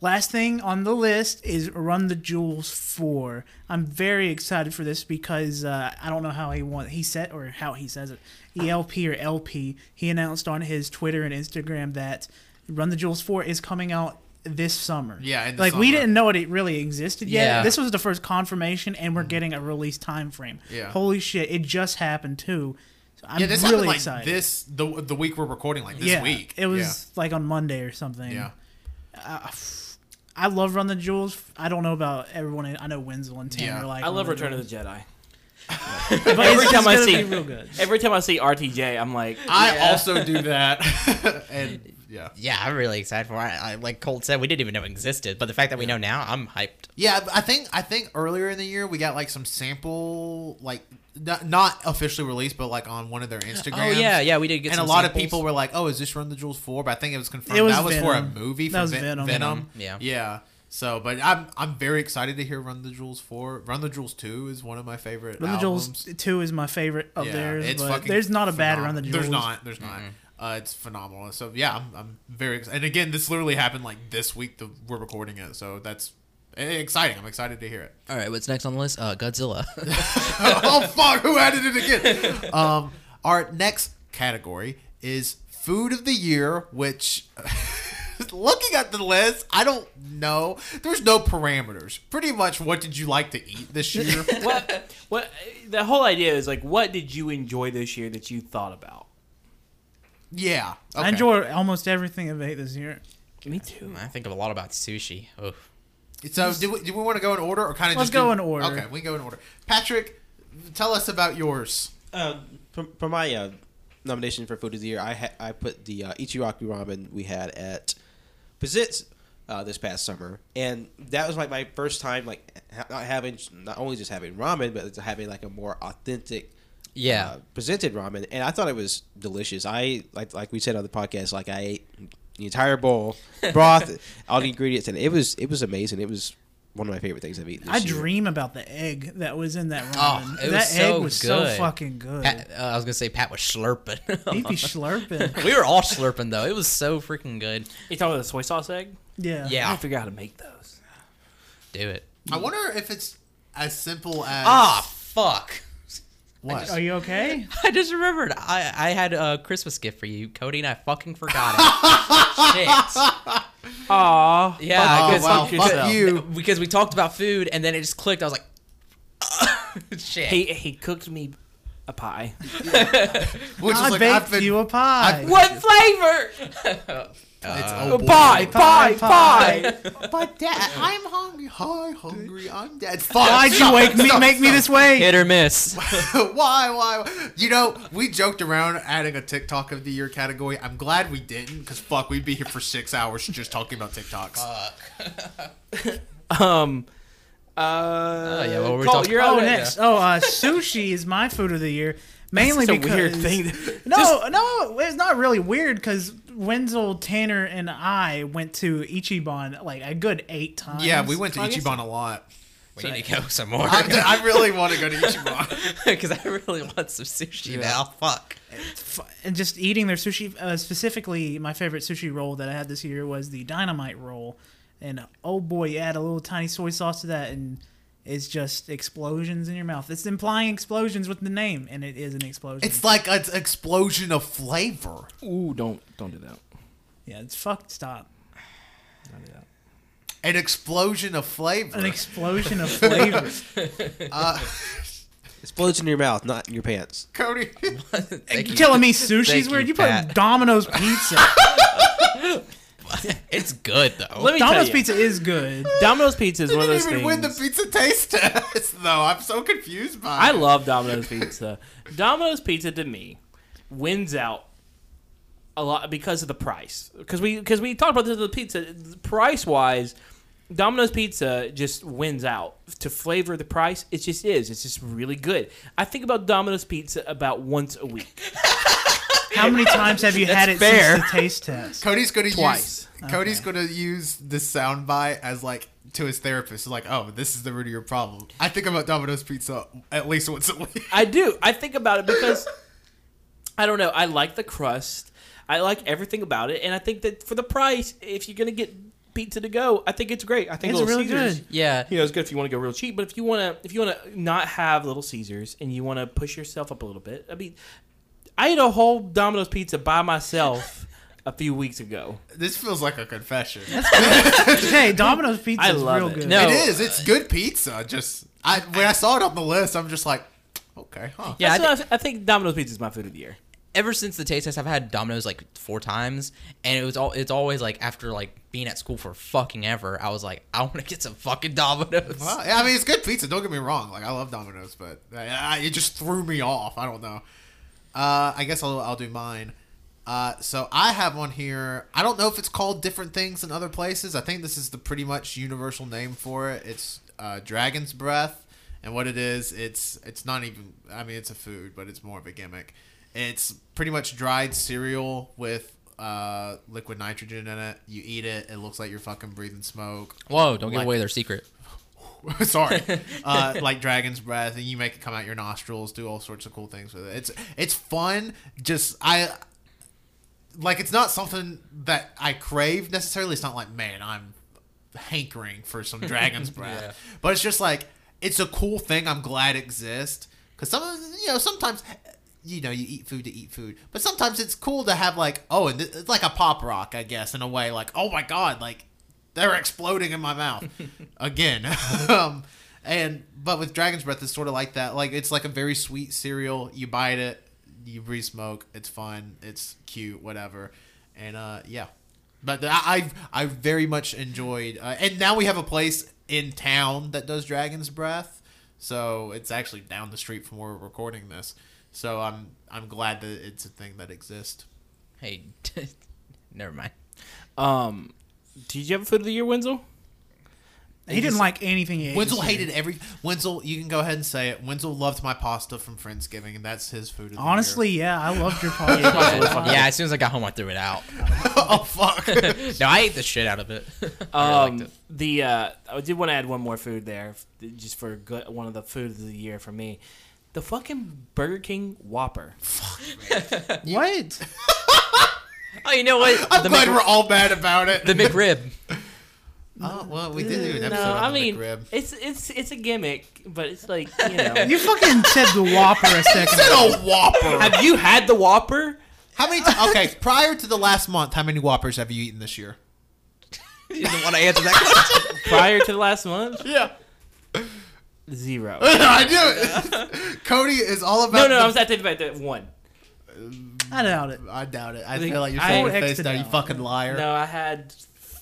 last thing on the list is Run the Jewels 4. I'm very excited for this because uh, I don't know how he want he said or how he says it. ELP or LP. He announced on his Twitter and Instagram that Run the Jewels 4 is coming out this summer. Yeah, like we didn't know it really existed yet. Yeah. This was the first confirmation, and we're getting a release time frame. Yeah. Holy shit! It just happened too. So I'm yeah, this really happened like excited. this the the week we're recording, like this yeah, week. it was like on Monday or something. yeah. Uh, I love Run the Jewels. I don't know about everyone. I know Wenzel and Tanner Yeah. like. I love Return of the Jedi. But Every time I see- real good. Every time I see RTJ, I'm like, I yeah. also do that, and yeah, Yeah, I'm really excited for it. I, like Colt said, we didn't even know it existed, but the fact that we know now, I'm hyped. yeah. I think I think earlier in the year we got like some sample, like not, not officially released, but like on one of their Instagrams. Oh yeah, yeah, we did get. and some a lot of people were like, "Oh, is this Run the Jewels 4? But I think it was confirmed It was that was for a movie. That for was Ven- Venom. Venom. Yeah. yeah. So, but I'm I'm very excited to hear Run the Jewels 4. Run the Jewels 2 is one of my favorite Run the albums. Jewels two is my favorite of Yeah, theirs. it's but fucking there's not a bad Run the. Jewels. There's not. There's not. Uh, it's phenomenal. So yeah, I'm, I'm very excited. And again, this literally happened like this week that we're recording it. So that's exciting. I'm excited to hear it. All right, what's next on the list? Uh, Godzilla. oh fuck! Who added it again? Um, our next category is food of the year, which. Looking at the list, I don't know. There's no parameters. Pretty much, what did you like to eat this year? what? What? The whole idea is like, what did you enjoy this year that you thought about? yeah, I okay. enjoy almost everything I've ate this year. Me too. I think of a lot about sushi. Oh, So, do we, do we want to go in order, or kind of Let's just go do- in order. Okay, we go in order. Patrick, tell us about yours. Uh, for, for my uh, nomination for food of the year, I ha- I put the uh, Ichiraki ramen we had at Pizitz uh, this past summer, and that was like my first time like ha- not having not only just having ramen, but having like a more authentic. Yeah. uh, presented ramen, and I thought it was delicious. I like like we said on the podcast, like I ate the entire bowl, broth, all the ingredients, and it was it was amazing. It was one of my favorite things I've eaten. This I year. dream about the egg that was in that Oh, ramen. it was that so egg was so fucking good. Pat, uh, I was gonna say Pat was slurping. He'd be slurping. we were all slurping though. It was so freaking good. You talking about the soy sauce egg? Yeah. I Yeah, gotta figure out how to make those. do it. I wonder if it's as simple as Ah, fuck. What? Are you okay? I just remembered. I I had a Christmas gift for you, Cody, and I fucking forgot it. Shit. Aw. Yeah, because, wow, fuck fuck you. because we talked about food, and then it just clicked. I was like, shit. He he cooked me a pie. Which I is like baked I've been, you a pie. I've- what flavor? It's, Uh, oh boy. pie, pie, pie, pie. But dad, I'm hungry. Hi, hungry. I'm dead. Fuck. Why'd you stop, wake me, stop, make me this way? Hit or miss. why, why? You know, we joked around adding a TikTok of the year category. I'm glad we didn't, because fuck, we'd be here for six hours just talking about TikToks. Fuck. Um. Uh, yeah, what were we Colt, talking- You're Oh, out next. Oh, uh, sushi is my food of the year. Mainly That's a because weird thing. No, no, it's not really weird because Wenzel, Tanner, and I went to Ichiban like a good eight times. yeah, we went to I guess- Ichiban a lot. we need to go some more I, I really want to go to Ichiban. because I really want some sushi now. Fuck. And just eating their sushi. Uh, specifically, my favorite sushi roll that I had this year was the dynamite roll, and oh boy, you add a little tiny soy sauce to that, and it's just explosions in your mouth. It's implying explosions with the name, and it is an explosion. It's like an explosion of flavor. Ooh, don't don't do that. yeah, it's fucked. Stop. Don't do that. An explosion of flavor. An explosion of flavor. uh, Explodes in your mouth, not in your pants. Cody. Thank you you. telling me sushi's Thank weird? you, You put Domino's pizza. It's good though. Let me Domino's tell you, pizza is good. Domino's Pizza is one of didn't those even win the pizza taste test, though. I'm so confused by I it. love Domino's Pizza. Domino's Pizza to me wins out a lot because of the price. Because we because we talked about this the pizza price wise. Domino's Pizza just wins out to flavor the price. It just is. It's just really good. I think about Domino's Pizza about once a week. How many times have you had it fair. since the taste test? Cody's gonna Twice. use Cody's gonna use this soundbite as like to his therapist. Like, oh, this is the root of your problem. I think about Domino's Pizza at least once a week. I do. I think about it because I don't know. I like the crust. I like everything about it, and I think that for the price, if you're gonna get pizza to go, I think it's great. I think It's Little really Caesars, good. Yeah. You know, it's good if you want to go real cheap, but if you want to, if you want to not have Little Caesars and you want to push yourself up a little bit, I mean, I ate a whole Domino's pizza by myself a few weeks ago. This feels like a confession. hey, Domino's pizza I is love real it. good. No. it is. It's good pizza. Just I when I saw it on the list, I'm just like, Okay, huh? Yeah, I That's what I, I think Domino's Pizza is my food of the year. ever since the taste test, I've had Domino's like four times, and it was all. It's always like after like being at school for fucking ever. I was like, I want to get some fucking Domino's. Well, yeah, I mean, it's good pizza. Don't get me wrong. Like, I love Domino's, but I, I, it just threw me off. I don't know. Uh, I guess I'll, I'll do mine. Uh, so I have one here. I don't know if it's called different things in other places. I think this is the pretty much universal name for it. It's uh, Dragon's Breath, and what it is, it's it's not even. I mean, it's a food, but it's more of a gimmick. It's pretty much dried cereal with uh, liquid nitrogen in it. You eat it, it looks like you're fucking breathing smoke. Whoa! Don't give Like- away their secret. Sorry, uh, like dragon's breath, and you make it come out your nostrils. Do all sorts of cool things with it. It's it's fun. Just I like it's not something that I crave necessarily. It's not like man, I'm hankering for some dragon's breath, but it's just like it's a cool thing. I'm glad it exists because some you know sometimes you know you eat food to eat food, but sometimes it's cool to have like oh, and th- it's like a pop rock, I guess, in a way. Like oh my god, like they're exploding in my mouth again. um, and but with Dragon's Breath, it's sort of like that. Like it's like a very sweet cereal. You bite it, you breathe smoke. It's fun. It's cute. Whatever. And uh, yeah. But I I've, I very much enjoyed. Uh, and now we have a place in town that does Dragon's Breath. So it's actually down the street from where we're recording this. So I'm I'm glad that it's a thing that exists. Hey, never mind. Um, did you have a food of the year, Wenzel? He didn't like anything. He Wenzel hated every Wenzel. You can go ahead and say it. Wenzel loved my pasta from Friendsgiving, and that's his food. Of the Honestly, yeah, I loved your pasta. yeah, as soon as I got home, I threw it out. oh fuck. no, I ate the shit out of it. I really liked Um, it. the uh, I did want to add one more food there, just for good, one of the food of the year for me. The fucking Burger King Whopper. Fuck. what? Oh, you know what? I'm the, glad Mc- we're all mad about it. the McRib. oh well, we did do an No, episode on I the mean McRib. it's it's it's a gimmick, but it's like you know. You fucking said the Whopper a second. Said ago. a Whopper. have you had the Whopper? How many? T- okay, prior to the last month, how many Whoppers have you eaten this year? You didn't want to answer that question. Prior to the last month, Yeah, zero. I knew it. Cody is all about. No, no, the- I was at about that one. Uh, I doubt it. I doubt it. I think feel like you're showing your Full face now. You fucking liar. No, I had,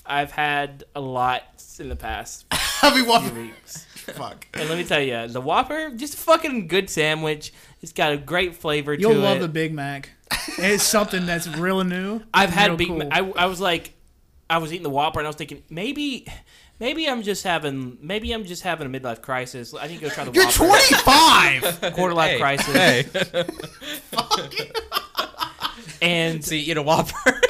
I've had a lot in the past How many few Whoppers? weeks. Fuck. And let me tell you, the Whopper, just a fucking good sandwich. It's got a great flavor to it. You'll love the Big Mac. It's something that's real new. I've had Big. cool. Ma- I, I was like, I was eating the Whopper and I was thinking maybe, maybe I'm just having, maybe I'm just having a midlife crisis. I need to go try the You're Whopper. 25. quarter life Hey, crisis. Hey, And see, eat a Whopper.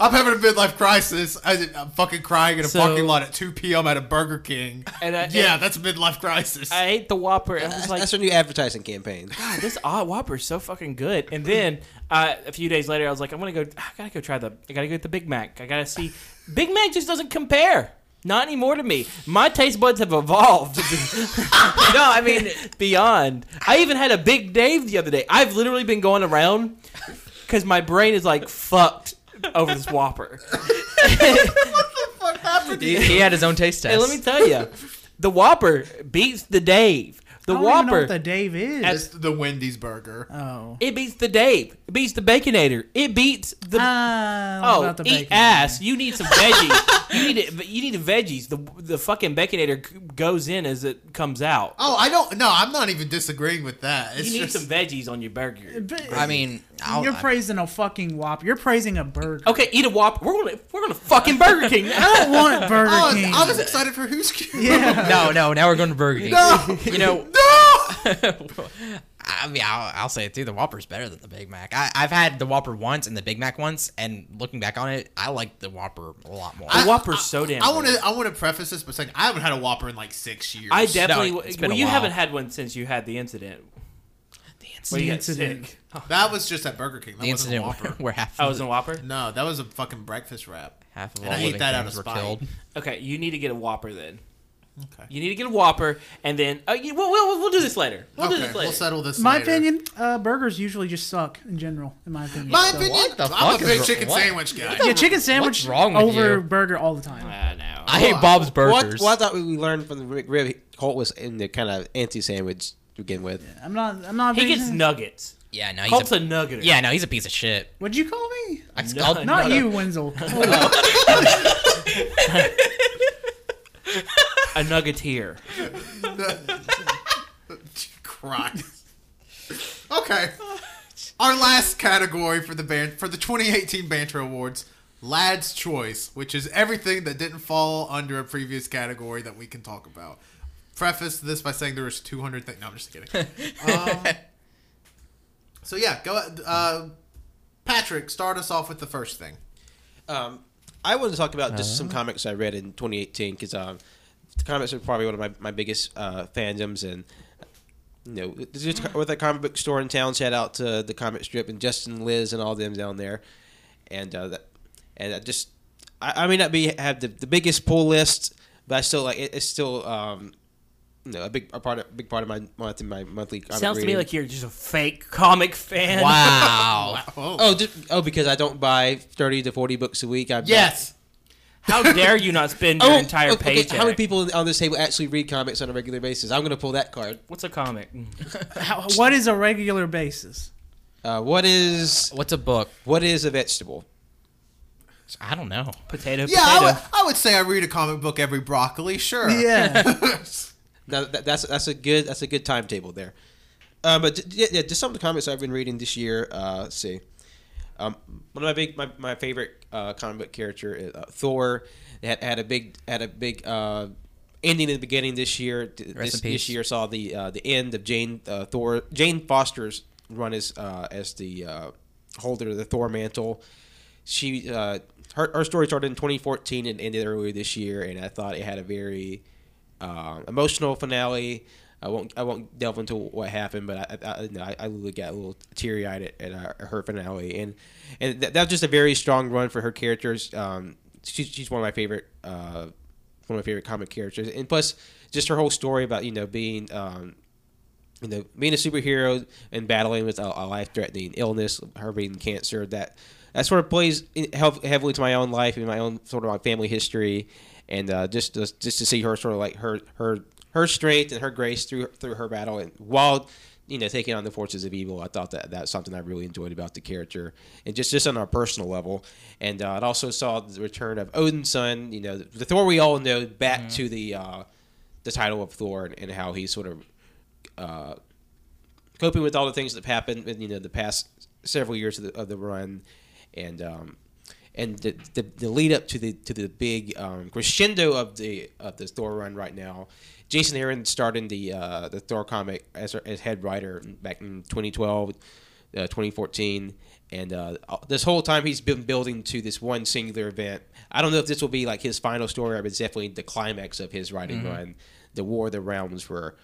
I'm having a midlife crisis. I, I'm fucking crying in a So- parking lot at 2 p.m. at a Burger King. and I, Yeah, and that's a midlife crisis. I ate the Whopper and I was That's, like, that's our new advertising campaign. God, this odd Whopper is so fucking good. And then uh, a few days later, I was like, I'm gonna go. I gotta go try the. I gotta go get the Big Mac. I gotta see. Big Mac just doesn't compare. Not anymore to me. My taste buds have evolved. no, I mean beyond. I even had a Big Dave the other day. I've literally been going around because my brain is like fucked over this Whopper. he, he had his own taste test. And let me tell you, the Whopper beats the Dave. The I don't even know Whopper. what the Dave is. It's the Wendy's burger. oh. It beats the Dave. It beats the Baconator. It beats the oh, oh about the eat bacon. ass. You need some veggies. you need it. You need the veggies. The the fucking Baconator g- goes in as it comes out. Oh, I don't. No, I'm not even disagreeing with that. It's you need just, some veggies on your burger. But I mean, I'll, you're praising a fucking Whopper. You're praising a burger. Okay, eat a Whopper. We're gonna we're gonna fucking Burger King. I don't want Burger Oh, King. I was excited for who's cute. yeah. no, no. Now we're going to Burger King. No. You know, No. I mean, I'll, I'll say it too. The Whopper's better than the Big Mac. I, I've had the Whopper once and the Big Mac once, and looking back on it, I like the Whopper a lot more. The Whopper's so damn. I want to. I want to preface this by saying I haven't had a Whopper in like six years. I definitely. No, it's been well, a you while. haven't had one since you had the incident. Where you The incident. Oh, that was just at Burger King. That the wasn't a incident Whopper. where, where half I of was in a Whopper. No, that was a fucking breakfast wrap. half of and all I ate living that out things of were spite. killed. Okay, you need to get a Whopper then. Okay. You need to get a Whopper, and then uh, you, we'll, we'll, we'll do this later. We'll do okay, this later. we'll settle this. My later. opinion, uh, uh, usually just suck in general. In my opinion. My So- opinion. What the I'm fuck a is big wr- chicken what? sandwich guy. Yeah, chicken sandwich wrong with over you? burger all the time. Ah, no. I hate Bob's Burgers. what I thought we learned from the McRib, Colt was in the kind of anti-sandwich to begin with. I'm not. I'm not. He being- gets nuggets. Yeah, no, he's Colt's a, a nuggeter. yeah, no, he's a piece of shit. What'd you call me? I No, called- Not no. you, Wenzel. A nuggeteer. Christ. Okay. Our last category for the band for the 2018 Banter Awards, Lad's Choice, which is everything that didn't fall under a previous category that we can talk about. Preface this by saying there was 200 things. No, I'm just kidding. um, so yeah, go. Uh, Patrick, start us off with the first thing. Um, I want to talk about just some comics I read in 2018 because um, the comics are probably one of my, my biggest uh, fandoms and you know this with a comic book store in town. Shout out to the comic strip and Justin, Liz, and all them down there, and uh, that, and I just I, I may not be have the, the biggest pull list, but I still like it, it's still um, you know a big a part of, big part of my month my monthly. Comic Sounds to me like you're just a fake comic fan. Wow. Oh, Oh, just, oh, because I don't buy thirty to forty books a week. I yes. How dare you not spend your entire Oh, okay, paycheck? How many people on this table actually read comics on a regular basis? I'm going to pull that card. What's a comic? How, what is a regular basis? Uh, what is What's a book? what is a vegetable? I don't know. Potato, Yeah, I potato. would, I would say I read a comic book every broccoli. Sure. Yeah. Now, that, that's that's a good that's a good timetable there. Uh, but yeah, yeah, just some of the comics I've been reading this year. Uh, let's see. Um, one of my big my, my favorite uh, comic book character is uh, Thor. Had had a big had a big uh, ending in the beginning this year. This, this year saw the uh, the end of Jane uh, Thor Jane Foster's run as uh, as the uh, holder of the Thor mantle. She uh, her her story started in 2014 and ended earlier this year, and I thought it had a very uh, emotional finale. I won't I won't delve into what happened, but I I, I, I literally got a little teary eyed at, at uh, her finale, and and that, that was just a very strong run for her characters. Um, she's she's one of my favorite uh, one of my favorite comic characters, and plus just her whole story about you know being um, you know being a superhero and battling with a, a life threatening illness, her being cancer. That that sort of plays in, heavily to my own life and my own sort of my family history, and uh, just just just to see her sort of like her her her strength and her grace through through her battle and while you know taking on the forces of evil. I thought that that's something I really enjoyed about the character, and just just on a personal level. And uh, it also saw the return of Odinson. You know, the Thor we all know back to the uh, the title of Thor and, and how he sort of uh, coping with all the things that have happened in you know the past several years of the, of the run, and um, and the, the the lead up to the to the big um, crescendo of the of the Thor run right now. Jason Aaron started the uh, the Thor comic as, as head writer back in 2012, uh, 2014, and uh, this whole time he's been building to this one singular event. I don't know if this will be like his final story, but it's definitely the climax of his writing run. The War of the Realms, where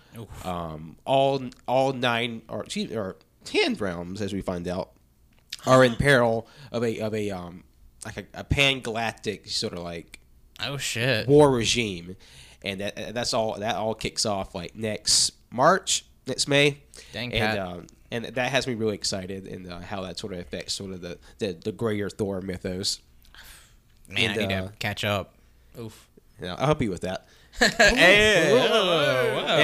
um, all all nine or excuse or ten realms, as we find out, are in peril of a of a um like a, a pan galactic sort of like Oh shit. war regime, and that that's all that all kicks off like next March, next May, Dang, and Pat. um, and that has me really excited and uh, how that sort of affects sort of the the, the greater Thor mythos. Man, and, I need uh, to catch up. Oof. You know, I'll help you with that. Hey.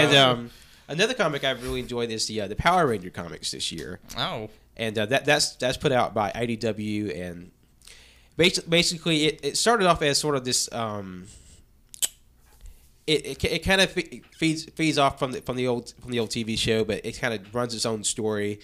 And um, another comic I've really enjoyed is the uh, the Power Ranger comics this year. oh. and uh, that that's that's put out by IDW and basi- basically it, it started off as sort of this um it, it, it kind of feeds feeds off from the from the old from the old TV show but it kind of runs its own story.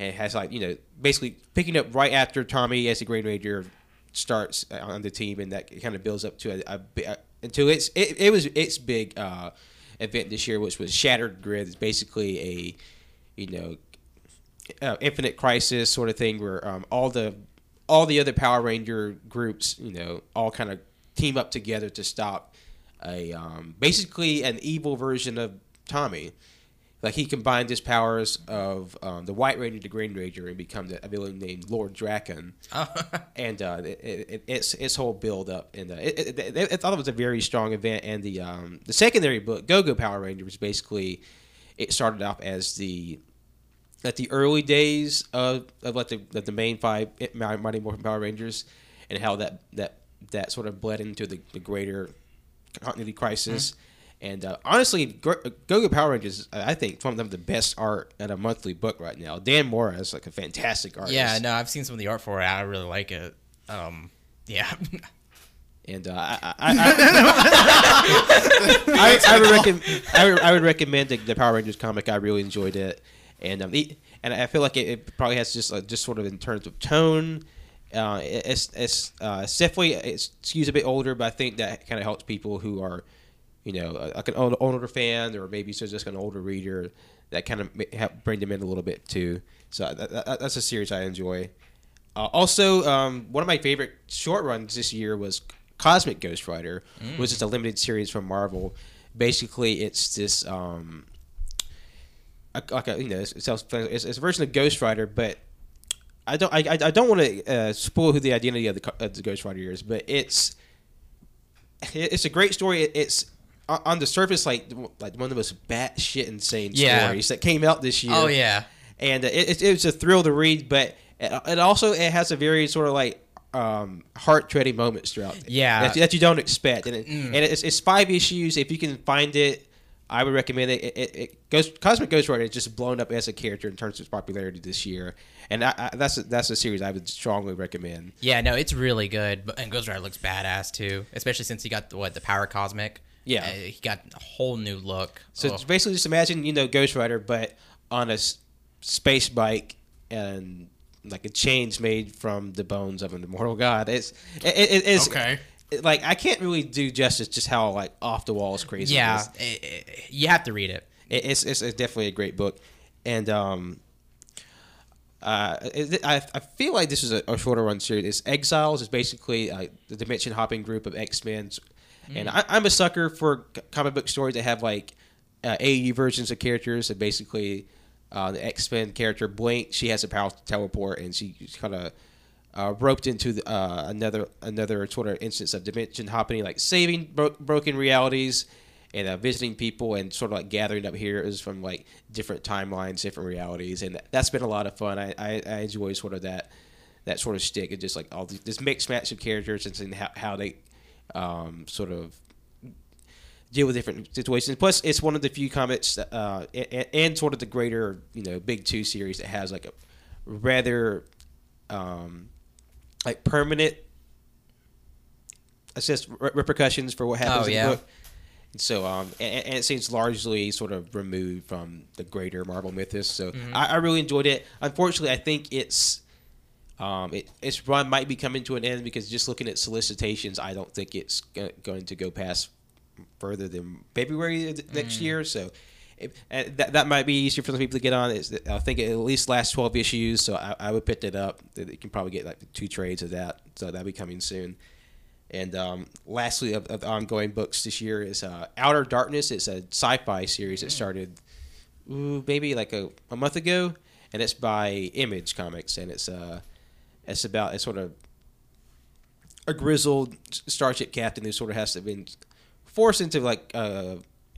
And has like you know basically picking up right after Tommy as the Green Ranger starts on the team and that kind of builds up to a, a, a until it's it, it was its big uh event this year which was Shattered Grid it's basically a you know uh, Infinite Crisis sort of thing, where um, all the all the other Power Ranger groups, you know, all kind of team up together to stop a um, basically an evil version of Tommy. Like he combined his powers of um, the White Ranger to Green Ranger and become the, a villain named Lord Drakkon. and uh, it, it, its its whole build up and uh, it, it, I thought it was a very strong event. And the um, the secondary book, Go Go Power Ranger, was basically it started off as the at the early days of, of like the, the main five Mighty Morphin Power Rangers, and how that that that sort of bled into the, the greater continuity crisis, And uh, honestly, Go Go Power Rangers, uh, I think, one of them the best art in a monthly book right now. Dan Mora is like a fantastic artist. Yeah, no, I've seen some of the art for it. I really like it. Um, yeah. And uh, I, I, I, I, I, would recommend I would, I would recommend the, the Power Rangers comic. I really enjoyed it, and um, the, and I feel like it, it probably has just uh, just sort of in terms of tone. Uh, it's it's, uh, it's definitely it skews a bit older, but I think that kind of helps people who are, you know, uh, like an older, older fan or maybe so just an older reader. That kind of help bring them in a little bit too. So that, that, that's a series I enjoy. Uh, also, um, one of my favorite short runs this year was Cosmic Ghost Rider, which is a limited series from Marvel. Basically, it's this um, like a you know, it's, it's, it's it's a version of Ghost Rider, but I don't I, I I don't want to uh, spoil who the identity of the, of the Ghost Rider is, but it's it's a great story. It's on the surface like like one of the most batshit insane Yeah. stories that came out this year oh yeah. and it, it, it was a thrill to read, but it, it also it has a very sort of like um, heart treading moments throughout. Yeah. that, that you don't expect, and, it, and it's, it's five issues. If you can find it, I would recommend it. It, it, it goes Cosmic Ghost Rider is just blown up as a character in terms of its popularity this year, and I, I, that's a, that's a series I would strongly recommend. Yeah, no, it's really good. And Ghost Rider looks badass too, especially since he got the, what the power cosmic. Yeah. Uh, he got a whole new look. So Oh. it's basically just imagine you know Ghost Rider, but on a s- space bike and like a chains made from the bones of an immortal god. It's it, it, it's Okay. Like I can't really do justice just how like off the walls crazy. yeah, is. it- it- you have to read it. It- it's, it's it's definitely a great book, and um. Uh, it- I, I feel like this is a, a shorter run series. It's Exiles is basically uh, the dimension hopping group of X Men, and I, I'm a sucker for comic book stories that have like uh, AU versions of characters. And basically, uh, the X Men character Blink, she has the power to teleport, and she's kind of uh, roped into the, uh, another another sort of instance of dimension hopping, like saving bro- broken realities and uh, visiting people and sort of like gathering up heroes from like different timelines, different realities, and that's been a lot of fun. I, I, I enjoy sort of that that sort of stick of just like all these, this mixed match of characters and how, how they um, sort of deal with different situations. Plus, it's one of the few comics that, uh, and, and sort of the greater you know big two series that has like a rather um, like permanent assist re- repercussions for what happens Oh, in yeah. the book. And so, um, and, and it seems largely sort of removed from the greater Marvel mythos. So, I, I really enjoyed it. Unfortunately, I think it's um, it, its run might be coming to an end because just looking at solicitations, I don't think it's go- going to go past further than February of th- next year. So. It, that, that might be easier for some people to get on. It's, I think it at least lasts 12 issues, so I, I would pick it up. You can probably get like two trades of that, so that'll be coming soon. And um, lastly, of, of ongoing books this year is uh, Outer Darkness. It's a sci-fi series that started ooh, maybe like a, a month ago, and it's by Image Comics, and it's uh, it's about it's sort of a grizzled starship captain who sort of has to been forced into like uh,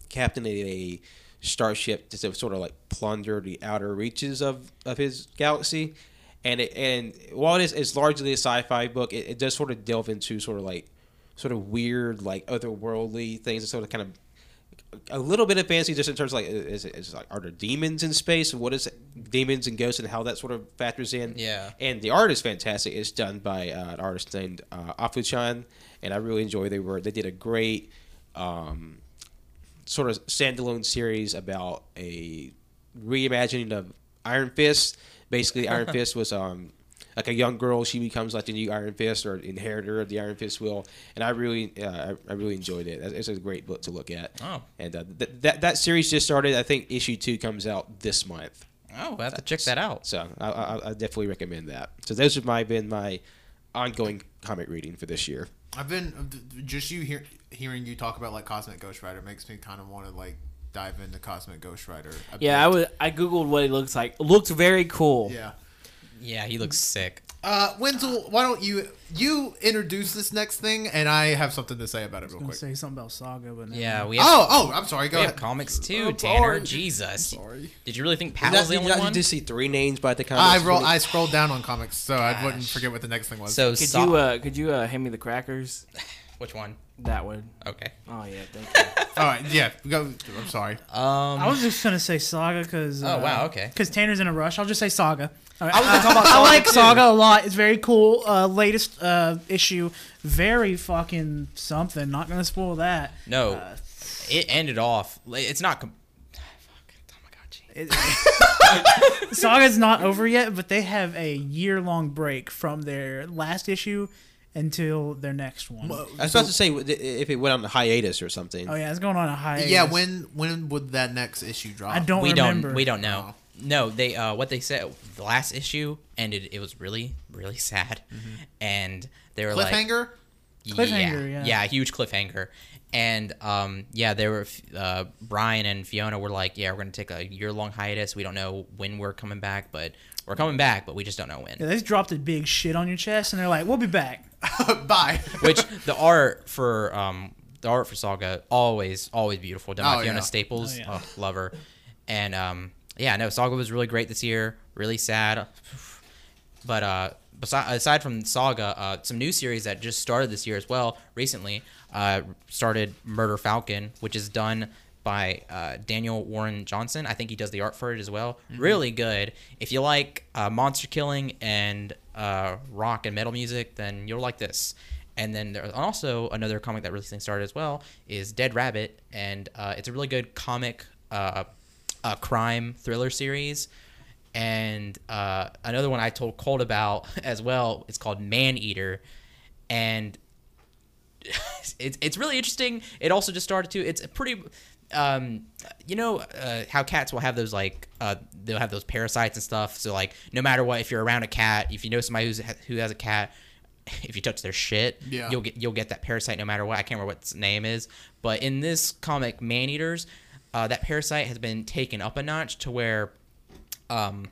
captaining a starship to sort of like plunder the outer reaches of, of his galaxy. And it, and while it is it's largely a sci-fi book, it, it does sort of delve into sort of like sort of weird like otherworldly things. It's sort of kind of a little bit of fancy just in terms of like is, it, is like are there demons in space and what is it, demons and ghosts and how that sort of factors in Yeah. and the art is fantastic it's done by uh, an artist named uh, Afu-chan and I really enjoy they were they did a great um, sort of standalone series about a reimagining of Iron Fist basically Iron Fist was um like a young girl, she becomes like the new Iron Fist or inheritor of the Iron Fist will, and I really, uh, I, I really enjoyed it. It's a great book to look at. Oh. and uh, th- that that series just started. I think issue two comes out this month, Oh, we'll have to check that out. so I, I, I definitely recommend that. So those have my been my ongoing comic reading for this year. I've been uh, just you hear, hearing you talk about like Cosmic Ghost Rider makes me kind of want to like dive into Cosmic Ghost Rider. Yeah, I was. I googled what he looks like. Looks very cool. Yeah. Yeah, he looks sick. Uh, Wenzel, why don't you you introduce this next thing, and I have something to say about it real quick. say something about Saga, but never Yeah, we have, Oh, oh, I'm sorry. Go we ahead. have comics too, I'm Tanner. sorry. Jesus. Sorry. Did you really think Did Pat not- was the did only not- one? did you see three names by the I comics? roll. I scrolled down on comics, so I wouldn't forget what the next thing was. So Could Sa- you uh could you uh hand me the crackers? Which one? That would. Okay. Oh yeah, thank you. All right, yeah. Go. I'm sorry. Um. I was just gonna say Saga because. Oh, wow, okay. Because Tanner's in a rush. I'll just say Saga. All right, I was gonna talk about I Saga, like too. Saga a lot. It's very cool. Uh, latest uh, issue, very fucking something. Not gonna spoil that. no. Uh, it ended off. It's not. Com- Fuck. My god. It- Saga's not over yet, but they have a year long break from their last issue until their next one. I was about to say if it went on a hiatus or something. Oh yeah, it's going on a high. Yeah. When when would that next issue drop? I don't we remember. don't. We don't know. No, they. Uh, what they said. The last issue ended. It was really, really sad, and they were like Cliffhanger. Cliffhanger, yeah. yeah, huge cliffhanger. And um, yeah, they were uh, Brian and Fiona were like, yeah, we're gonna take a year long hiatus. We don't know when we're coming back, but we're coming back, but we just don't know when. Yeah, they just dropped a big shit on your chest, and they're like, "We'll be back." Bye. Which the art for um, the art for Saga always always beautiful. Done by Oh, Fiona yeah. Staples, Oh, yeah. oh, love her. And um, yeah, no, Saga was really great this year. Really sad, but uh, besi- aside from Saga, uh, some new series that just started this year as well recently uh, started Murder Falcon, which is done by uh, Daniel Warren Johnson. I think he does the art for it as well. Really good. If you like uh, monster killing and uh, rock and metal music, then you'll like this. And then there's also another comic that recently started as well is Dead Rabbit, and uh, it's a really good comic uh, uh, crime thriller series. And uh, another one I told Colt about as well. It's called Man Eater, and it's it's really interesting. It also just started to. It's a pretty. Um, you know uh, how cats will have those like uh, they'll have those parasites and stuff. So like no matter what, if you're around a cat, if you know somebody who's who has a cat, if you touch their shit, Yeah. you'll get you'll get that parasite no matter what. I can't remember what its name is, but in this comic, Man Eaters, uh, that parasite has been taken up a notch to where um,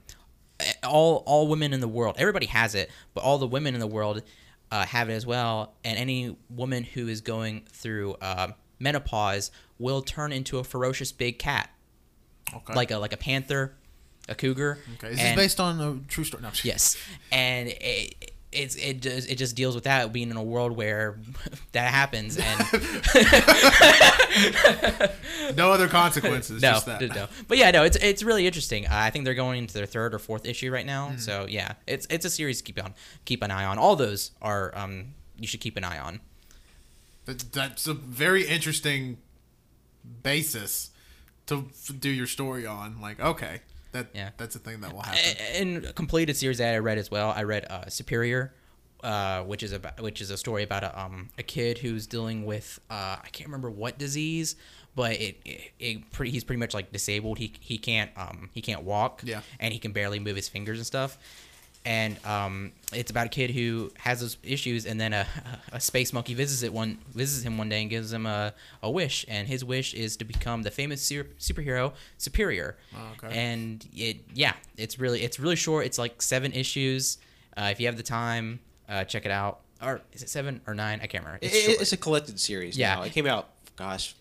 all all women in the world, everybody has it, but all the women in the world uh, have it as well. And any woman who is going through uh, menopause will turn into a ferocious big cat, Okay. like a like a panther, a cougar. Okay. Is this And- based on a true story? No. Yes, and it, it's it just it just deals with that being in a world where that happens and No other consequences. no, just that. no. But yeah, no, it's it's really interesting. Uh, I think they're going into their third or fourth issue right now. Mm-hmm. So yeah, it's it's a series to keep on keep an eye on. All those are um you should keep an eye on. That, that's a very interesting basis to f- do your story on. Like, okay, that Yeah. that's a thing that will happen. And a completed series that I read as well. I read uh, Superior, uh, which is about which is a story about a um a kid who's dealing with uh I can't remember what disease, but it, it, it pretty he's pretty much like disabled. He he can't um he can't walk. Yeah. And he can barely move his fingers and stuff. And um, it's about a kid who has those issues, and then a, a space monkey visits it one visits him one day and gives him a, a wish, and his wish is to become the famous super, superhero Superior. Oh, okay. And it yeah, it's really it's really short. It's like seven issues. Uh, if you have the time, uh, check it out. Or is it seven or nine? I can't remember. It's It- it's a collected series. Yeah. now. it came out. Gosh,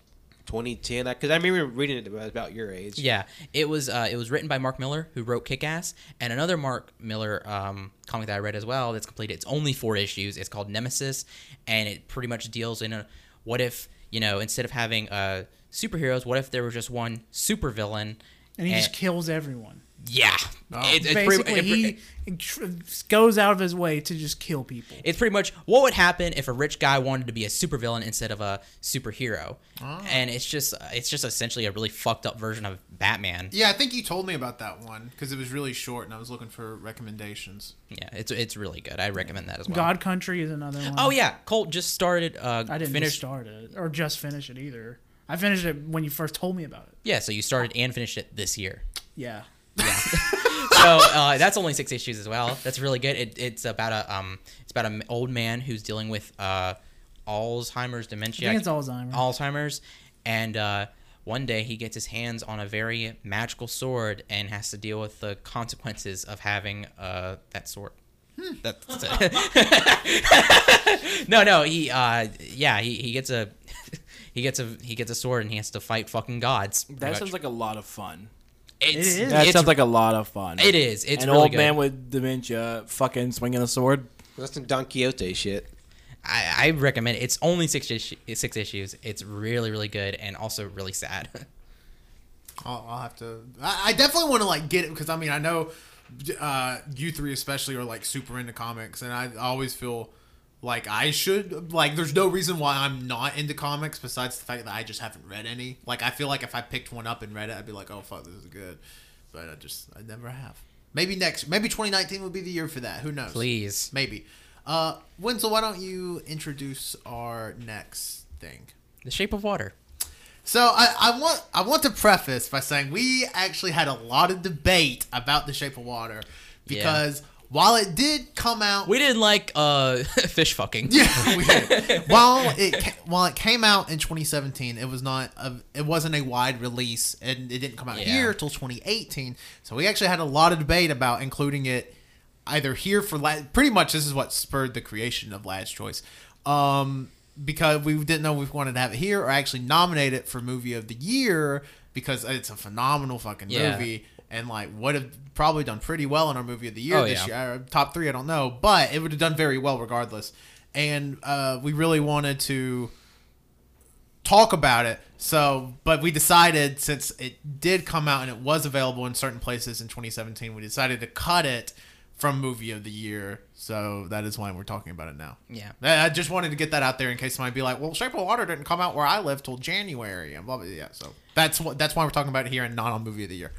2010. Because I remember reading it about, about your age. Yeah, it was uh, it was written by Mark Millar, who wrote Kick Ass, and another Mark Millar um, comic that I read as well. That's completed. It's only four issues. It's called Nemesis, and it pretty much deals in a what if you know instead of having uh, superheroes, what if there was just one supervillain? and he just kills everyone. Yeah, Oh. It- it's pretty- Basically, it- he goes out of his way to just kill people. It's pretty much what would happen if a rich guy wanted to be a supervillain instead of a superhero, and it's just it's just essentially a really fucked up version of Batman. yeah, I think you told me about that one because it was really short, and I was looking for recommendations. Yeah, it's it's really good. I recommend that as well. God Country is another one. Oh yeah, Colt just started. Uh, I didn't finish. start it or just finish it either. I finished it when you first told me about it. Yeah, so you started and finished it this year. Yeah. So uh, that's only six issues as well. That's really good. It, it's about a um, it's about an old man who's dealing with uh, Alzheimer's dementia. I think it's Alzheimer's. Alzheimer's, and uh, one day he gets his hands on a very magical sword and has to deal with the consequences of having uh, that sword. That's it. no, no, he, uh, yeah, he, he gets a, he gets a, he gets a sword and he has to fight fucking gods. pretty That much. sounds like a lot of fun. It's, It is. That it's- sounds like a lot of fun. it is. It's An really old good. man with dementia fucking swinging a sword. That's some Don Quixote shit. I, I recommend it. It's only six issue, six issues. It's really really good and also really sad. I'll, I'll have to. I, I definitely want to like get it because I mean I know uh, you three especially are like super into comics, and I always feel like I should like. There's no reason why I'm not into comics besides the fact that I just haven't read any. Like I feel like if I picked one up and read it, I'd be like, oh fuck, this is good. But I just I never have. Maybe next. Maybe 2019 will be the year for that. Who knows? Please. Maybe. Uh, Winslow, why don't you introduce our next thing? The Shape of Water. So I, I want I want to preface by saying we actually had a lot of debate about The Shape of Water because while it did come out, We didn't like uh fish fucking. yeah, we did. while it ca- while it came out in 2017, it was not a, it wasn't a wide release and it didn't come out Yeah. here till 2018. So we actually had a lot of debate about including it either here for la- pretty much this is what spurred the creation of Last Choice. Um because we didn't know if we wanted to have it here or actually nominate it for movie of the year because it's a phenomenal fucking Yeah. movie and like would have probably done pretty well in our movie of the year Oh, this yeah. year uh, top three, I don't know, but it would have done very well regardless. And uh, we really wanted to talk about it. So, but we decided since it did come out and it was available in certain places in 2017, we decided to cut it from movie of the year. So that is why we're talking about it now. Yeah. I just wanted to get that out there in case somebody be like, "Well, Shape of Water didn't come out where I live till January," and blah blah. Yeah, so that's what that's why we're talking about it here and not on movie of the year.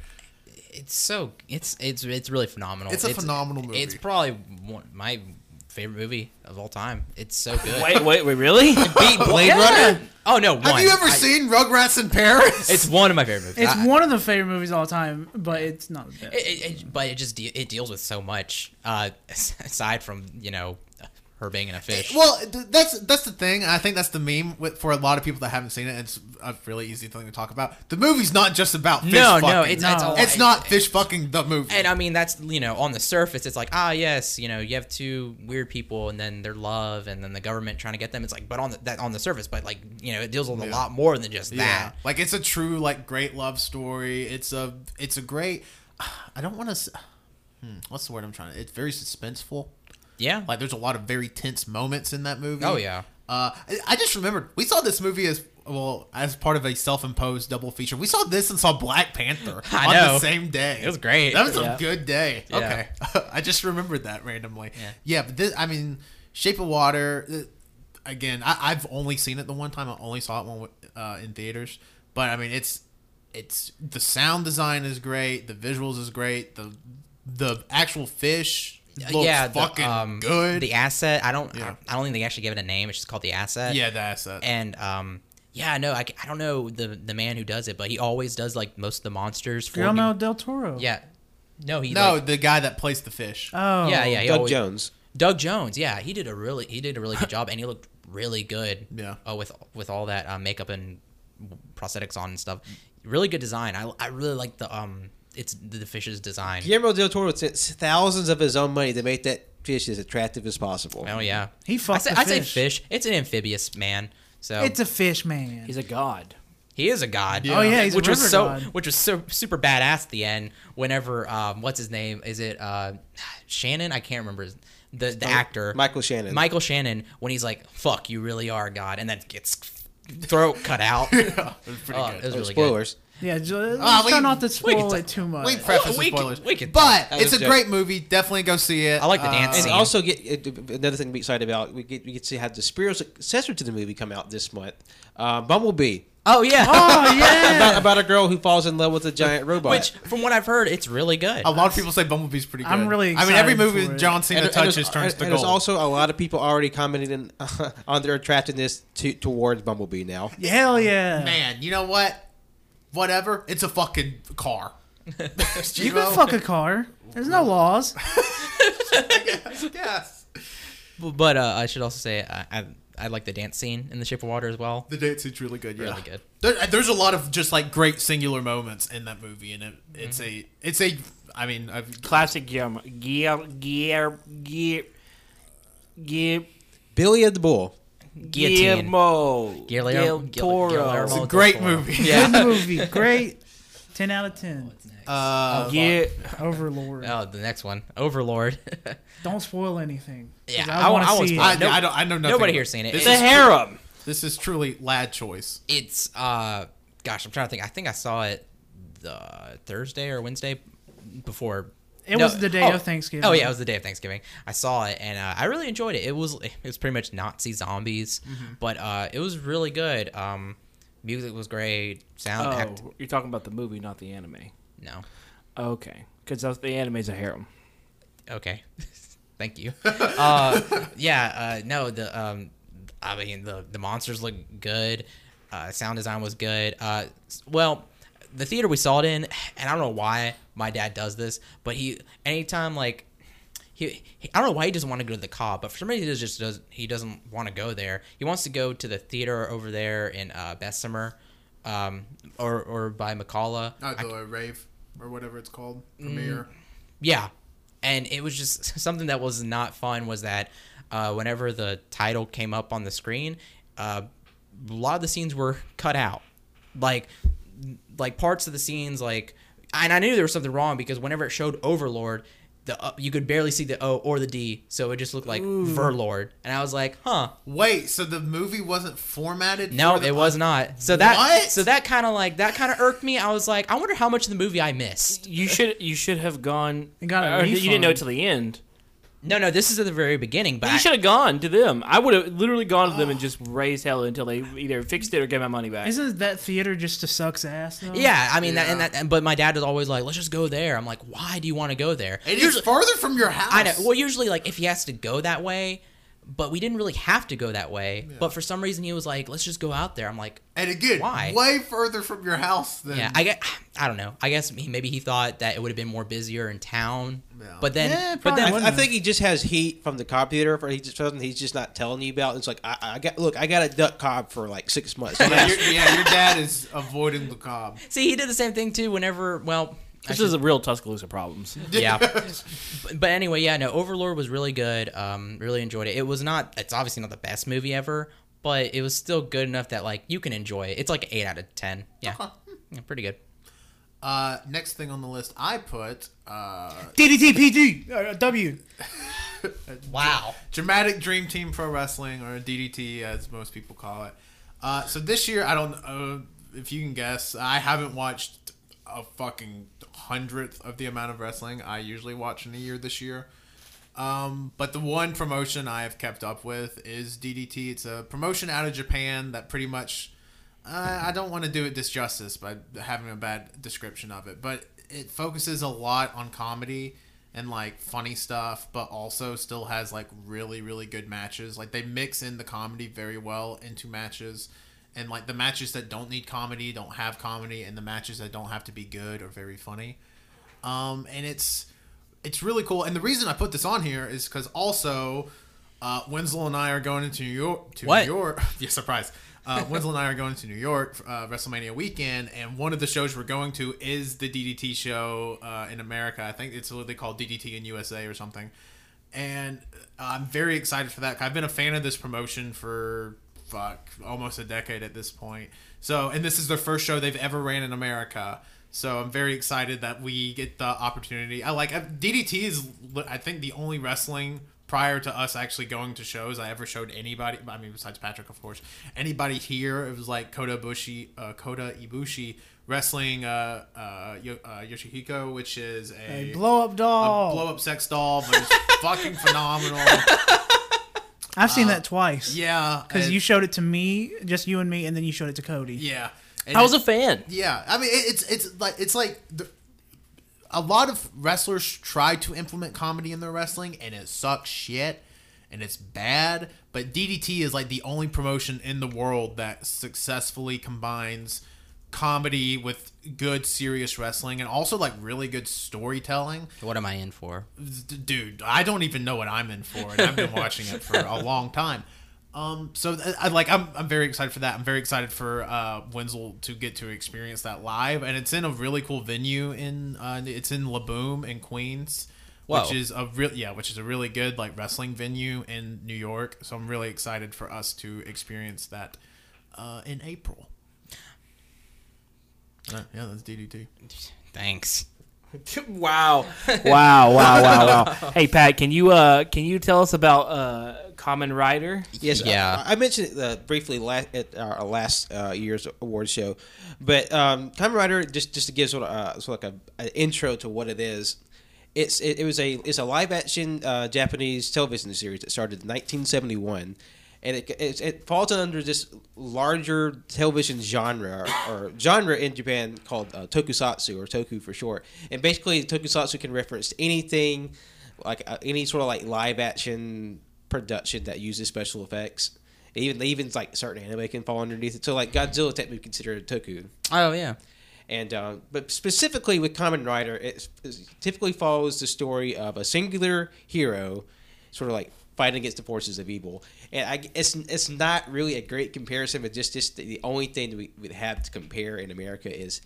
It's so it's it's it's really phenomenal. It's a phenomenal movie. It's probably one, my favorite movie of all time. It's so good. Wait, wait, wait, really? Beat Blade Runner? Oh no, one. Have you ever I- seen Rugrats in Paris? It's one of my favorite movies. It's I- one of the favorite movies of all time, but it's not the best. It, it, it- but it just de- it deals with so much uh, aside from you know her being in a fish. Well, th- that's that's the thing. I think that's the meme with, for a lot of people that haven't seen it. It's a really easy thing to talk about. The movie's not just about fish no, fucking. no, it's it's, No. a it's not fish fucking the movie. And I mean that's you know on the surface it's like ah yes you know you have two weird people and then their love and then the government trying to get them it's like but on the, that on the surface but like you know it deals with a lot more than just yeah, that. like it's a true like great love story. It's a it's a great. I don't want to. Hmm, what's the word I'm trying to? It's very suspenseful. Yeah, Like there's a lot of very tense moments in that movie. Oh, yeah. Uh, I, I just remembered we saw this movie as well as part of a self-imposed double feature. We saw this and saw Black Panther I on know. the same day. It was great. That was Yeah. a good day. Yeah. Okay, I just remembered that randomly. Yeah. yeah but this, I mean, Shape of Water. uh, Again, I, I've only seen it the one time. I only saw it one uh, in theaters. But I mean, it's it's the sound design is great. The visuals is great. The the actual fish looks yeah, the, fucking um, good. The asset I don't Yeah. I, I don't think they actually gave it a name. It's just called the asset. yeah, the asset. and um yeah no I, I don't know the the man who does it but he always does like most of the monsters for Guillermo del Toro. yeah no he No, like- the guy that plays the fish. Oh. yeah yeah Doug always- Jones. Doug Jones, yeah, he did a really he did a really good job, and he looked really good. Yeah. uh, with with all that uh, makeup and prosthetics on and stuff. Really good design. I, I really like the um it's the fish's design. Guillermo del Toro spent thousands of his own money to make that fish as attractive as possible. Oh yeah, He I say, I say fish. fish. It's an amphibious man, so It's a fish man. He's a god. he is a god. Oh, yeah, he's a which was so god. which was so super badass at the end. Whenever um what's his name? Is it uh Shannon? I can't remember his, the the actor Michael Shannon. Michael Shannon when he's like, "Fuck, you really are God," and then gets throat cut out. It was pretty Oh, good. it was Oh, really spoilers. Yeah, just Ah, we- try not to we spoil can it too much. We preface we the can- spoilers, we can- but That it's a was great movie. Definitely go see it. I like the dance And scene. also get uh, another thing to be excited about. We get we get to have the spiritual successor to the movie come out this month. Uh, Bumblebee Oh yeah. Oh yeah. about, about a girl who falls in love with a giant robot. Which, from what I've heard, it's really good. A lot of people say Bumblebee's pretty good. I'm really I mean, every excited movie for it. John Cena and, and touches there's, turns and to there's gold. also a lot of people already commenting on, on their attractiveness to, towards Bumblebee now. Hell yeah. Man, you know what? Whatever. It's a fucking car. You can fuck a car. There's no laws. yes. but but, uh, I should also say I, I I like the dance scene in The Shape of Water as well. The dance scene's really good. Yeah. Really good. There, there's a lot of just like great singular moments in that movie, and it, it's Mm-hmm. a it's a. I mean, I've, Classic Guillermo. Guillermo. Guillermo. Guillermo. Billy and the Bull. Guillotine. Guillermo. Guillermo- Del Toro. Guillermo it's a great Toro. movie. Yeah. Good movie. Great Ten out of ten. What's Uh, yeah, Overlord. Oh, the next one, Overlord. Don't spoil anything. Yeah, I, I- want to see spoil it. I, No- I don't. I know nothing. nobody here's seen it. This it's a is, harem. this is truly lad choice. it's uh, gosh, I'm trying to think. I think I saw it the Thursday or Wednesday before. It was the day of Thanksgiving. Oh yeah, it was the day of Thanksgiving. I saw it and uh, I really enjoyed it. It was it was pretty much Nazi zombies, Mm-hmm. but uh, it was really good. Um, music was great. Sound Oh, act. you're talking about the movie, not the anime. No, Okay, because the anime's a harem. okay, thank you. uh, yeah, uh, no, the um, I mean the the monsters look good. Uh, sound design was good. Uh, well, the theater we saw it in, and I don't know why my dad does this, but he anytime like he, he I don't know why he doesn't want to go to the Cobb, but for some reason he just does he doesn't want to go there. He wants to go to the theater over there in uh, Bessemer, um, or or by McCullough. Uh, I- the rave or whatever it's called. Premiere. yeah, and it was just something that was not fun. Was that uh, whenever the title came up on the screen, uh, a lot of the scenes were cut out, like like parts of the scenes, like and I knew there was something wrong because whenever it showed Overlord. The, uh, you could barely see the O or the D, so it just looked like Verlord, and I was like, "Huh, Wait, so the movie wasn't formatted? no, for the- it was not." So that, What? so that kind of like that kind of irked me. I was like, "I wonder how much of the movie I missed." You should you should have gone. You got a or You didn't know till the end. No, no, this is at the very beginning, but you should have gone to them. I would have literally gone to them and just raised hell until they either fixed it or gave my money back. Isn't that theater just to suck's ass though? Yeah, I mean, That, and that, and, but my dad was always like, "Let's just go there." I'm like, "Why do you want to go there?" It is farther from your house. I know. Well, usually, like if he has to go that way, but we didn't really have to go that way. But for some reason, he was like, "Let's just go out there." I'm like, and again, Why? way further from your house than. "Yeah, I get." I don't know. I guess maybe he thought that it would have been more busier in town. Yeah. But then, Yeah, but then, would. I think he just has heat from the Cobb Theater, for he just something he's just not telling you about. It's like I, I got look, I got a duck Cobb for like six months. yeah, your, yeah, your dad is avoiding the Cobb. see, he did the same thing too. Whenever, well, I This is a real Tuscaloosa problems. yeah. but, but anyway, yeah, no, Overlord was really good. Um, really enjoyed it. It was not. It's obviously not the best movie ever, but it was still good enough that like you can enjoy it. It's like an eight out of ten. Yeah, yeah pretty good. Uh, next thing on the list, I put uh, DDT uh, W. Wow. Dramatic Dream Team Pro Wrestling, or DDT as most people call it. Uh, so this year, I don't know if you can guess, I haven't watched a fucking hundredth of the amount of wrestling I usually watch in a year this year. Um, but the one promotion I have kept up with is DDT. It's a promotion out of Japan that pretty much. Uh, I don't want to do it disjustice by having a bad description of it, but it focuses a lot on comedy and like funny stuff, but also still has like really, really good matches. Like they mix in the comedy very well into matches, and like the matches that don't need comedy don't have comedy, and the matches that don't have to be good are very funny. Um, and it's it's really cool. And the reason I put this on here is because also uh, Winslow and I are going into New York. To What? New York, yeah, surprise. Uh, Winslow and I are going to New York uh, WrestleMania weekend, and one of the shows we're going to is the DDT show uh, in America. I think it's what they call DDT in USA or something. And I'm very excited for that. I've been a fan of this promotion for fuck almost a decade at this point. So, and this is their first show they've ever ran in America. So I'm very excited that we get the opportunity. I like DDT is I think the only wrestling prior to us actually going to shows I ever showed anybody. I mean, besides Patrick, of course. Anybody here? It was like Kota Ibushi, uh, Kota Ibushi wrestling uh, uh, uh, Yoshihiko, which is a, A blow up doll. blow up sex doll, but it's fucking phenomenal. I've seen uh, that twice. Yeah, Because you showed it to me, just you and me, and then you showed it to Cody. yeah. And I was it- a fan. Yeah, I mean, it, it's it's like it's like the, a lot of wrestlers try to implement comedy in their wrestling, and it sucks shit, and it's bad. But DDT is like the only promotion in the world that successfully combines comedy with good serious wrestling, and also like really good storytelling. What am I in for? Dude i don't even know what i'm in for and i've been watching it for a long time. Um so i like i'm, I'm very excited for that. I'm very excited for uh wenzel to get to experience that live and it's in a really cool venue in uh it's in La Boom in queens which is a real yeah which is a really good like wrestling venue in new york. So i'm really excited for us to experience that uh in april Uh, yeah, that's DDT. Thanks. wow. wow, wow, wow, wow. Hey Pat, can you uh can you tell us about uh Kamen Rider? Yes, Yeah. I, I mentioned it uh, briefly la- at our last uh, year's award show, but um, Kamen Rider just just to give sort of uh, sort of like a, an intro to what it is. It's it, it was a it's a live action uh, Japanese television series that started in 1971, and it, it it falls under this larger television genre or genre in Japan called uh, tokusatsu or toku for short. And basically, tokusatsu can reference anything like uh, any sort of like live action production that uses special effects. Even even like certain anime can fall underneath it. So like Godzilla technically considered a toku. Oh yeah. And uh, but specifically with Kamen Rider, it typically follows the story of a singular hero, sort of like fighting against the forces of evil. And I, it's it's not really a great comparison, but just just the only thing that we would have to compare in America is.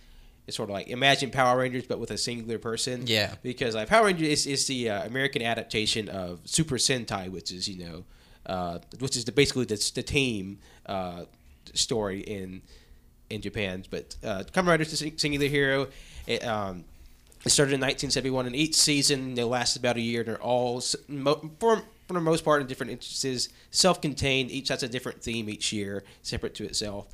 It's sort of like imagine Power Rangers, but with a singular person. Yeah. Because like Power Rangers is, is the uh, American adaptation of Super Sentai, which is you know, uh, which is the, basically the, the team uh, story in in Japan. But uh, Kamen Rider is a singular hero. It, um, it started in 1971, and each season they last about a year. And they're all for for the most part in different instances, self-contained. Each has a different theme each year, separate to itself.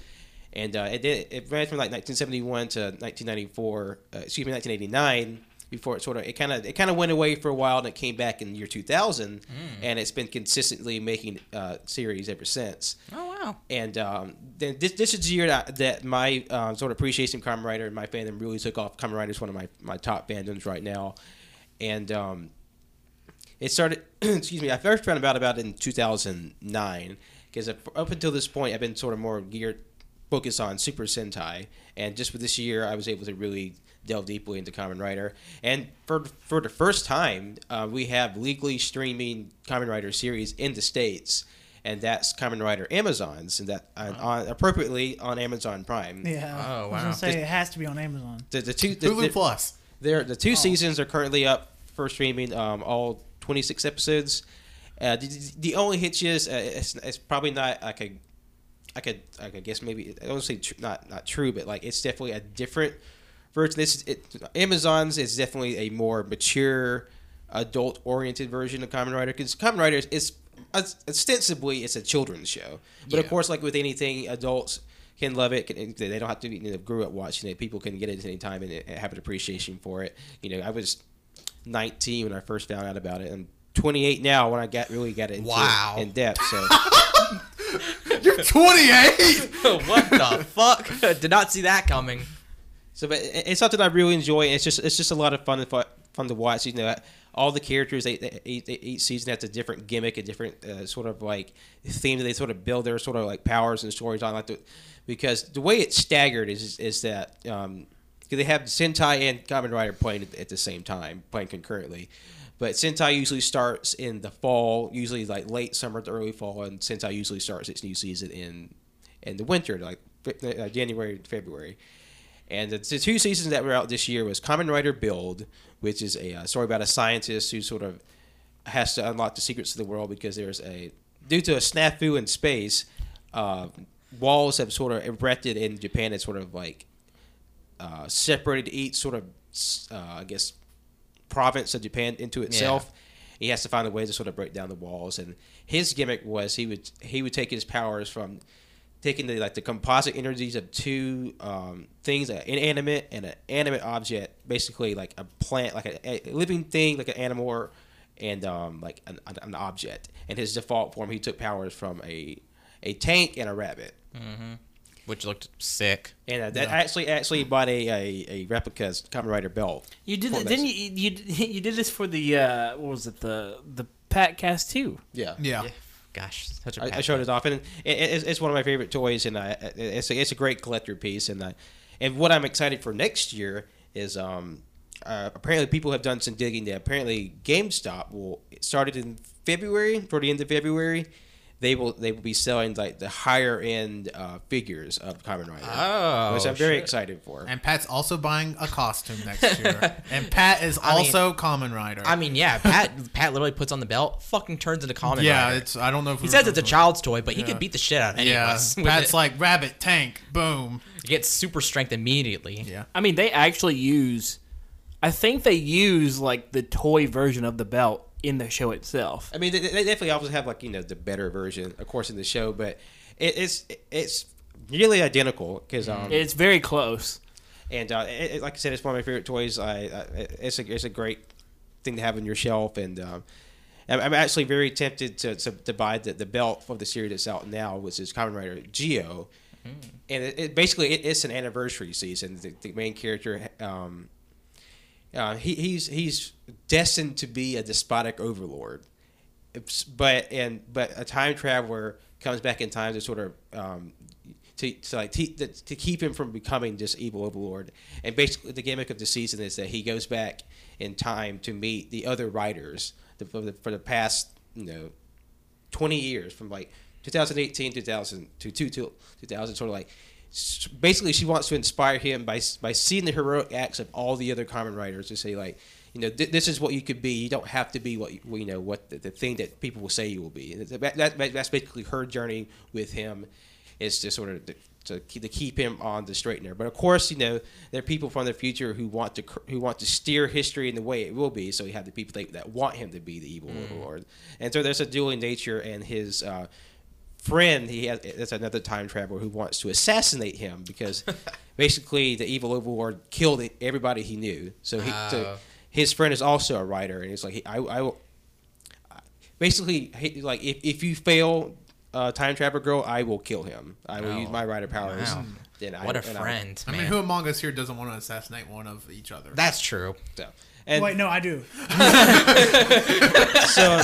And uh, it did, it ran from like 1971 to 1994. Uh, excuse me, 1989. Before it sort of it kind of it kind of went away for a while, and it came back in the year 2000, and it's been consistently making uh, series ever since. Oh wow. And um, then this, this is the year that, that my um, sort of appreciation of Kamen Rider and my fandom really took off. Kamen Rider is one of my, my top fandoms right now. And um, it started, excuse me, I first found out about it in 2009 because up until this point I've been sort of more geared, focused on Super Sentai. And just with this year, I was able to really delve deeply into Kamen Rider. And for, for the first time, uh, we have legally streaming Kamen Rider series in the States and that's Kamen Rider Amazons, and that uh, on, appropriately on Amazon Prime. Yeah. Oh, I was wow. gonna say it has to be on Amazon. The, the two the, Hulu the, Plus. they're- the two seasons are currently up for streaming. Um, all twenty six episodes. Uh, the, the only hitch is uh, it's, it's probably not like a I could I could guess maybe I don't say tr- not not true, but like it's definitely a different version. This is it, Amazon's is definitely a more mature, adult oriented version of Kamen Rider because Kamen Rider is, is ostensibly it's a children's show, but of course, like with anything, adults can love it. Can, they don't have to be, you know, grew up watching it. People can get it at any time and have an appreciation for it. You know, I was 19 when I first found out about it, and 28 now when I got really got into Wow. it in depth. So. You're 28. what the fuck? Did not see that coming. So, but it- it's something I really enjoy. It's just it's just a lot of fun fun, fun to watch. You know, all the characters they, they, each, each season has a different gimmick, a different uh, sort of like theme that they sort of build their sort of like powers and stories on. Like the, because the way it's staggered is is that um, 'cause they have Sentai and Kamen Rider playing at, the same time, playing concurrently. But Sentai usually starts in the fall, usually like late summer to early fall, and Sentai usually starts its new season in in the winter, like uh, January to February. And the, two seasons that were out this year was Kamen Rider Build, which is a uh, story about a scientist who sort of has to unlock the secrets of the world because there's a due to a snafu in space, uh, walls have sort of erected in Japan and sort of like uh, separated each sort of uh, I guess province of Japan into itself. He has to find a way to sort of break down the walls, and his gimmick was he would he would take his powers from taking the like the composite energies of two um, things, an inanimate and an animate object, basically like a plant, like a, a living thing, like an animal, or, and um, like an, an, object. And his default form, he took powers from a a tank and a rabbit. Which looked sick. And uh, that actually actually bought a, a, a replica Kamen Rider belt. You did for it, didn't you, you? You did this for the uh, what was it the the Pat Cast too? Yeah. Yeah. Gosh, such a I, I bad showed it off, and it, it's, it's one of my favorite toys, and I, it's a, it's a great collector piece. And I, and what I'm excited for next year is um, uh, apparently people have done some digging. That apparently GameStop will started in February, toward the end of February. They will they will be selling like the higher end uh, figures of Kamen Rider, Oh, which I'm very shit. excited for. And Pat's also buying a costume next year. and Pat is I mean- also Kamen Rider. I mean, yeah, Pat Pat literally puts on the belt, fucking turns into common. yeah, Rider. Yeah, it's I don't know if he says it's a child's toy, but he can beat the shit out of any of Yeah, us. Pat's it. like rabbit tank, boom. He gets super strength immediately. Yeah. I mean, they actually use. I think they use like the toy version of the belt in the show itself. I mean, they, they definitely always have like you know the better version, of course, in the show, but it, it's it's nearly identical because um, It's very close. and uh, it, it- like I said, it's one of my favorite toys. I, I it's a it's a great thing to have on your shelf, and um, I'm, I'm actually very tempted to, to, to buy the, the belt for the series that's out now, which is Kamen Rider Zi-O, and it, it basically it, it's an anniversary season. The, the main character. Um, uh, he, he's he's destined to be a despotic overlord, It's- but and but a time traveler comes back in time to sort of um, to, to like te- to, to keep him from becoming this evil overlord. And basically, the gimmick of the season is that he goes back in time to meet the other writers the, for, the, for the past you know twenty years from like 2018 2000 to 2000 sort of like basically she wants to inspire him by by seeing the heroic acts of all the other Kamen Riders to say like you know th- this is what you could be you don't have to be what you, you know what the, the thing that people will say you will be that, that, that- that's basically her journey with him is to sort of to, to keep, to keep him on the straight and narrow. But of course, you know there are people from the future who want to who want to steer history in the way it will be. So you have the people that, that want him to be the evil lord, and so there's a dueling nature. And his uh, friend, he has that's another time traveler who wants to assassinate him because basically the evil overlord killed everybody he knew. So he so Oh. his friend is also a writer, and he's like, he, I, I will basically he, like if, if you fail uh, time traveler girl i will kill him i will Oh, use my writer powers wow. then I, What a and I- friend, I mean, who among us here doesn't want to assassinate one of each other? That's true. so, and Wait, no, I do. so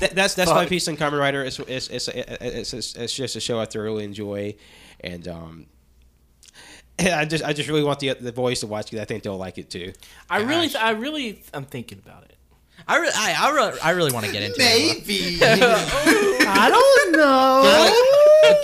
that, that's that's my piece on Kamen Rider. It's it's it's, it's, it's, it's just a show I thoroughly enjoy, and um, and I just I just really want the the boys to watch it. I think they'll like it too. I really, I really, I'm thinking about it. I really, I, I, really, I really want to get into it. Maybe. I don't know.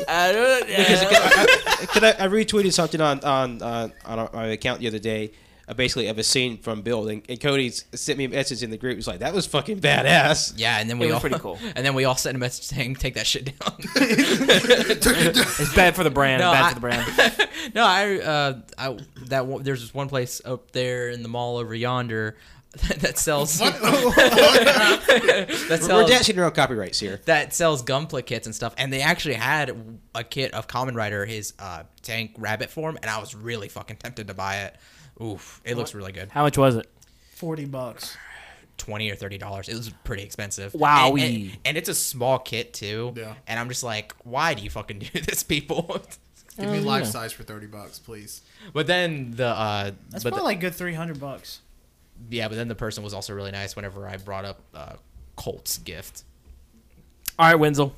I don't, because I, I, I, I retweeted something on on on, on my account the other day, uh, basically of a scene from Build, and, and Cody sent me a message in the group. He's like, "That was fucking badass." Yeah, and then we was all pretty cool. And then we all sent a message saying, "Take that shit down." it's bad for the brand. No, bad I- for the brand. no, I, uh, I that one- there's this one place up there in the mall over yonder that sells that We're sells dancing around copyrights here. that sells gunpla kits and stuff, and they actually had a kit of Kamen Rider, his uh, tank rabbit form, and I was really fucking tempted to buy it. Oof, it looks really good. How much was it? Forty bucks. Twenty or thirty dollars. It was pretty expensive. Wow. And, and, and it's a small kit too. Yeah. And I'm just like, why do you fucking do this, people? Give me life size for thirty bucks, please. but then the uh, That's but probably the- like good three hundred bucks. yeah, but then the person was also really nice whenever I brought up uh, Colt's gift. All right, Wenzel.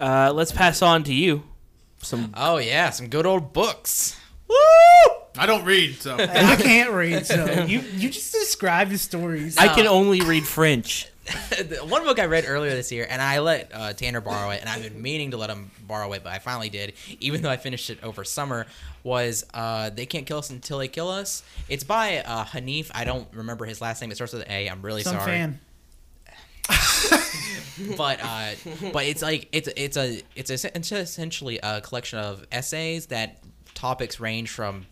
Uh, let's pass on to you. Some Oh yeah, some good old books. I don't read, so And I can't read, so you you just describe the stories. I can only read French. One book I read earlier this year, and I let uh, Tanner borrow it, and I've been meaning to let him borrow it, but I finally did, even though I finished it over summer. Was uh, "They Can't Kill Us Until They Kill Us"? It's by uh, Hanif. I don't remember his last name. It starts with an A. I'm really Some sorry. fan. but uh, but it's like it's it's a it's, a, it's essentially a collection of essays that topics range from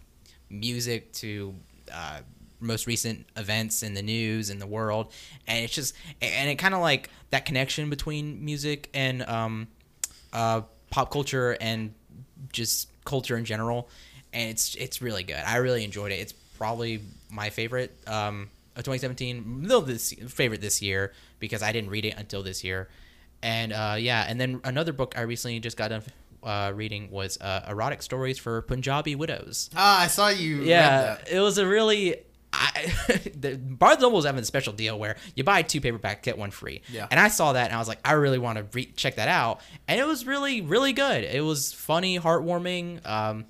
music to uh, most recent events in the news in the world, and it's just and it kind of like that connection between music and um, uh, pop culture and just culture in general, and it's it's really good. I really enjoyed it. It's probably my favorite um, of 2017. No, this favorite this year because I didn't read it until this year, and uh, yeah. And then another book I recently just got done uh, reading was uh, erotic stories for Punjabi widows. ah, I saw you. Yeah, it was a really. I, the Barnes Noble was having a special deal where you buy two paperback, get one free. Yeah. And I saw that and I was like, I really want to re- check that out. And it was really, really good. It was funny, heartwarming. Um,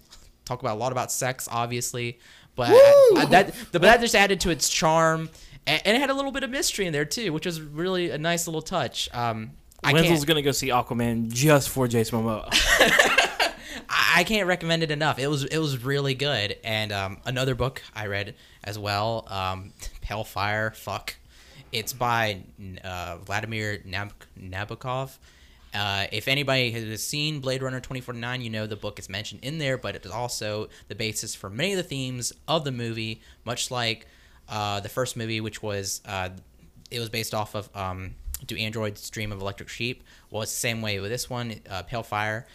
talk about a lot about sex, obviously, but I- I- that but that just added to its charm. And, and it had a little bit of mystery in there too, which was really a nice little touch. Um, I Wenzel's gonna go see Aquaman just for Jason Momoa. I I can't recommend it enough. It was it was really good. And um, another book I read as well, um, Pale Fire. Fuck, it's by uh, Vladimir Nab- Nabokov. Uh, if anybody has seen Blade Runner 2049, you know the book is mentioned in there, but it is also the basis for many of the themes of the movie, much like uh, the first movie, which was uh, it was based off of um, Do Androids Dream of Electric Sheep? Well, it's the same way with this one, uh, Pale Fire.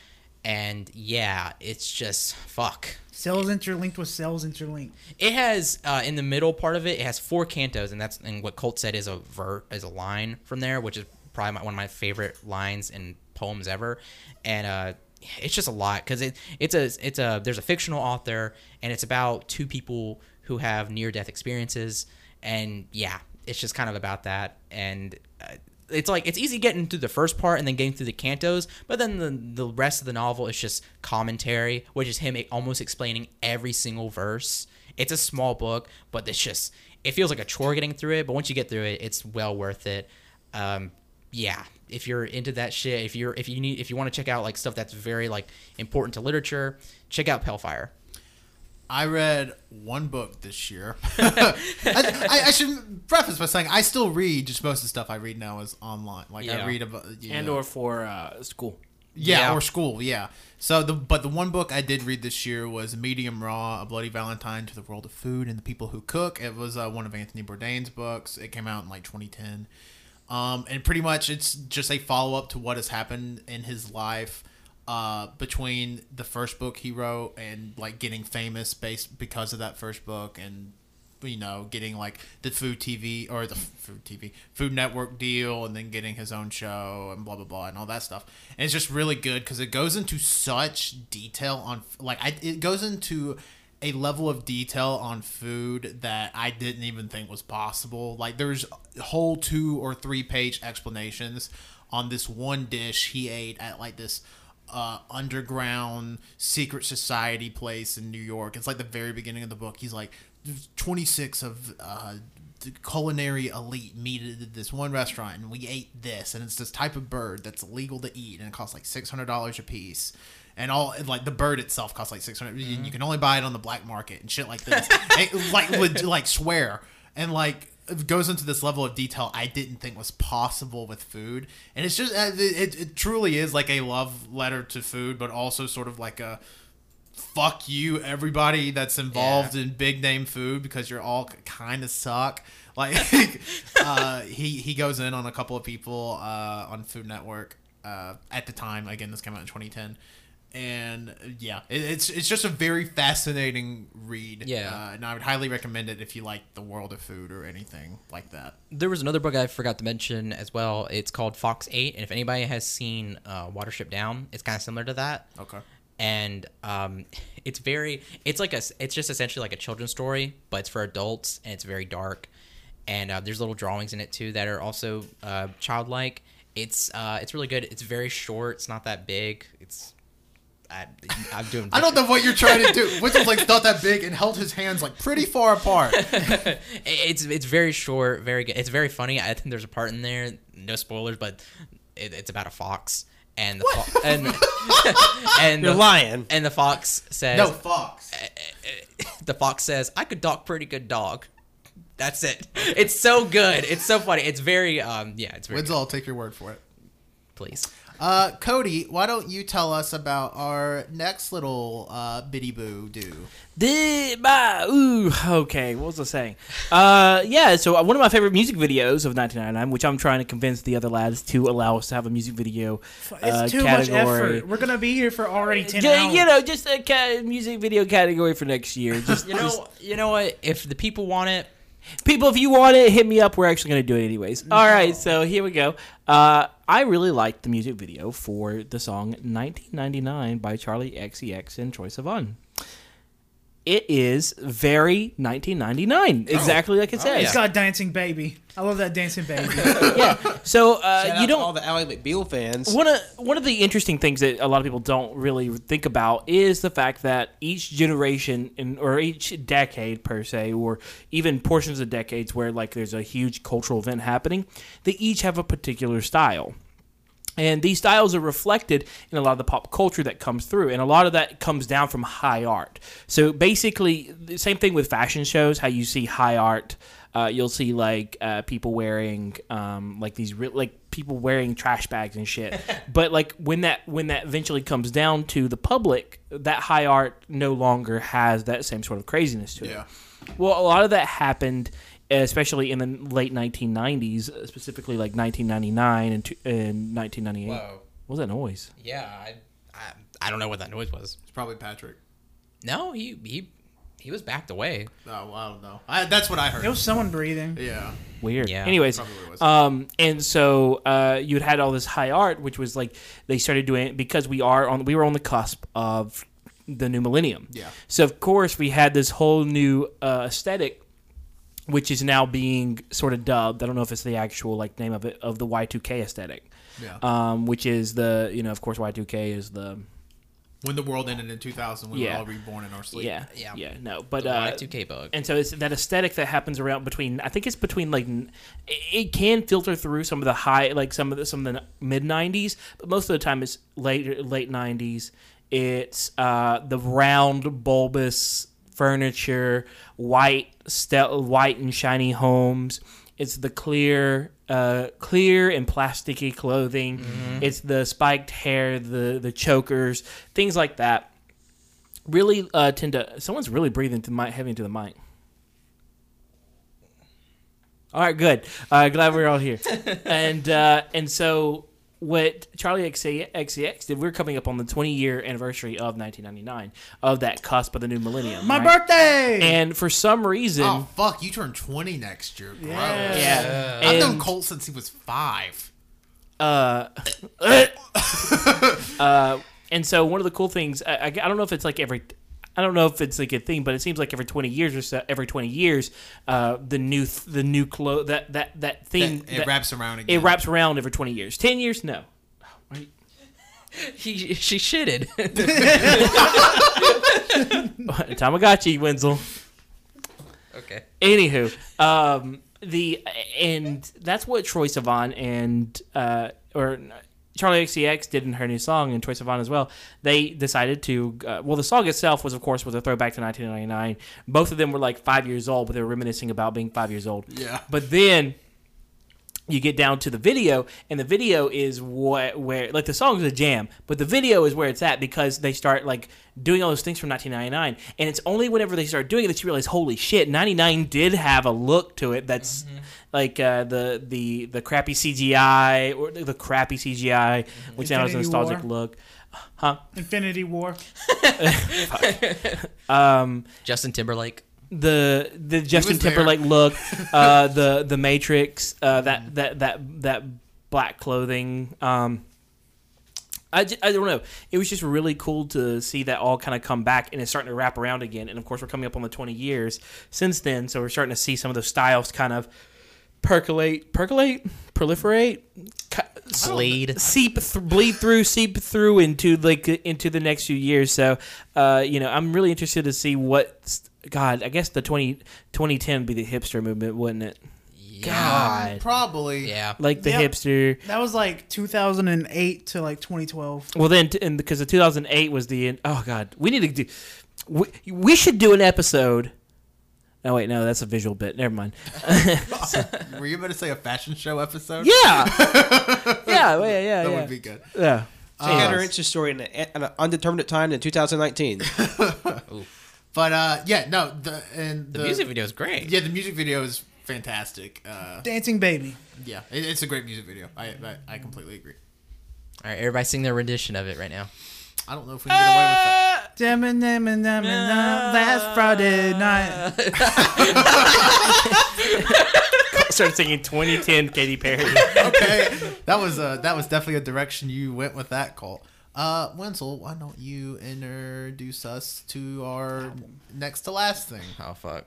And yeah, it's just fuck. Cells interlinked with cells interlinked. It has uh, in the middle part of it, it has four cantos, and that's and what Colt said is a vert is a line from there, which is probably my, one of my favorite lines in poems ever. And uh, it's just a lot because it it's a it's a there's a fictional author, and it's about two people who have near death experiences, and yeah, it's just kind of about that and. Uh, it's like it's easy getting through the first part and then getting through the cantos, but then the the rest of the novel is just commentary, which is him almost explaining every single verse. It's a small book, but it's just it feels like a chore getting through it. But once you get through it, it's well worth it. Um, yeah, if you're into that shit, if you're if you need if you want to check out like stuff that's very like important to literature, check out Pale Fire. I read one book this year. I, I, I should preface by saying I still read. Just most of the stuff I read now is online. Like Yeah. I read about you and know, or for uh, school. yeah, Yeah. or school. Yeah. So the but the one book I did read this year was Medium Raw: A Bloody Valentine to the World of Food and the People Who Cook. It was uh, one of Anthony Bourdain's books. It came out in like 2010. Um, and pretty much it's just a follow up to what has happened in his life uh, between the first book he wrote and like getting famous based because of that first book and you know getting like the food TV or the food TV Food Network deal and then getting his own show and blah blah blah and all that stuff and it's just really good because it goes into such detail on like I, it goes into a level of detail on food that I didn't even think was possible. Like there's whole two or three page explanations on this one dish he ate at like this uh, underground secret society place in New York. It's like the very beginning of the book. He's like, 26 of uh, the culinary elite meet at this one restaurant, and we ate this, and it's this type of bird that's illegal to eat, and it costs like $600 a piece." And all like the bird itself costs like six hundred. You can only buy it on the black market and shit like this. And, like leg- like swear and like it goes into this level of detail I didn't think was possible with food. And it's just uh, it, it, it truly is like a love letter to food, but also sort of like a fuck you everybody that's involved in big name food because you're all kind of suck. Like uh, he he goes in on a couple of people uh, on Food Network uh, at the time. Again, this came out in 2010. And yeah, it, it's it's just a very fascinating read. Yeah. uh, and I would highly recommend it if you like the world of food or anything like that. There was another book I forgot to mention as well. It's called Fox 8. And if anybody has seen uh, Watership Down, it's kind of similar to that. Okay. And um, it's very, it's like a, it's just essentially like a children's story, but it's for adults and it's very dark. And uh, there's little drawings in it too that are also uh, childlike. It's uh, it's really good. It's very short. It's not that big. It's I, I'm doing. I don't know what you're trying to do. Whistle's like not that big and held his hands like pretty far apart. it's it's very short, very good. It's very funny. I think there's a part in there, no spoilers, but it, it's about a fox and the fo- and and You're the, lying. and the fox says No, Fox. the fox says I could dock pretty good dog. That's it. It's so good. It's so funny. It's very um yeah. It's very Winslow, I'll take your word for it. please. Uh, Cody, why don't you tell us about our next little uh, biddy boo do? Di- ba- ooh, okay, what was I saying? Uh, yeah, so uh, one of my favorite music videos of 1999, which I'm trying to convince the other lads to allow us to have a music video It's uh, too much category. effort. We're gonna be here for already ten Ju- hours. you know, just a ca- music video category for next year. Just, You know, you know what? If the people want it, people, if you want it, hit me up. We're actually going to do it anyways. All right, so here we go. Uh, I really liked the music video for the song 1999 by Charli XCX and Troye Sivan. It is very 1999, exactly like it oh, says. It's got dancing baby. I love that dancing baby. yeah. So uh, Shout you out don't all the Ally McBeal fans. one of one of the interesting things that a lot of people don't really think about is the fact that each generation in, or each decade per se, or even portions of decades where like there's a huge cultural event happening, they each have a particular style. And these styles are reflected in a lot of the pop culture that comes through, and a lot of that comes down from high art. So basically, the same thing with fashion shows. How you see high art, uh, you'll see like uh, people wearing um, like these re- like people wearing trash bags and shit. but like when that when that eventually comes down to the public, that high art no longer has that same sort of craziness to it. Yeah. Well, a lot of that happened, especially in the late 1990s, uh, specifically like 1999 and, two, and 1998. Whoa. What was that noise? Yeah, I, I, I don't know what that noise was. It's probably Patrick. No, he he he was backed away. Oh, I don't know. I, that's what I heard. It was someone breathing. yeah. Weird. Yeah, Anyways, probably what it was. um, and so uh, you'd had all this high art, which was like they started doing it because we are on we were on the cusp of the new millennium. Yeah. So of course we had this whole new uh, aesthetic, which is now being sort of dubbed. I don't know if it's the actual like name of it of the Y two K aesthetic. Yeah. Um, which is the you know of course Y two K is the when the world ended in 2000, we Yeah. were all reborn in our sleep. yeah Yeah. yeah no but The uh, Y2K bug. and so it's that aesthetic that happens around between i think it's between like it it can filter through some of the high like some of the some of the mid 90s but most of the time it's late late 90s it's uh the round bulbous furniture white stel- white and shiny homes it's the clear uh, clear and plasticky clothing it's the spiked hair the the chokers things like that really uh, tend to. Someone's really breathing to my heavy into the mic. All right, good. Uh, glad we're all here. and uh, and so what Charli XC- XCX did, we're coming up on the 20 year anniversary of 1999 of that cusp of the new millennium. My right? birthday. And for some reason, Oh fuck! You turn 20 next year. Gross. yeah, I've known and, Colt since he was five. uh, uh, and so one of the cool things, I, I, I don't know if it's like every, I don't know if it's like a thing, but it seems like every twenty years or so, every twenty years, uh, the new th- the new clo that that that thing It, it that- wraps around again. it wraps around every twenty years. Ten years, no. He she shitted. Tamagotchi, Wenzel. okay. Anywho, um, the and that's what Troye Sivan and uh, or Charli XCX did in her new song, and Troye Sivan as well. They decided to. Uh, well, the song itself was, of course, was a throwback to 1999. Both of them were like five years old, but they were reminiscing about being five years old. Yeah. But then you get down to the video, and the video is what where like the song's a jam, but the video is where it's at because they start like doing all those things from 1999, and it's only whenever they start doing it that you realize, holy shit, 99 did have a look to it that's Mm-hmm. like uh, the the the crappy CGI or the crappy CGI, which now has a nostalgic War. look. Huh? Infinity War. Um, Justin Timberlake. the the Justin was there. Timberlake look, uh, the the Matrix, uh, that that that that black clothing. Um, I, ju- I don't know. It was just really cool to see that all kind of come back and it's starting to wrap around again. And of course, we're coming up on the 20 years since then, so we're starting to see some of those styles kind of percolate, percolate, proliferate, Bleed. seep, th- bleed through, seep through into like into the next few years. So, uh, you know, I'm really interested to see what. God, I guess the 20, 2010 would be the hipster movement, wouldn't it? God, Probably. Yeah. like the Yep. hipster. That was like 2008 to like 2012. Well, then, t- and because the 2008 was the oh god, we need to do. We, we should do an episode. Oh wait, no, that's a visual bit. Never mind. Were you about to say a fashion show episode? Yeah, yeah, yeah, yeah, That yeah. would be good. yeah. Check had our Insta story in, a, an undetermined time in 2019. But uh, yeah, no, the and The music video is great. Yeah, the music video is fantastic. Uh, Dancing Baby. yeah, it, it's a great music video. I, I I completely agree. All right, everybody sing their rendition of it right now. I don't know if we can get away with that. Damn it, damn it, damn it, last Friday night. Started singing 2010 Katy Perry. okay, that was uh that was definitely a direction you went with that call. Uh, Wenzel, why don't you introduce us to our next to last thing? Oh fuck.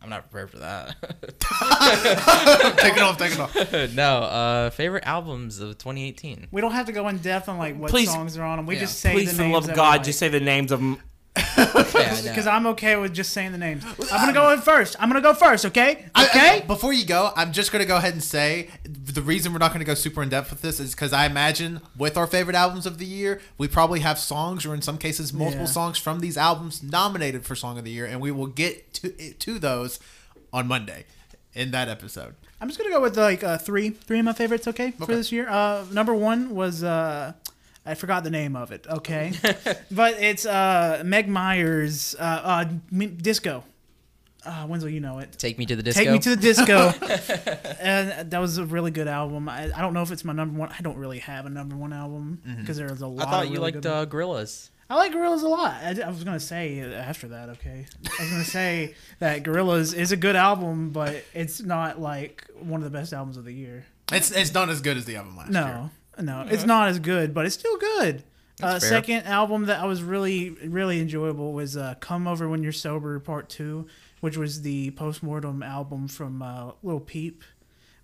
I'm not prepared for that. take it off, take it off. no, uh favorite albums of 2018. We don't have to go in depth on like what Please- songs are on them. We Yeah. just say Please, the for the names. love of God, just say the names of them. Yeah, no. because I'm okay with just saying the names. I'm gonna go in first. I'm gonna go first. Okay. I- Okay. I- before you go, I'm just gonna go ahead and say the the reason we're not going to go super in depth with this is because I imagine with our favorite albums of the year, we probably have songs or in some cases multiple Yeah. songs from these albums nominated for Song of the Year, and we will get to to those on Monday in that episode. I'm just gonna go with like uh, three, three of my favorites. Okay, for this year. Uh, number one was uh, I forgot the name of it. Okay, but it's uh, Meg Myers' uh, uh, Disco. Uh, Wenzel, you know it. Take me to the disco. Take me to the disco, and that was a really good album. I, I don't know if it's my number one. I don't really have a number one album because there's a lot. I thought of you really liked good uh, Gorillaz. I like Gorillaz a lot. I, I was gonna say after that, okay. I was gonna say that Gorillaz is a good album, but it's not like one of the best albums of the year. It's it's not as good as the album last year. No, no, it's not as good, but it's still good. Uh, second album that I was really really enjoyable was uh, "Come Over When You're Sober" Part Two, which was the postmortem album from uh, Lil Peep,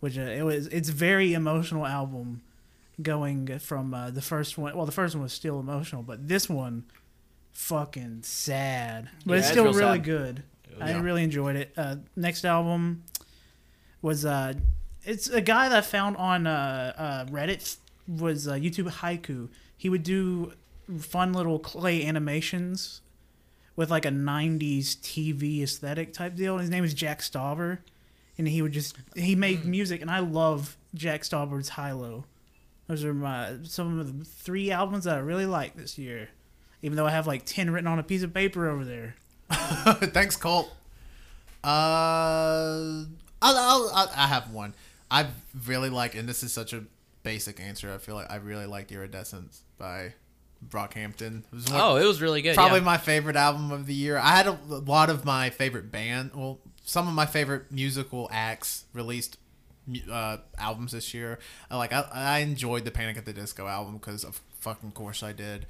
which uh, it was it's a very emotional album, going from uh, the first one. Well, the first one was still emotional, but this one, fucking sad, but Yeah, it's it's still real really sad. good. I Yeah. really enjoyed it. Uh, next album was uh, it's a guy that I found on uh, uh, Reddit was uh, YouTube Haiku. He would do fun little clay animations with like a '90s TV aesthetic type deal. And his name is Jack Stauber, and he would just he made music, and I love Jack Stauber's High Low. Those are my some of the three albums that I really like this year. Even though I have like ten written on a piece of paper over there. Thanks, Colt. Uh, I'll, I'll, I'll, I have one. I really like, and this is such a basic answer. I feel like I really liked Iridescence by Brockhampton. It was one- Oh, it was really good. probably yeah. my favorite album of the year. I had a lot of my favorite band, well, some of my favorite musical acts released uh, albums this year. I like I, I enjoyed the Panic at the Disco album because of fucking course I did.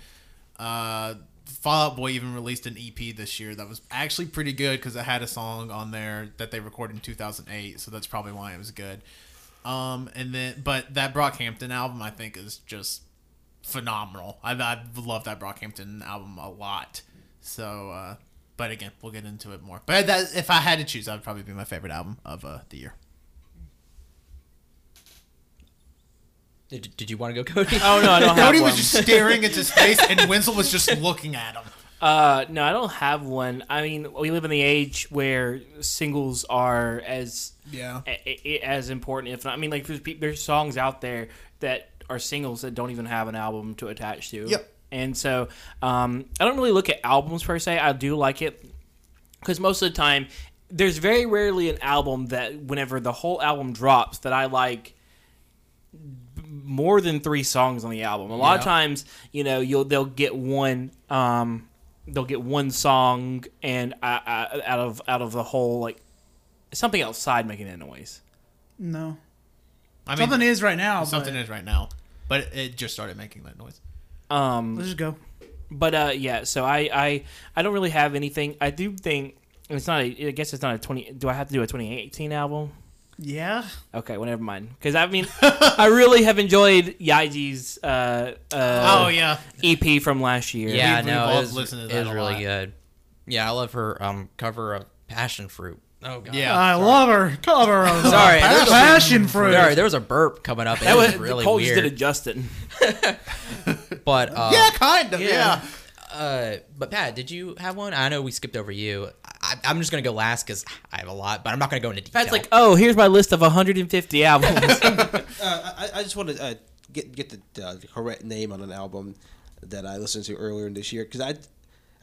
Uh, Fallout Boy even released an EP this year that was actually pretty good because it had a song on there that they recorded in 2008, so that's probably why it was good. Um, and then but that Brockhampton album I think is just phenomenal. I, I love that Brockhampton album a lot. So, uh, but again, we'll get into it more. But that, if I had to choose, that would probably be my favorite album of uh, the year. Did, did you want to go, Cody? Oh no, I don't have Cody one. was just staring into space, and Wenzel was just looking at him. Uh, no, I don't have one. I mean, we live in the age where singles are as Yeah. a- a- as important, if not. I mean, like there's, there's songs out there that are singles that don't even have an album to attach to. Yep. And so, um, I don't really look at albums per se. I do like it because most of the time, there's very rarely an album that whenever the whole album drops that I like more than three songs on the album. A lot of times, you know, you'll they'll get one um they'll get one song and out of out of the whole like something outside making that noise. No, I mean, something is right now. something but is right now, but it just started making that noise. Um Let's just go. but uh yeah, so I I I don't really have anything. I do think it's not a, I guess it's not a 20 do I have to do a 2018 album? Yeah, Okay, well, never mind. Because I mean, I really have enjoyed Yaeji's uh, uh, oh yeah, EP from last year. yeah, we've no, all it was, listened to it was a really lot. good. Yeah, I love her um, cover of Passion Fruit. Oh god. yeah. I love her cover of Sorry, there was a- Passion Fruit. Sorry, there was a burp coming up. And That it was, was really Colt just weird. did a Justin. But uh, yeah, kind of. yeah. Yeah. Uh, but Pat, did you have one? I know we skipped over you. I, I'm just gonna go last because I have a lot, but I'm not gonna go into detail. Pat's like, oh, here's my list of 150 albums. Uh, I, I just want to uh, get get the, uh, the correct name on an album that I listened to earlier in this year because I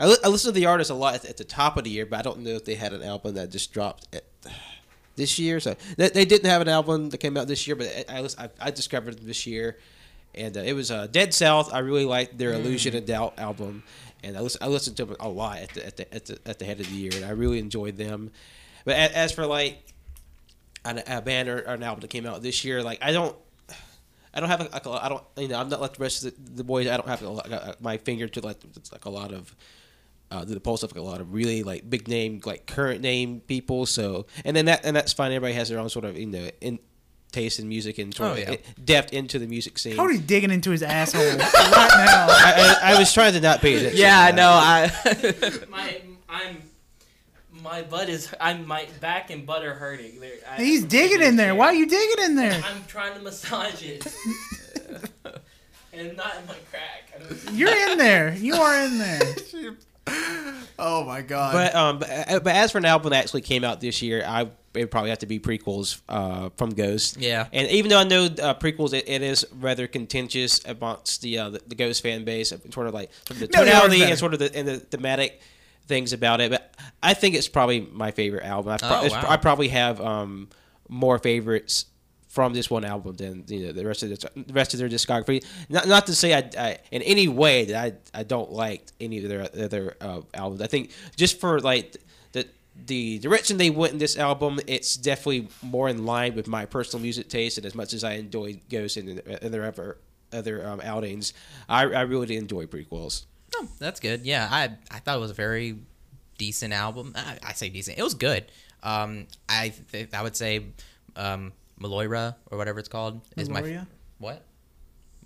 I, li- I listen to the artist a lot at, at the top of the year, but I don't know if they had an album that just dropped at, this year. So they, they didn't have an album that came out this year, but I I, I, discovered this year, and uh, it was uh, Dead South. I really liked their Illusion and Doubt album, and I, I listened to them a lot at the, at the at the at the head of the year, and I really enjoyed them. But as, as for like an, a band or, or an album that came out this year, like I don't. I don't have a, a, I don't you know I'm not like the rest of the, the boys. I don't have a, my finger to like like a lot of uh, the pulse of like a lot of really like big name like current name people. So and then that and that's fine. Everybody has their own sort of you know in taste in music and sort Oh, of yeah. depth into the music scene. Cody's digging into his asshole right now. I, I, I was trying to not pay attention. yeah, to no. I my, I'm My butt is. I'm my back and butt are hurting. They're- I- He's I'm digging taking in a there. chair. Why are you digging in there? I'm trying to massage it. and not in my crack. I don't- You're in there. You are in there. Oh my god. But um, but, uh, but as for an album that actually came out this year, I it probably have to be prequels uh, from Ghost. Yeah. and even though I know uh, prequels, it, it is rather contentious amongst the uh, the, the Ghost fan base, sort of like sort of the No, they tonality better. and sort of the and the thematic things about it. But I think it's probably my favorite album. I, pro- Oh, wow. I probably have um, more favorites from this one album than you know the rest of the, the rest of their discography. Not, not to say I, I in any way that I I don't like any of their other uh, albums. I think just for like the the direction they went in this album, it's definitely more in line with my personal music taste. And as much as I enjoy Ghost and, and their other other um, outings, I, I really did enjoy prequels. Oh, that's good. Yeah, I I thought it was a very decent album. I, I say decent. It was good. Um, I th- I would say, um, Maloira or whatever it's called is my Meloria? what?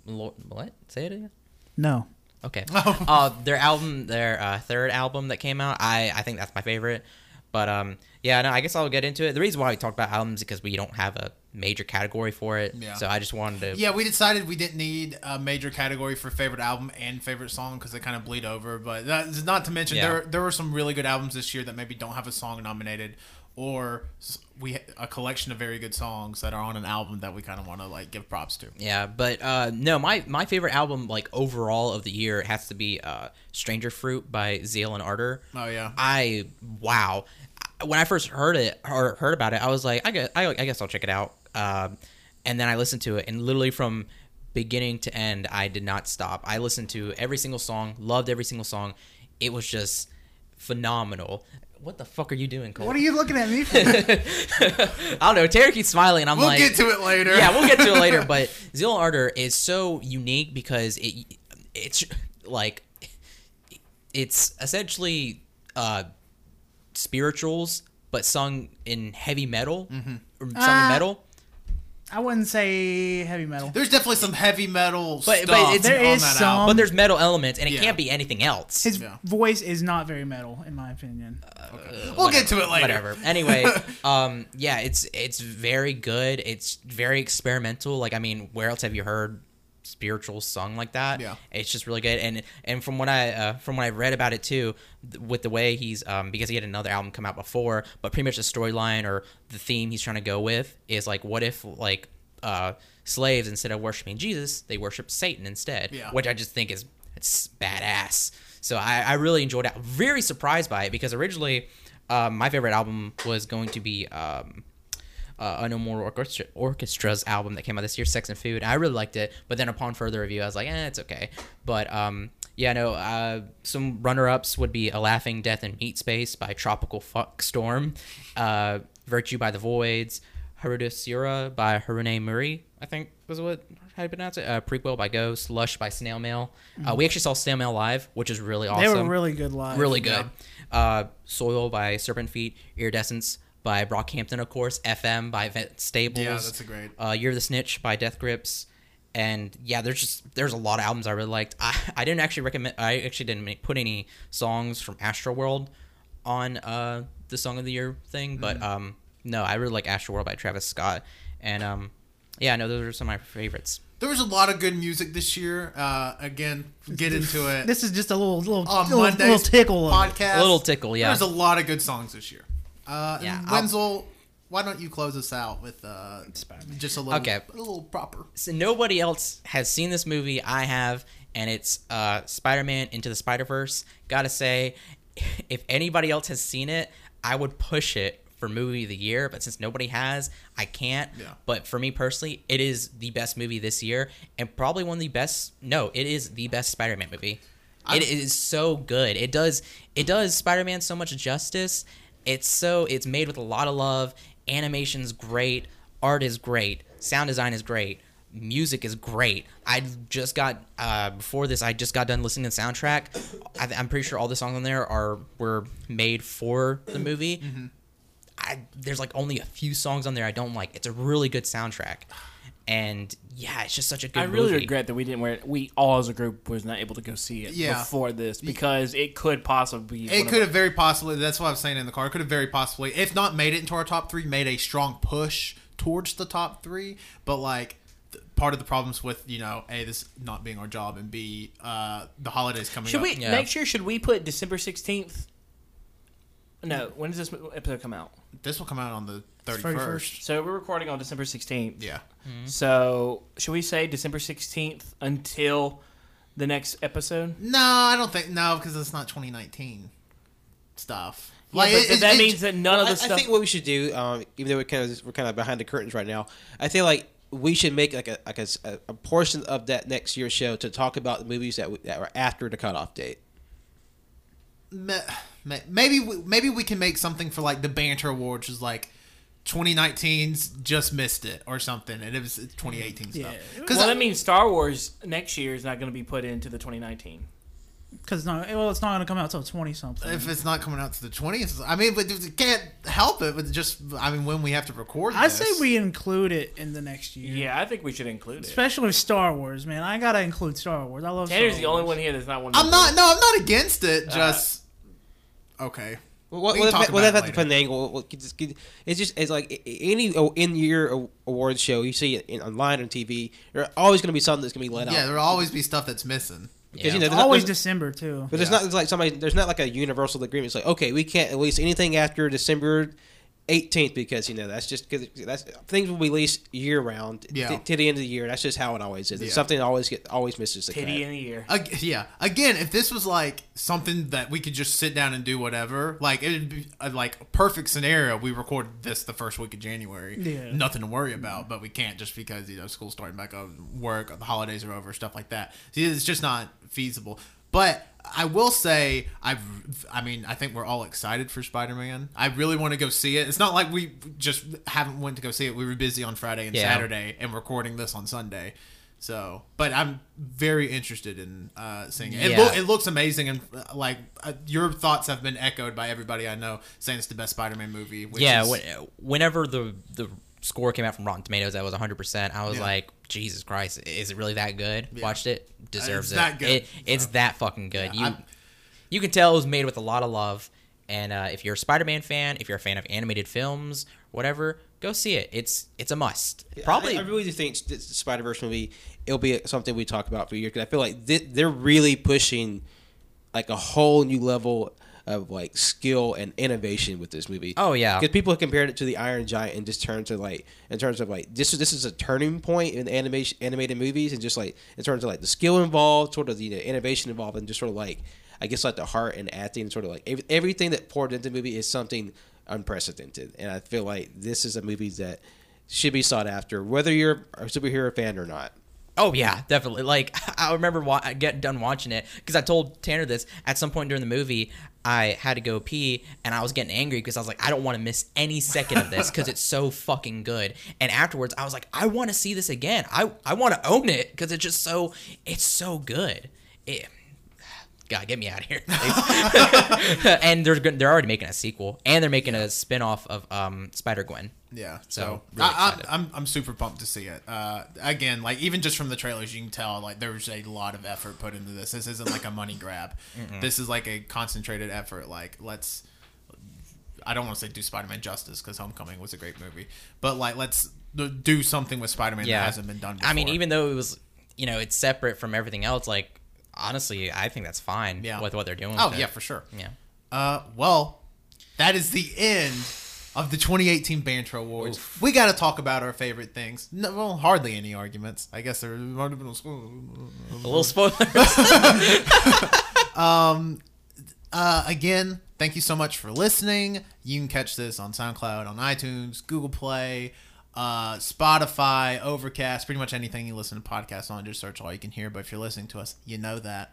Malo- what? Say it again. No. Okay. uh, their album, their uh, third album that came out, I I think that's my favorite. But um, yeah, no, I guess I'll get into it. The reason why we talk about albums is because we don't have a major category for it. Yeah. So I just wanted to. yeah, we decided we didn't need a major category for favorite album and favorite song because they kind of bleed over. But that's not to mention Yeah. there there were some really good albums this year that maybe don't have a song nominated, or we a collection of very good songs that are on an album that we kind of want to like give props to. Yeah, but uh, no, my my favorite album, like overall of the year, has to be uh, "Stranger Fruit" by Zeal and Ardor. Oh yeah, I wow, when I first heard it or heard about it, I was like, I guess I, I guess I'll check it out. Um, and then I listened to it, and literally from beginning to end, I did not stop. I listened to every single song, loved every single song. It was just phenomenal. What the fuck are you doing, Colt? What are you looking at me for? I don't know. Terry keeps smiling, and I'm like, we'll get to it later. yeah, we'll get to it later. But Zeal Ardor is so unique because it it's like it's essentially uh, spirituals, but sung in heavy metal, or sung Ah. in metal. I wouldn't say heavy metal. There's definitely some heavy metal But- stuff but it's- There on is that some- album. But there's metal elements, and it Yeah. can't be anything else. His Yeah. voice is not very metal, in my opinion. We'll get to it later. Whatever. Anyway, um, yeah, it's it's very good. It's very experimental. Like, I mean, where else have you heard spiritual sung like that? Yeah. it's just really good. And and from what I uh, from what I've read about it too, th- with the way he's um because he had another album come out before, but pretty much the storyline or the theme he's trying to go with is like, what if like uh slaves instead of worshiping Jesus, they worship Satan instead, Yeah. which I just think is it's badass. So I, I really enjoyed it. Very surprised by it because originally um, my favorite album was going to be um, uh, Unknown Mortal Orchestra, Orchestra's album that came out this year, Sex and Food. I really liked it, but then upon further review, I was like, eh, it's okay. But um, yeah, no, uh, some runner-ups would be A Laughing Death in Meat Space by Tropical Fuck Storm, uh, Virtue by the Voidz, Haruda Sura by Haru Nemuri, I think was what how you pronounce it. Uh, Prequelle by Ghost, Lush by Snail Mail. Uh, we actually saw Snail Mail live, which is really awesome. They were really good live. Really good. Uh, Soil by Serpent Feet, Iridescence by Brockhampton, of course. FM by Vince Staples. Yeah, that's a great- Uh, You're the Snitch by Death Grips. And yeah, there's just there's a lot of albums I really liked. I, I didn't actually recommend. I actually didn't make, put any songs from Astro World on uh, the Song of the Year thing, but um, no, I really like Astro World by Travis Scott. And um, yeah, no, those are some of my favorites. There was a lot of good music this year. Uh, again, get into it. This is just a little little on little, little tickle. Podcast. A little tickle, yeah. There's a lot of good songs this year. Uh, Yeah, and I'll- Wenzel, why don't you close us out with uh, just a little, Okay. a little proper. so nobody else has seen this movie. I have, and it's uh, Spider-Man Into the Spider-Verse. Gotta say, if anybody else has seen it, I would push it for movie of the year. But since nobody has, I can't. Yeah. But for me personally, it is the best movie this year, and probably one of the best. No, it is the best Spider-Man movie. it is so good. It does it does Spider-Man so much justice. It's so it's made with a lot of love. Animation's great. Art is great. Sound design is great. Music is great. I just got uh, before this. I just got done listening to the soundtrack. I, I'm pretty sure all the songs on there are were made for the movie. I, there's like only a few songs on there I don't like. It's a really good soundtrack. And yeah, it's just such a good I really movie. regret that we didn't wear it. We all as a group was not able to go see it Yeah. before this because it could possibly be. It could have very possibly. That's what I was saying in the car. It could have very possibly, if not made it into our top three, made a strong push towards the top three. But like, th- part of the problems with you know, a this not being our job, and b uh, the holidays coming Should up. we Yeah. next year? Should we put December sixteenth? No. When does this episode come out? This will come out on the thirty 31st. first. So we're recording on December sixteenth. Yeah. So should we say December sixteenth until the next episode? No, I don't think no because it's not twenty nineteen stuff. Yeah, but it- it- that it- means that none of the I stuff. I think what we should do, um, even though we're kind of we're kind of behind the curtains right now, I think like we should make like a like a, s- a- a portion of that next year's show to talk about the movies that we, that were after the cutoff date. Ma- ma- maybe we, maybe we can make something for like the banter awards, which is like 2019's just missed it or something, and it was 2018 stuff. Yeah. Because well, that means Star Wars next year is not going to be put into the 2019. Because no, well, it's not going to come out till twenty something. if it's not coming out to the 20th, I mean, but you can't help it. But just, I mean, when we have to record, I this, say we include it in the next year. Yeah, I think we should include it. Especially with Star Wars, man. I gotta include Star Wars. I love. Tanner's Star the only one here that's not one. I'm not. No, I'm not against it. Uh, just okay. Well, We what, can what, talk what, about that it have to later. put an angle. what- It's just- it's just it's like any in year awards show you see it online on TV. There's always going to be something that's going to be let Yeah, out there'll always be stuff that's missing. because Yeah. you know there's Always not, there's, December too. but there's Yeah. not it's like somebody there's not like a universal agreement. It's like okay, we can't release anything after December 18th because you know that's just because that's things will be released year round Yeah. t- to the end of the year. That's just how it always is. It's Yeah. something that always get always misses the cut. titty in the year. Ag- yeah. Again, if this was like something that we could just sit down and do whatever, like it'd be a, like a perfect scenario. We record this the first week of January. Yeah. Nothing to worry about, but we can't just because you know school's starting back up, work, the holidays are over, stuff like that. See, It's just not feasible. But I will say, I've, I mean, I think we're all excited for Spider-Man. I really want to go see it. It's not like we just haven't went to go see it. We were busy on Friday and Yeah. Saturday, and recording this on Sunday. So, but I'm very interested in uh, seeing it. It, Yeah. loo- it looks amazing, and uh, like uh, your thoughts have been echoed by everybody I know, saying it's the best Spider-Man movie. Which yeah, is, when, whenever the the score came out from Rotten Tomatoes, that was 100. percent I was Yeah. like, Jesus Christ, is it really that good? Watched it, deserves It's it. that good, It- it's so. that fucking good. Yeah, you I'm- you can tell it was made with a lot of love. And uh, if you're a Spider-Man fan, if you're a fan of animated films, whatever, go see it. It's it's a must. Probably I, I really do think the Spider Verse movie it'll be something we talk about for a year because I feel like they, they're really pushing like a whole new level of like skill and innovation with this movie. Oh, yeah. because people have compared it to the Iron Giant and just terms of like in terms of like this is this is a turning point in animation animated movies and just like in terms of like the skill involved, sort of the you innovation involved, and just sort of like I guess like the heart and acting, sort of like ev- everything that poured into the movie is something unprecedented, and I feel like this is a movie that should be sought after, whether you're a superhero fan or not. Oh yeah, definitely. Like I remember wa- I get done watching it because I told Tanner this at some point during the movie. I had to go pee and I was getting angry because I was like, I don't want to miss any second of this because it's so fucking good. And afterwards, I was like, I want to see this again. I I want to own it because it's just so it's so good. It, God, get me out of here. and they're they're already making a sequel and they're making a spin off of um, Spider Gwen. Yeah, So, so, really I. I, I'm I'm super pumped to see it. Uh, again, like even just from the trailers, you can tell like there's a lot of effort put into this. This isn't like a money grab. This is like a concentrated effort. Like let's. I don't want to say do Spider-Man justice because Homecoming was a great movie, but like let's do something with Spider-Man that hasn't been done. before. I mean, even though it was, you know, it's separate from everything else. Like, honestly, I think that's fine Yeah. with what they're doing. oh yeah, it. for sure. yeah. Uh, well, that is the end of the 2018 Banter Awards. We got to talk about our favorite things. No, well, hardly any arguments. I guess there might have been a A little spoiler. Uh, again, thank you so much for listening. You can catch this on SoundCloud, on iTunes, Google Play, uh, Spotify, Overcast, pretty much anything you listen to podcasts on. Just search all you can hear. But if you're listening to us, you know that.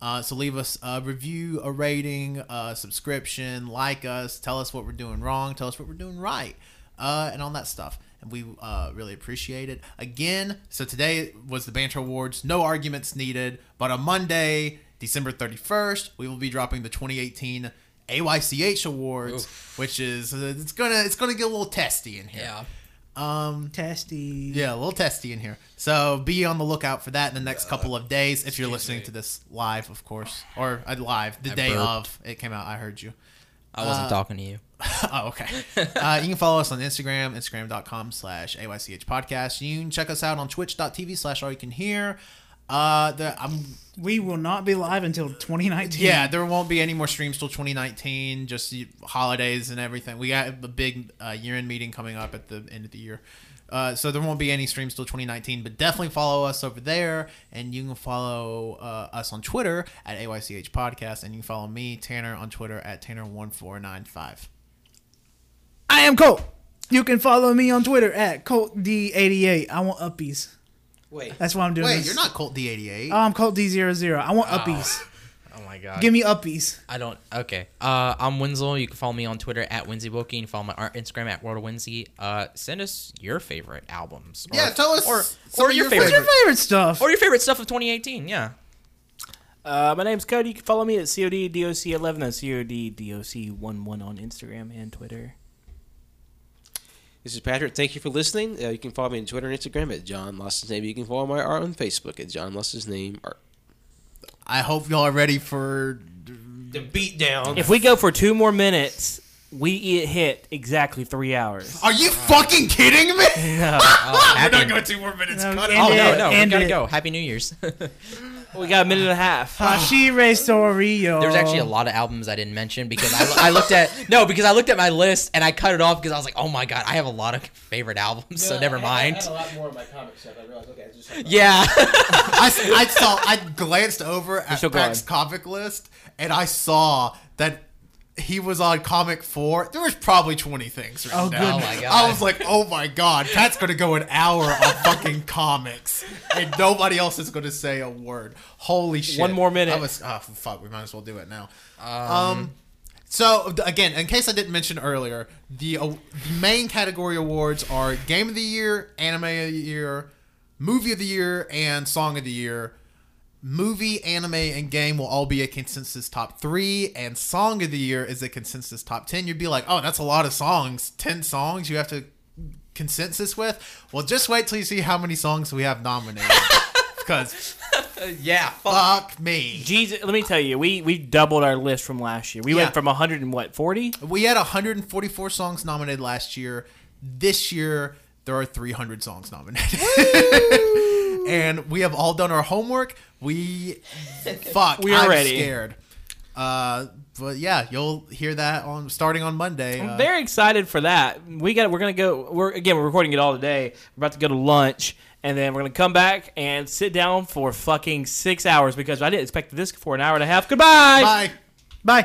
Uh, so leave us a review, a rating, a subscription, like us, tell us what we're doing wrong, tell us what we're doing right, uh, and all that stuff. And we uh, really appreciate it. Again, so today was the Banter Awards. No arguments needed. But on Monday, December 31st, we will be dropping the 2018 AYCH Awards, which is uh, it's gonna it's gonna get a little testy in here. yeah. Um, Testy. yeah, a little testy in here. So be on the lookout for that in the next couple of days. If you're listening to this live, of course, or uh, live the day burped. of it came out. I heard you. I wasn't talking to you. oh, okay. Uh, you can follow us on Instagram, instagram.com slash AYCH podcast. You can check us out on twitch.tv slash all you can hear. Uh, the, I'm We will not be live until 2019. Yeah, there won't be any more streams till 2019. Just holidays and everything. We got a big uh, year-end meeting coming up at the end of the year, uh, so there won't be any streams till 2019. But definitely follow us over there, and you can follow uh, us on Twitter at AYCH Podcast, and you can follow me Tanner on Twitter at Tanner1495. I am Colt. You can follow me on Twitter at ColtD88. I want uppies. Wait. That's why I'm doing Wait, this. you're not Colt D88. Oh, I'm Colt D00. I want uppies. Oh my god. Give me uppies. I don't. Okay. Uh, I'm Winslow. You can follow me on Twitter at WinsyBookie. You can follow my art Instagram at World of Winsy. Uh, send us your favorite albums. Or, yeah, tell us or, or your your favorite, What's your favorite stuff? or your favorite stuff of 2018. Yeah. Uh, my name's Cody. You can follow me at CODDOC11. That's CODDOC11 on Instagram and Twitter. This is Patrick. Thank you for listening. Uh, you can follow me on Twitter and Instagram at John Lost His Name. You can follow my art on Facebook at John Lost His Name Art. I hope y'all are ready for. The beat down. If we go for two more minutes, we hit exactly three hours. Are you fucking kidding me? No. Oh, We're not going two more minutes. No, Cut it. oh no, no, we end gotta it. go. Happy New Year's. we got a minute and a half. Ah, Hashire Sorio. There's actually a lot of albums I didn't mention because I, I looked at no because I looked at my list and I cut it off because I was like, oh my god, I have a lot of favorite albums, so never mind. lot more of my comic stuff. I realized, okay, I just Yeah. I, I saw. I glanced over at still Pack's going. comic list, and I saw that he was on comic four. There was probably twenty things. Written Oh, down. goodness. Oh, my God. I was like, oh my god, Pat's gonna go an hour on fucking comics, and nobody else is gonna say a word. Holy shit! One more minute. I was. Oh fuck, we might as well do it now. Um. So again, in case I didn't mention earlier, the, uh, the main category awards are Game of the Year, Anime of the Year, Movie of the Year, and Song of the Year. Movie, anime, and game will all be a consensus top three, and Song of the Year is a consensus top ten. You'd be like, oh, that's a lot of songs. Ten songs you have to consensus with. Well, just wait till you see how many songs we have nominated. Because yeah. fuck me. Jesus, let me tell you, we we doubled our list from last year. We Yeah. went from 100 and what 40? We had 144 songs nominated last year. This year, there are 300 songs nominated. and we have all done our homework. We, fuck, We are I'm ready. scared. Uh, but yeah, you'll hear that on starting on Monday. I'm Uh, very excited for that. We got. We're gonna go. We're again. We're recording it all today. We're about to go to lunch, and then we're gonna come back and sit down for fucking six hours because I didn't expect this for an hour and a half. Goodbye. bye. Bye.